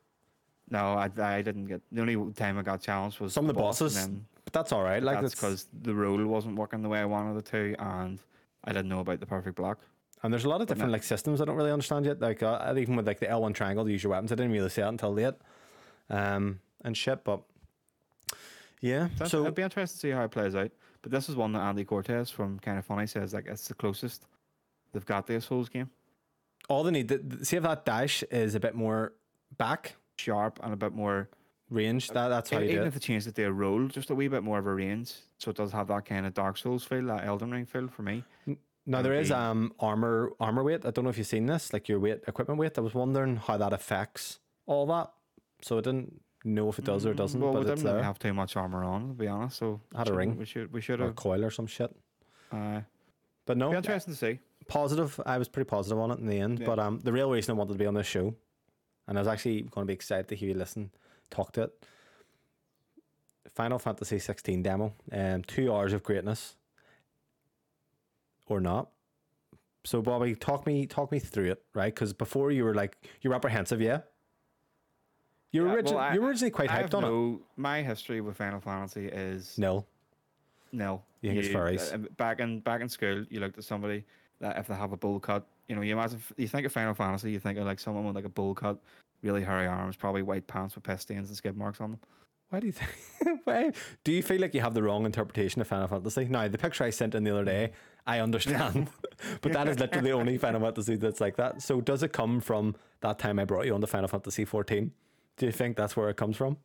No, I, I didn't get. The only time I got challenged was Some of the bosses, then But that's all right. Like that's because the rule wasn't working the way I wanted it to, and I didn't know about the perfect block. And there's a lot of different no- like systems I don't really understand yet. Like uh, even with like the L1 triangle to use your weapons, I didn't really see that until late. Um, and shit, but yeah. So, So it'd be interesting to see how it plays out. But this is one that Andy Cortez from Kind of Funny says like it's the closest they've got to a Souls game. all they need, th- see if that dash is a bit more back Sharp and a bit more. range. That that's how you even do if they changed it to a roll, just a wee bit more of a range, so it does have that kind of Dark Souls feel, that Elden Ring feel for me. Now there is um armor armor weight. I don't know if you've seen this, like your weight, equipment weight. I was wondering how that affects all that. So it didn't know if it does or doesn't, Well, we but it's didn't really have too much armor on, to be honest. So Had a ring. We should we should or have. coil or some shit. Uh, But no, be interesting to see. positive. I was pretty positive on it in the end. Yeah. But um, the real reason I wanted to be on this show, and I was actually going to be excited to hear you listen, talk to it. Final Fantasy 16 demo, um, two hours of greatness, or not. So Bobby, talk me talk me through it, right? Because before you were like you were apprehensive, yeah. You were Yeah, well, origi- I- you were originally quite I hyped on it. no, My history with Final Fantasy is nil. Nil. You think it's furries? uh, Back in back in school, you looked at somebody that if they have a bowl cut, you know, you imagine you think of Final Fantasy, you think of like someone with like a bowl cut, really hairy arms, probably white pants with piss stains and skid marks on them. Why do you think? [LAUGHS] Why do you feel like you have the wrong interpretation of Final Fantasy? Now, the picture I sent in the other day, I understand, [LAUGHS] [LAUGHS] but that is literally the only Final Fantasy that's like that. So, does it come from that time I brought you on to Final Fantasy 14? Do you think that's where it comes from?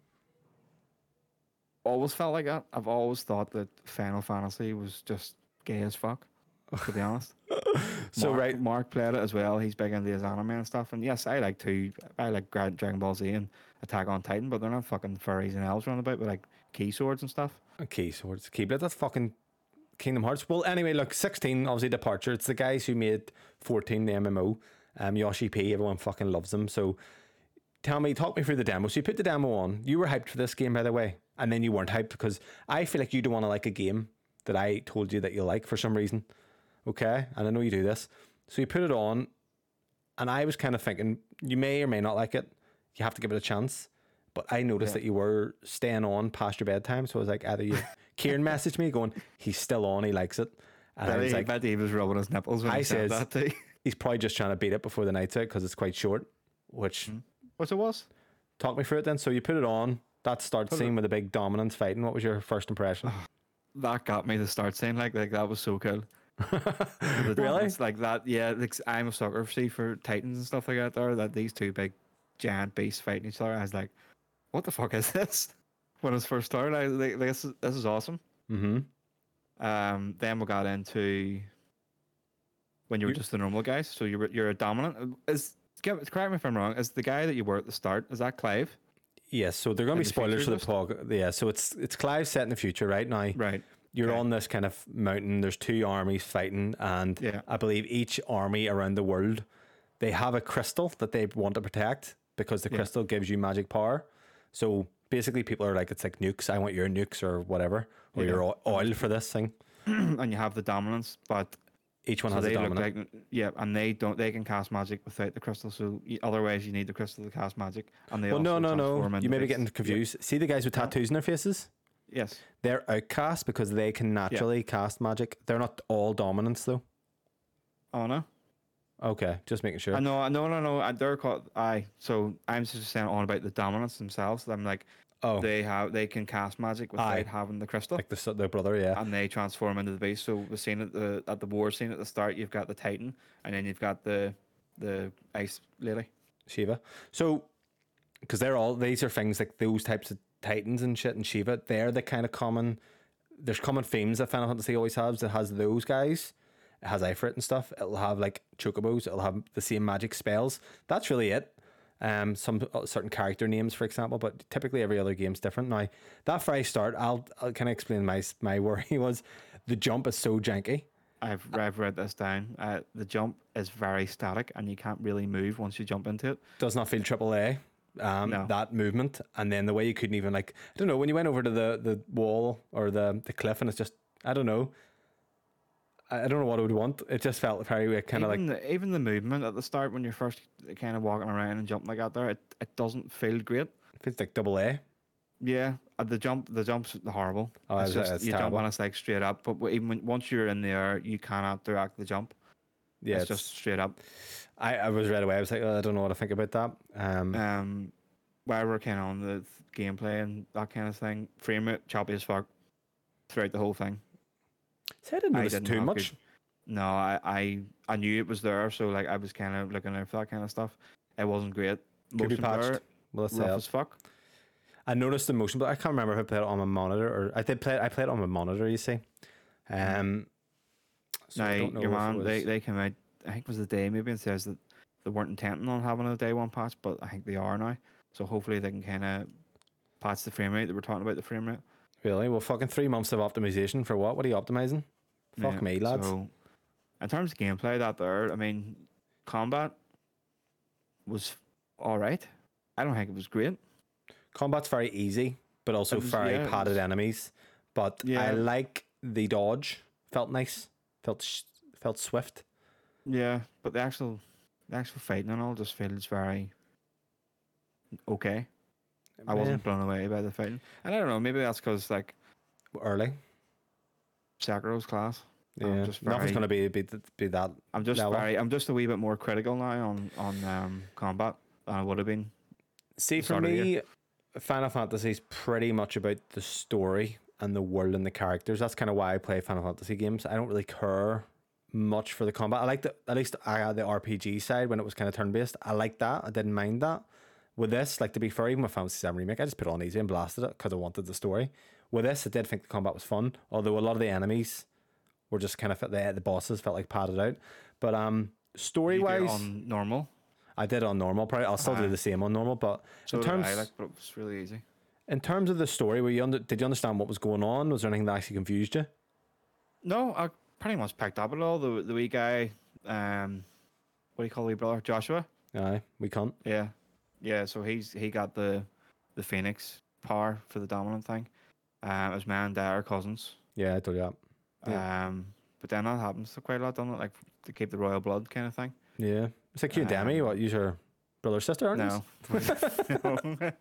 Always felt like that. I've always thought that Final Fantasy was just gay as fuck. To be honest. [LAUGHS] So, Mark, right, Mark played it as well. He's big into his anime and stuff. And yes, I like to. I like Dragon Ball Z and Attack on Titan, but they're not fucking furries and elves running about with like key swords and stuff. key swords, Keyblade, that's fucking Kingdom Hearts. Well, anyway, look, 16, obviously, Departure. It's the guys who made 14, the MMO. Um, Yoshi P, everyone fucking loves them. So, tell me, talk me through the demo. So, you put the demo on. You were hyped for this game, by the way, and then you weren't hyped because I feel like you don't want to like a game that I told you that you like for some reason. Okay, and I know you do this. So, you put it on, and I was kind of thinking you may or may not like it. You have to give it a chance. But I noticed Yeah. that you were staying on past your bedtime, so I was like, either you. [LAUGHS] Kieran messaged me going, he's still on, he likes it, and I was like, bet he was rubbing his nipples when I he said says- that too. he's probably just trying to beat it before the night's out because it's quite short. Which hmm. What it was? talk me through it then. So you put it on. That start Put it- scene with the big dominants fighting. What was your first impression? [SIGHS] That got me to start saying like like that was so cool. [LAUGHS] The Really? dominants, like that, yeah. Like, I'm a sucker see for titans and stuff like that. There, that these two big giant beasts fighting each other. I was like, what the fuck is this? [LAUGHS] When it was first started, I was like, this is this is awesome. mm-hmm. Um, then we got into when you were You- just the normal guys. So you're you're a dominant. Is get- correct me if I'm wrong. Is the guy that you were at the start? Is that Clive? Yes. So they're going to be the spoilers for the pog. Yeah. So it's it's Clive set in the future right now. Right. You're Okay. on this kind of mountain. There's two armies fighting, and Yeah. I believe each army around the world they have a crystal that they want to protect because the Yeah. crystal gives you magic power. So basically, people are like, it's like nukes. I want your nukes or whatever, or Yeah. your oil for this thing. [CLEARS THROAT] and you have the dominants, but Each one so has a they look dominant. like yeah, and they don't. They can cast magic without the crystal. So otherwise, you need the crystal to cast magic. And they well, no, also no, no. transform You may be beasts. getting Yeah. confused. See the guys with tattoos in their faces? Yes. They're outcasts because they can naturally cast magic. They're not all dominants though. Oh no. Okay, just making sure. I know, I know, no, no. I- They're called. I. So I'm just saying on about the dominants themselves. I'm like, oh, they have, they can cast magic without Aye. having the crystal, like the s- their brother, yeah. and they transform into the beast. So we're seeing at the at the war scene at the start, you've got the Titan, and then you've got the the ice lady. Shiva. So, because they're all these are things like those types of titans and shit and Shiva. They're the kind of common. There's common themes that Final Fantasy always has. It has those guys. It has Ifrit and stuff. It'll have like chocobos. It'll have the same magic spells. That's really it. Um, some uh, certain character names, for example, but typically every other game's different. Now, that very start, I'll, I'll kind of explain my my [LAUGHS] worry was the jump is so janky. I've I've read this down. Uh, the jump is very static, and you can't really move once you jump into it. does not feel triple A. Um, No. that movement, and then the way you couldn't even like, I don't know, when you went over to the the wall or the the cliff, and it's just, I don't know, I, don't know what I would want. It just felt very weird kind of like, even the, even the movement at the start when you're first kind of walking around and jumping like that there, it, it doesn't feel great. feels like double A. Yeah, uh, the jump the jump's horrible. Oh, it's is just It's you jump terrible. and it's like straight up. But even when, once you're in the air, you cannot direct the jump. Yeah, it's just straight up. I, I was right away. I was like, oh, I don't know what to think about that. Um, Um, while we're kind of on the th- gameplay and that kind of thing, frame rate choppy as fuck throughout the whole thing. See, I didn't I notice didn't too much. good- No, I, I I knew it was there, so like I was kind of looking out for that kind of stuff. It wasn't great. Could be Motion patched. blur, Well, rough that. as fuck. I noticed the motion, but I can't remember if I played it on my monitor or I did play. it- I played it on my monitor. You see, um, so now I don't know your man, they was- they came out. I think it was the day maybe and says that they weren't intending on having a day one patch, but I think they are now. So hopefully they can kind of patch the frame rate. They were talking about the frame rate. really well. Fucking three months of optimization for what? What are you optimizing? Fuck Yeah, me, lads. So, in terms of gameplay, that there, I mean, combat was all right. I don't think it was great. Combat's very easy, but also was- very yeah, padded was- enemies. But I like the dodge. Felt nice. Felt sh- felt swift. Yeah, but the actual the actual fighting and all just feels very okay. I wasn't blown away by the fighting, and I don't know. Maybe that's because like early. Sekiro's class. Yeah, just nothing's gonna be be be that. I'm just level. very. I'm just a wee bit more critical now on on um, combat than I would have been. See, for start of the me, Final Fantasy is pretty much about the story and the world and the characters. That's kind of why I play Final Fantasy games. I don't really care much for the combat. I like the at least I had the RPG side when it was kind of turn based. I like that. I didn't mind that. With this, like to be fair, even with Final Fantasy Seven remake, I just put it on easy and blasted it because I wanted the story. With this, I did think the combat was fun, although a lot of the enemies were just kind of the the bosses felt like padded out. But um, story You do it wise, on normal. I did on normal. Probably I'll still do the same on normal. But So in terms I like, but it was really easy. in terms of the story, were you under, did you understand what was going on? Was there anything that actually confused you? No, I pretty much picked up it all. The the wee guy, um, what do you call the brother? Joshua. Aye, we can't. Yeah, yeah. So he's he got the the Phoenix power for the dominant thing. Um, his man and dad are cousins. Yeah, I told you that. Yeah. Um, but then that happens to quite a lot, doesn't it? Like to keep the royal blood kind of thing. Yeah, it's like you and Demi. Um, What? Use your brother sister, aren't No. No.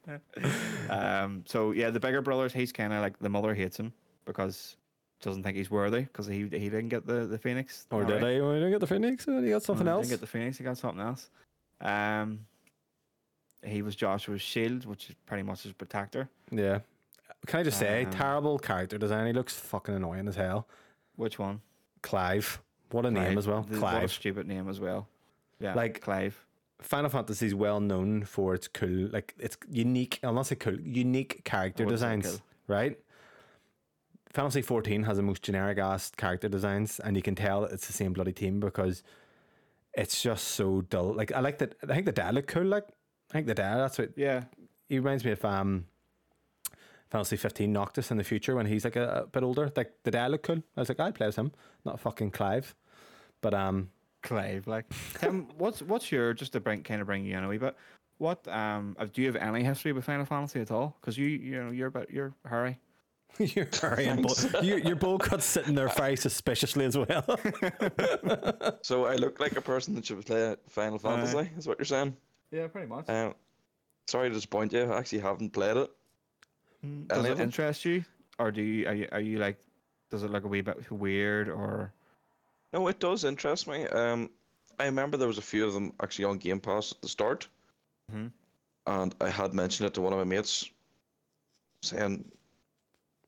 [LAUGHS] um. So yeah, the bigger brothers, he's kind of like the mother hates him because doesn't think he's worthy because he he didn't get the the Phoenix. Or did right. I? Oh, I didn't get the Phoenix. You got something No, he else. Didn't get the Phoenix. He got something else. Um. He was Joshua's shield, which is pretty much his protector. Yeah. Can I just say, Um, terrible character design. He looks fucking annoying as hell. Which one? Clive. What a name Clive. as well. The- What a Clive. stupid name as well. Yeah, Like- Clive. Final Fantasy is well known for its cool, like its unique. I'll not say cool, unique character say designs. cool. Right. Final Fantasy 14 has the most generic ass character designs, and you can tell that it's the same bloody team because it's just so dull. Like I like that. I think the dad look cool. Like I think the dad. That's what Yeah, he reminds me of. Um, Fantasy 15 Noctis in the future when he's like a, a bit older. Like the dad look cool. I was like, I'd play as him, not fucking Clive. But um, Clive. Like, Tim, [LAUGHS] what's what's your just to bring kind of bring you in a wee bit? What um uh, do you have any history with Final Fantasy at all? Because you you know you're about you're Harry. [LAUGHS] you're very imbo- you, your bowl cut's sitting there [LAUGHS] very suspiciously as well. So I look like a person that should play Final Fantasy, is what you're saying? Yeah, pretty much. Um, sorry to disappoint you. I actually haven't played it. Does it interest you, or do you are you are you like? Does it look a wee bit weird or? No, it does interest me. Um, I remember there was a few of them actually on Game Pass at the start, mm-hmm. and I had mentioned it to one of my mates, saying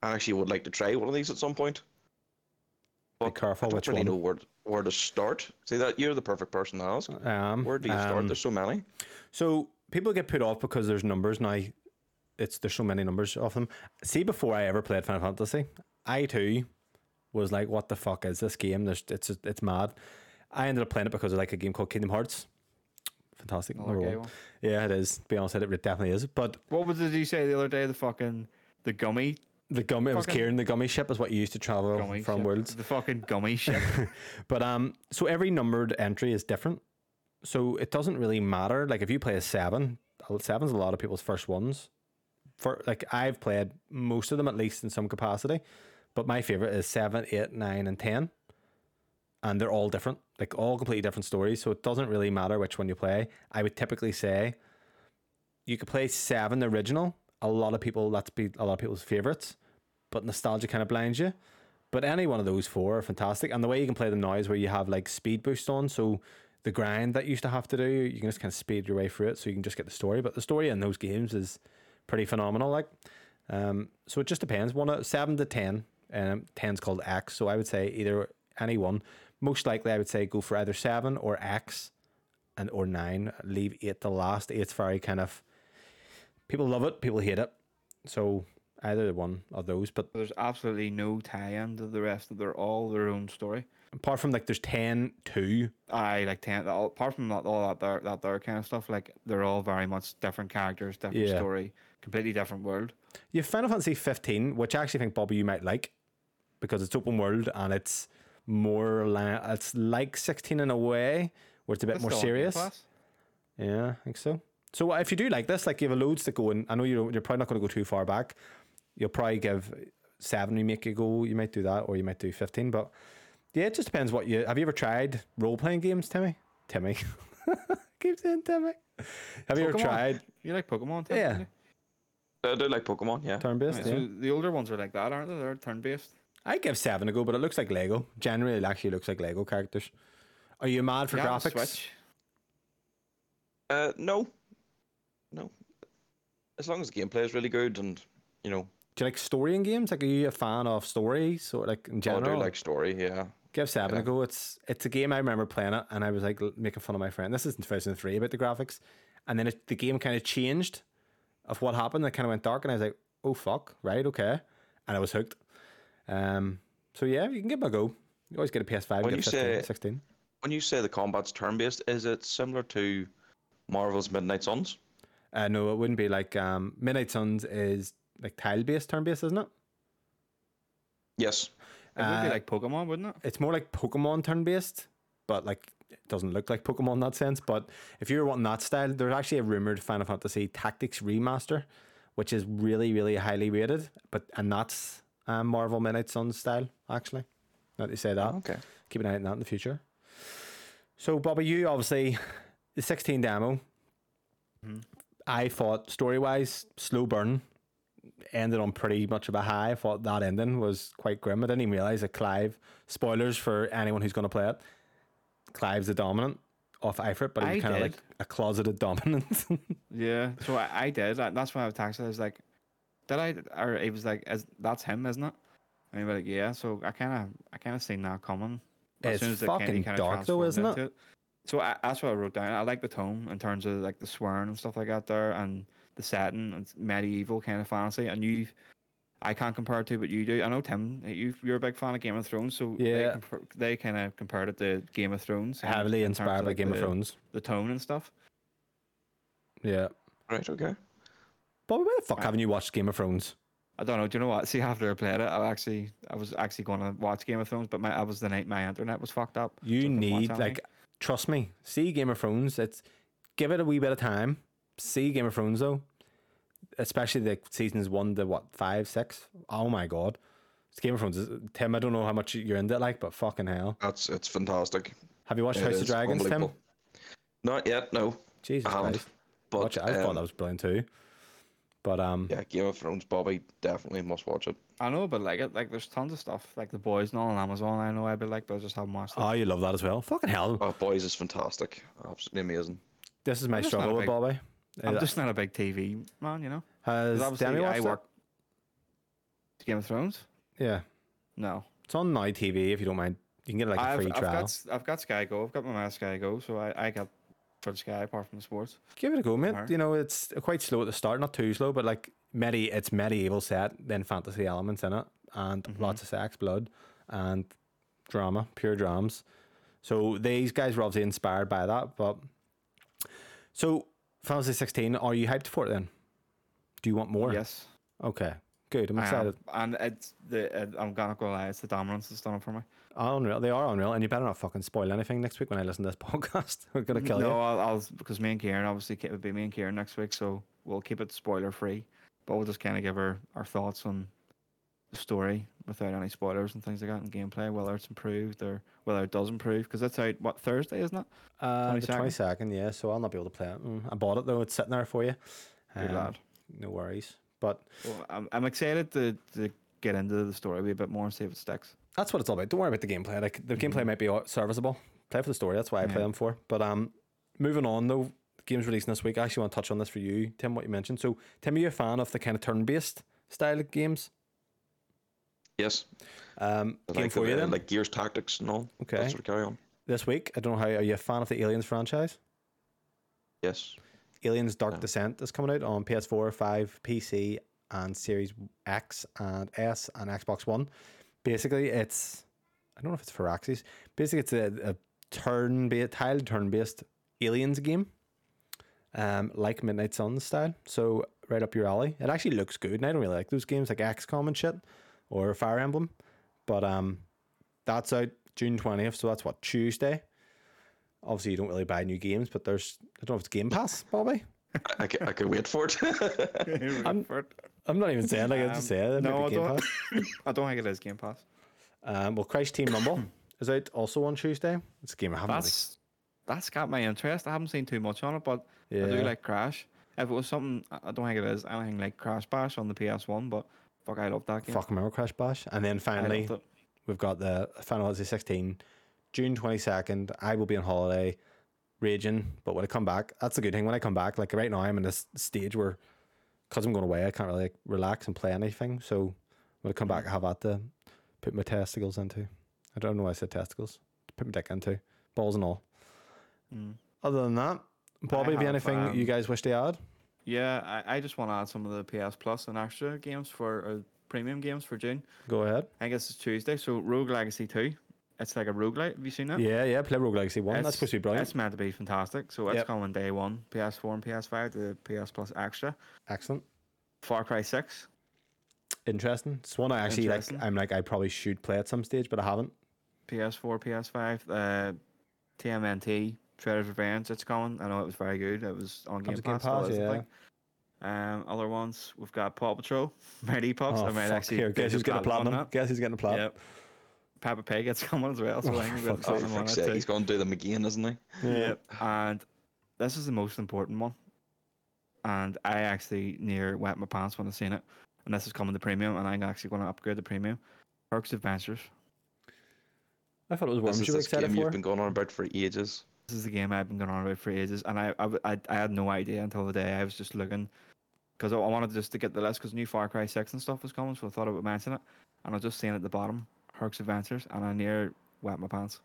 I actually would like to try one of these at some point. Be careful I don't which really one. know where where to start. See that you're the perfect person to ask. Um, Where do you start? um, There's so many. So people get put off because there's numbers now. It's there's so many numbers of them. See, before I ever played Final Fantasy, I too was like, "What the fuck is this game? There's it's it's mad." I ended up playing it because I like a game called Kingdom Hearts. Fantastic. Another number one. one. Yeah, it is. To be honest, it definitely is. But What was did you say the other day? The fucking the gummy the gummy, it was Kieran, the gummy ship is what you used to travel gummy from ship. worlds. The fucking gummy ship. [LAUGHS] But um, so every numbered entry is different. So it doesn't really matter. Like if you play a seven, seven's a lot of people's first ones. For like I've played most of them at least in some capacity, but my favorite is seven, eight, nine, and ten, and they're all different. Like all completely different stories. So it doesn't really matter which one you play. I would typically say you could play seven the original. A lot of people that's be a lot of people's favorites, but nostalgia kind of blinds you. But any one of those four are fantastic. And the way you can play them now is where you have like speed boost on. So the grind that you used to have to do, you can just kind of speed your way through it so you can just get the story. But the story in those games is pretty phenomenal. Like, um, so it just depends. One of seven to ten, um, ten's called X. So I would say either any one. Most likely, I would say go for either seven or X, and or nine. Leave eight the last. Eight's very kind of people love it, people hate it. So either one of those. But There's absolutely no tie-in to the rest of. They're all their own story. apart from like there's 10 2 I like ten. all- Apart from that, all that there, that there kind of stuff, like they're all very much different characters, different Yeah. story, completely different world. you have final fantasy 15 which i actually think bobby you might like because it's open world and it's more la- it's like 16 in a way where it's a bit That's more still on Game serious yeah i think so so if you do like this like you have loads to go in i know you're, you're probably not going to go too far back you'll probably give 7 remake a go you might do that or you might do 15 but yeah it just depends what you have you ever tried role-playing games timmy timmy [LAUGHS] keep saying timmy have you ever tried You like Pokemon? Tim, Yeah. I do like Pokemon. Yeah. turn-based Right, yeah. So the older ones are like that, aren't they? They're turn-based. I give seven a go, but it looks like Lego. Generally, it actually looks like Lego characters. Are you mad for You have a graphics? Switch. Uh, no, no. As long as the gameplay is really good and you know, Do you like story in games? Like, are you a fan of stories or like in I general? do like story. Yeah. give seven a go. It's it's a game I remember playing it, and I was like making fun of my friend. This is in 2003 about the graphics, and then it, the game kind of changed of what happened. It kind of went dark, and I was like, oh fuck, right, okay, and I was hooked. Um, so yeah, you can give it a go. You always get a PS5, When get you 15, say- 16. When you say the combat's turn-based, is it similar to Marvel's Midnight Suns? Uh, no, it wouldn't be like um, Midnight Suns is like tile based, turn based, isn't it? Yes. It would be Uh, like Pokemon, wouldn't it? it's more like Pokemon turn based, but like it doesn't look like Pokemon in that sense. But if you're wanting that style, there's actually a rumored Final Fantasy Tactics remaster, which is really, really highly rated. But and that's um, Marvel Midnight Suns style, actually. Now that you say that, Okay. keep an eye on that in the future. So, Bobby, you obviously the 16 demo. Mhm. I thought story wise, slow burn ended on pretty much of a high. I thought that ending was quite grim. I didn't even realize that Clive. Spoilers for anyone who's going to play it. Clive's the dominant off Ifrit, but he's kind of like a closeted dominant. [LAUGHS] Yeah. So I, I did. I, that's why I was texted. I was like, did I? Or he was like, is that's him, isn't it? And he was like, yeah. So I kind of, I kind of seen that coming. It's it kinda- fucking kinda dark though, isn't it? into So I, that's what I wrote down. I like the tone in terms of like the swearing and stuff like that there, and the setting. It's medieval kind of fantasy, and you. I can't compare it to, but you do. I know Tim, you you're a big fan of Game of Thrones, so Yeah. they, compar- they kind of compared it to Game of Thrones, Heavily in inspired by like, Game of Thrones. the tone and stuff. Yeah. Right. Okay. Bobby, why the fuck I- haven't you watched Game of Thrones? I don't know. Do you know what? See, after I played it, I actually, I was actually going to watch Game of Thrones, but my, I was the night my internet was fucked up. You couldn't need anything. like trust me. See Game of Thrones. It's give it a wee bit of time. See Game of Thrones though, especially the seasons one to what five, six. Oh my god, it's Game of Thrones. is- Tim, I don't know how much you're into it, like, but fucking hell. That's it's fantastic. Have you watched It House of is Dragons, Tim? Not yet. No. Jesus I haven't, Christ, But watch it. I thought um, that was brilliant too. But um, Yeah, Game of Thrones, Bobby definitely must watch it. I know, but like it, like there's tons of stuff like the boys and all on Amazon. I know I'd be like, but I just haven't watched it. oh, you love that as well. Fucking hell, Oh, Boys is fantastic. Absolutely amazing. this is my I'm struggle with big- Bobby. I'm Uh, just not a big TV man, you know. has obviously Demi watched I it? work. Game of Thrones? Yeah, No. it's on Now TV if you don't mind. You can get like a I've, free I've trial. got I've got Sky Go. I've got my man Sky Go, so I, I got for the Sky apart from the sports. Give it a go, mate. Alright. You know, it's quite slow at the start, not too slow, but like medi- it's medieval set, then fantasy elements in it, and Mhm. lots of sex, blood, and drama, pure drams. So these guys were obviously inspired by that. But so Final Fantasy 16, are you hyped for it then? Do you want more? Yes, Okay, good. I'm excited. And it's the it, I'm gonna go lie. It's the dominants that's done it for me. Oh, unreal. They are unreal, and you better not fucking spoil anything next week when I listen to this [LAUGHS] podcast. We're gonna kill no, you. I'll, I'll because me and Kieran obviously it would be me and Kieran next week, so we'll keep it spoiler free. But we'll just kind of give our, our thoughts on story without any spoilers and things like that and gameplay, whether it's improved or whether it does improve. Because that's out what Thursday, isn't it? Uh, the 22nd? yeah. So I'll not be able to play it. Mm, I bought it though; it's sitting there for you. Good Um, lad. No worries. But Well, I'm, I'm excited to, to get into the story a bit more and see if it sticks. that's what it's all about. Don't worry about the gameplay. Like the gameplay Mhm. might be serviceable. Play for the story. That's why I play them for. But um, moving on though, games releasing this week. I actually want to touch on this for you, Tim. What you mentioned. So, Tim, are you a fan of the kind of turn-based style of games? Yes. Um, game like, for you then. like Gears Tactics and all. Okay. That's what carry on. this week, I don't know how. Are you a fan of the Aliens franchise? Yes. Aliens Dark No. Descent is coming out on PS4, 5, PC, and Series X and S and Xbox One. Basically, it's I don't know if it's Firaxis. Basically, it's a, a turn based tiled turn based aliens game. Um, like Midnight Suns style. So right up your alley. It actually looks good, and I don't really like those games like XCOM and shit or a Fire Emblem. But um that's out June twentieth, so that's what, Tuesday. Obviously you don't really buy new games, but there's I don't know if it's Game Pass, Bobby. I, [LAUGHS] I, can, I can wait for it. [LAUGHS] I'm- I'm not even saying like I Um, just say it. it no, I don't- Pass. [LAUGHS] I don't think it is Game Pass. Um, well, Crash Team Rumble [COUGHS] is out also on Tuesday. It's a game I haven't. Really, That's that's got my interest. I haven't seen too much on it, but yeah, I do like Crash. If it was something, I I don't think it is anything like Crash Bash on the PS1, but fuck, I love that game. fuck remember Crash Bash, and then finally we've got the Final Fantasy 16, June 22nd. I will be on holiday, raging, but when I come back, that's a good thing. When I come back, like right now, I'm in this stage where, because I'm going away, I can't really like, relax and play anything. So when I come back, I have that to put my testicles into. I don't know why I said testicles. Put my dick into balls and all. Mm. Other than that, Bobby, have you have, anything you um, guys wish to add? Yeah, I, I just want to add some of the PS Plus and extra games for uh, premium games for June. Go ahead. I guess it's Tuesday, so Rogue Legacy 2. It's like a roguelite. Have you seen that? Yeah, yeah. Play Rogue Legacy One. That's It's- supposed to be brilliant. It's meant to be fantastic. So it's Yep. coming day one, PS4 and PS5, the PS Plus Extra. Excellent. Far Cry 6. Interesting. It's one I actually like. I'm like I probably should play at some stage, but I haven't. PS4, PS5, uh, TMNT, Shredder's Revenge. It's coming. I know it was very good. It was on Game Comes with Game Pass. still Pass, is, I yeah. think. Um, other ones we've got Paw Patrol, [LAUGHS] Mighty Pups. Oh I might fuck! actually Here, guess the who's getting a platinum? Guess who's getting a that. platinum? Yep. Peppa Pig it's coming as well, so I think we've got Oh, sake. for platinum on it he's going to do them again, isn't he? Yep. And this is the most important one. And I actually near wet my pants when I seen it. And this is coming to premium, and I'm actually going to upgrade the premium. Herc's Adventures. I thought it was This Worms is you were this excited game for. you've been going on about for ages. This is the game I've been going on about for ages, and I I, I had no idea until the day I was just looking because I I wanted just to get the list because new Far Cry Six and stuff was coming, so I thought I would mention it. And I was just seeing at the bottom, Herc's Adventures, and I near wet my pants.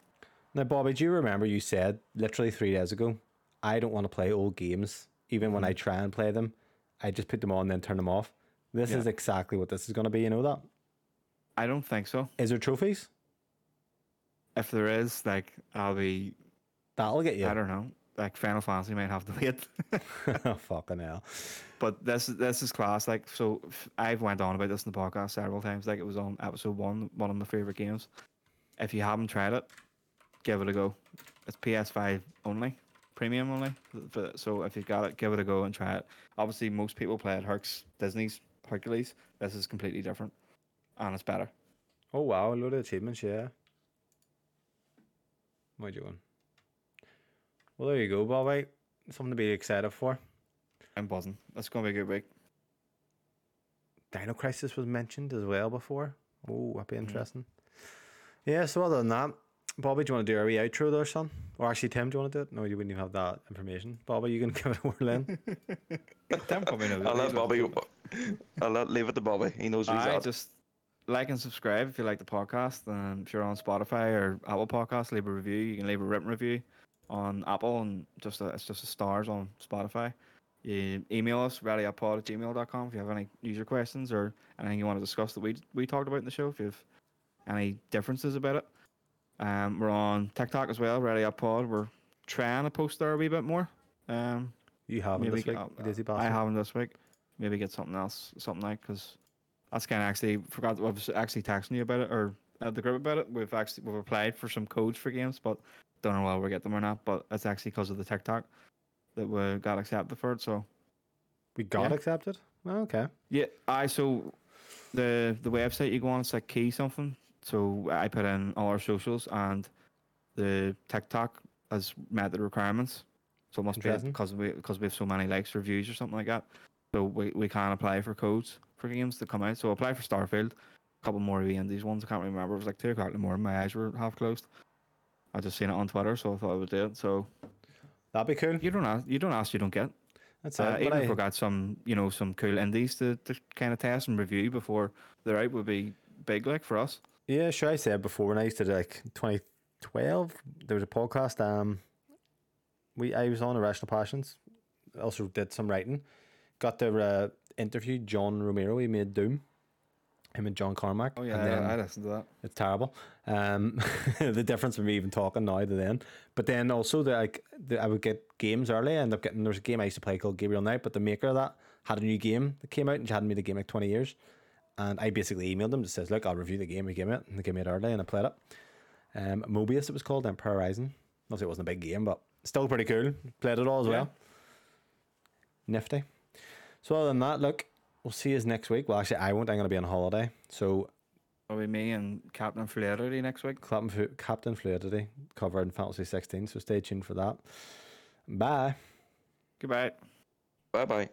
Now, Bobby, do you remember you said literally three days ago, I don't want to play old games, even when I mm-hmm. try and play them, I just put them on and then turn them off. This Yeah. is exactly what this is going to be. You know that? I don't think so. Is there trophies? If there is, like, I'll be That'll get you. I don't know. Like Final Fantasy might have to wait. [LAUGHS] oh, fucking hell. But this is this is class. Like so, I've went on about this in the podcast several times. Like it was on episode one, one of my favorite games. If you haven't tried it, give it a go. It's PS5 only, premium only. So if you've got it, give it a go and try it. Obviously, most people play at Herc's Disney's Hercules. This is completely different, and it's better. Oh, wow. A lot of achievements, yeah. What are you doing? Well, there you go, Bobby. Something to be excited for. I'm buzzing. It's gonna be a good week. Dino Crisis was mentioned as well before. Oh, that'd be mm-hmm. interesting. Yeah, so other than that, Bobby, do you want to do a wee outro there, son? Or actually, Tim, do you want to do it? No, you wouldn't even have that information. Bobby, you can [LAUGHS] give it a whirl in. Tim probably knows. I'll let Bobby. I'll let leave it to Bobby. He knows who's Aye, at. just like and subscribe if you like the podcast. And if you're on Spotify or Apple Podcasts, leave a review. You can leave a written review on Apple and just a, it's just a stars on Spotify. You email us radiopod at gmail.com if you have any user questions or anything you want to discuss that we we talked about in the show. If you have any differences about it, um, we're on TikTok as well, radiopod. We're trying to post there a wee bit more. Um, You haven't this week, you dizzy I haven't this week. Maybe get something else, something like because that's kind of actually forgot. I was actually texting you about it or at the group about it. We've actually we've applied for some codes for games, but don't know whether we get them or not. But it's actually because of the TikTok that we got accepted for it. So We got Yeah. accepted? Oh, okay. yeah, I so the the website you go on it's like key something. So I put in all our socials and the TikTok has met the requirements. So it must be because we because we have so many likes or views or something like that. So we, we can apply for codes for games to come out. So apply for Starfield. Couple more of the indies ones. I can't remember. It was like two o'clock in the morning. My eyes were half closed. I just seen it on Twitter, so I thought I would do it. So That'd be cool. you don't ask, you don't ask, you don't get. That's Uh, it. even But if I, we got some, you know, some cool indies to, to kind of test and review before they're out would be big, like for us. yeah, sure. I said before when I used to do like 2012, there was a podcast. Um, we I was on Irrational Passions. Also did some writing. Got to uh, interview John Romero. He made Doom. Him and John Carmack. Oh yeah, I, I listened to that. It's terrible. Um, [LAUGHS] the difference from me even talking now to then. But then also the like the, I would get games early. I end up getting there was a game I used to play called Gabriel Knight, but the maker of that had a new game that came out and she hadn't made the game like twenty years. And I basically emailed them just says, Look, I'll review the game we gave me it and they gave me it early and I played it. Um Moebius it was called, Empire Horizon. Obviously it wasn't a big game, but still pretty cool. Played it all as Yeah. well. Nifty. So other than that, look, we'll see you next week. Well actually I won't, I'm gonna be on holiday. So It'll be me and Captain Fluidity next week. Captain, Captain Fluidity covered in Fantasy 16, so stay tuned for that. Bye. Goodbye. Bye bye.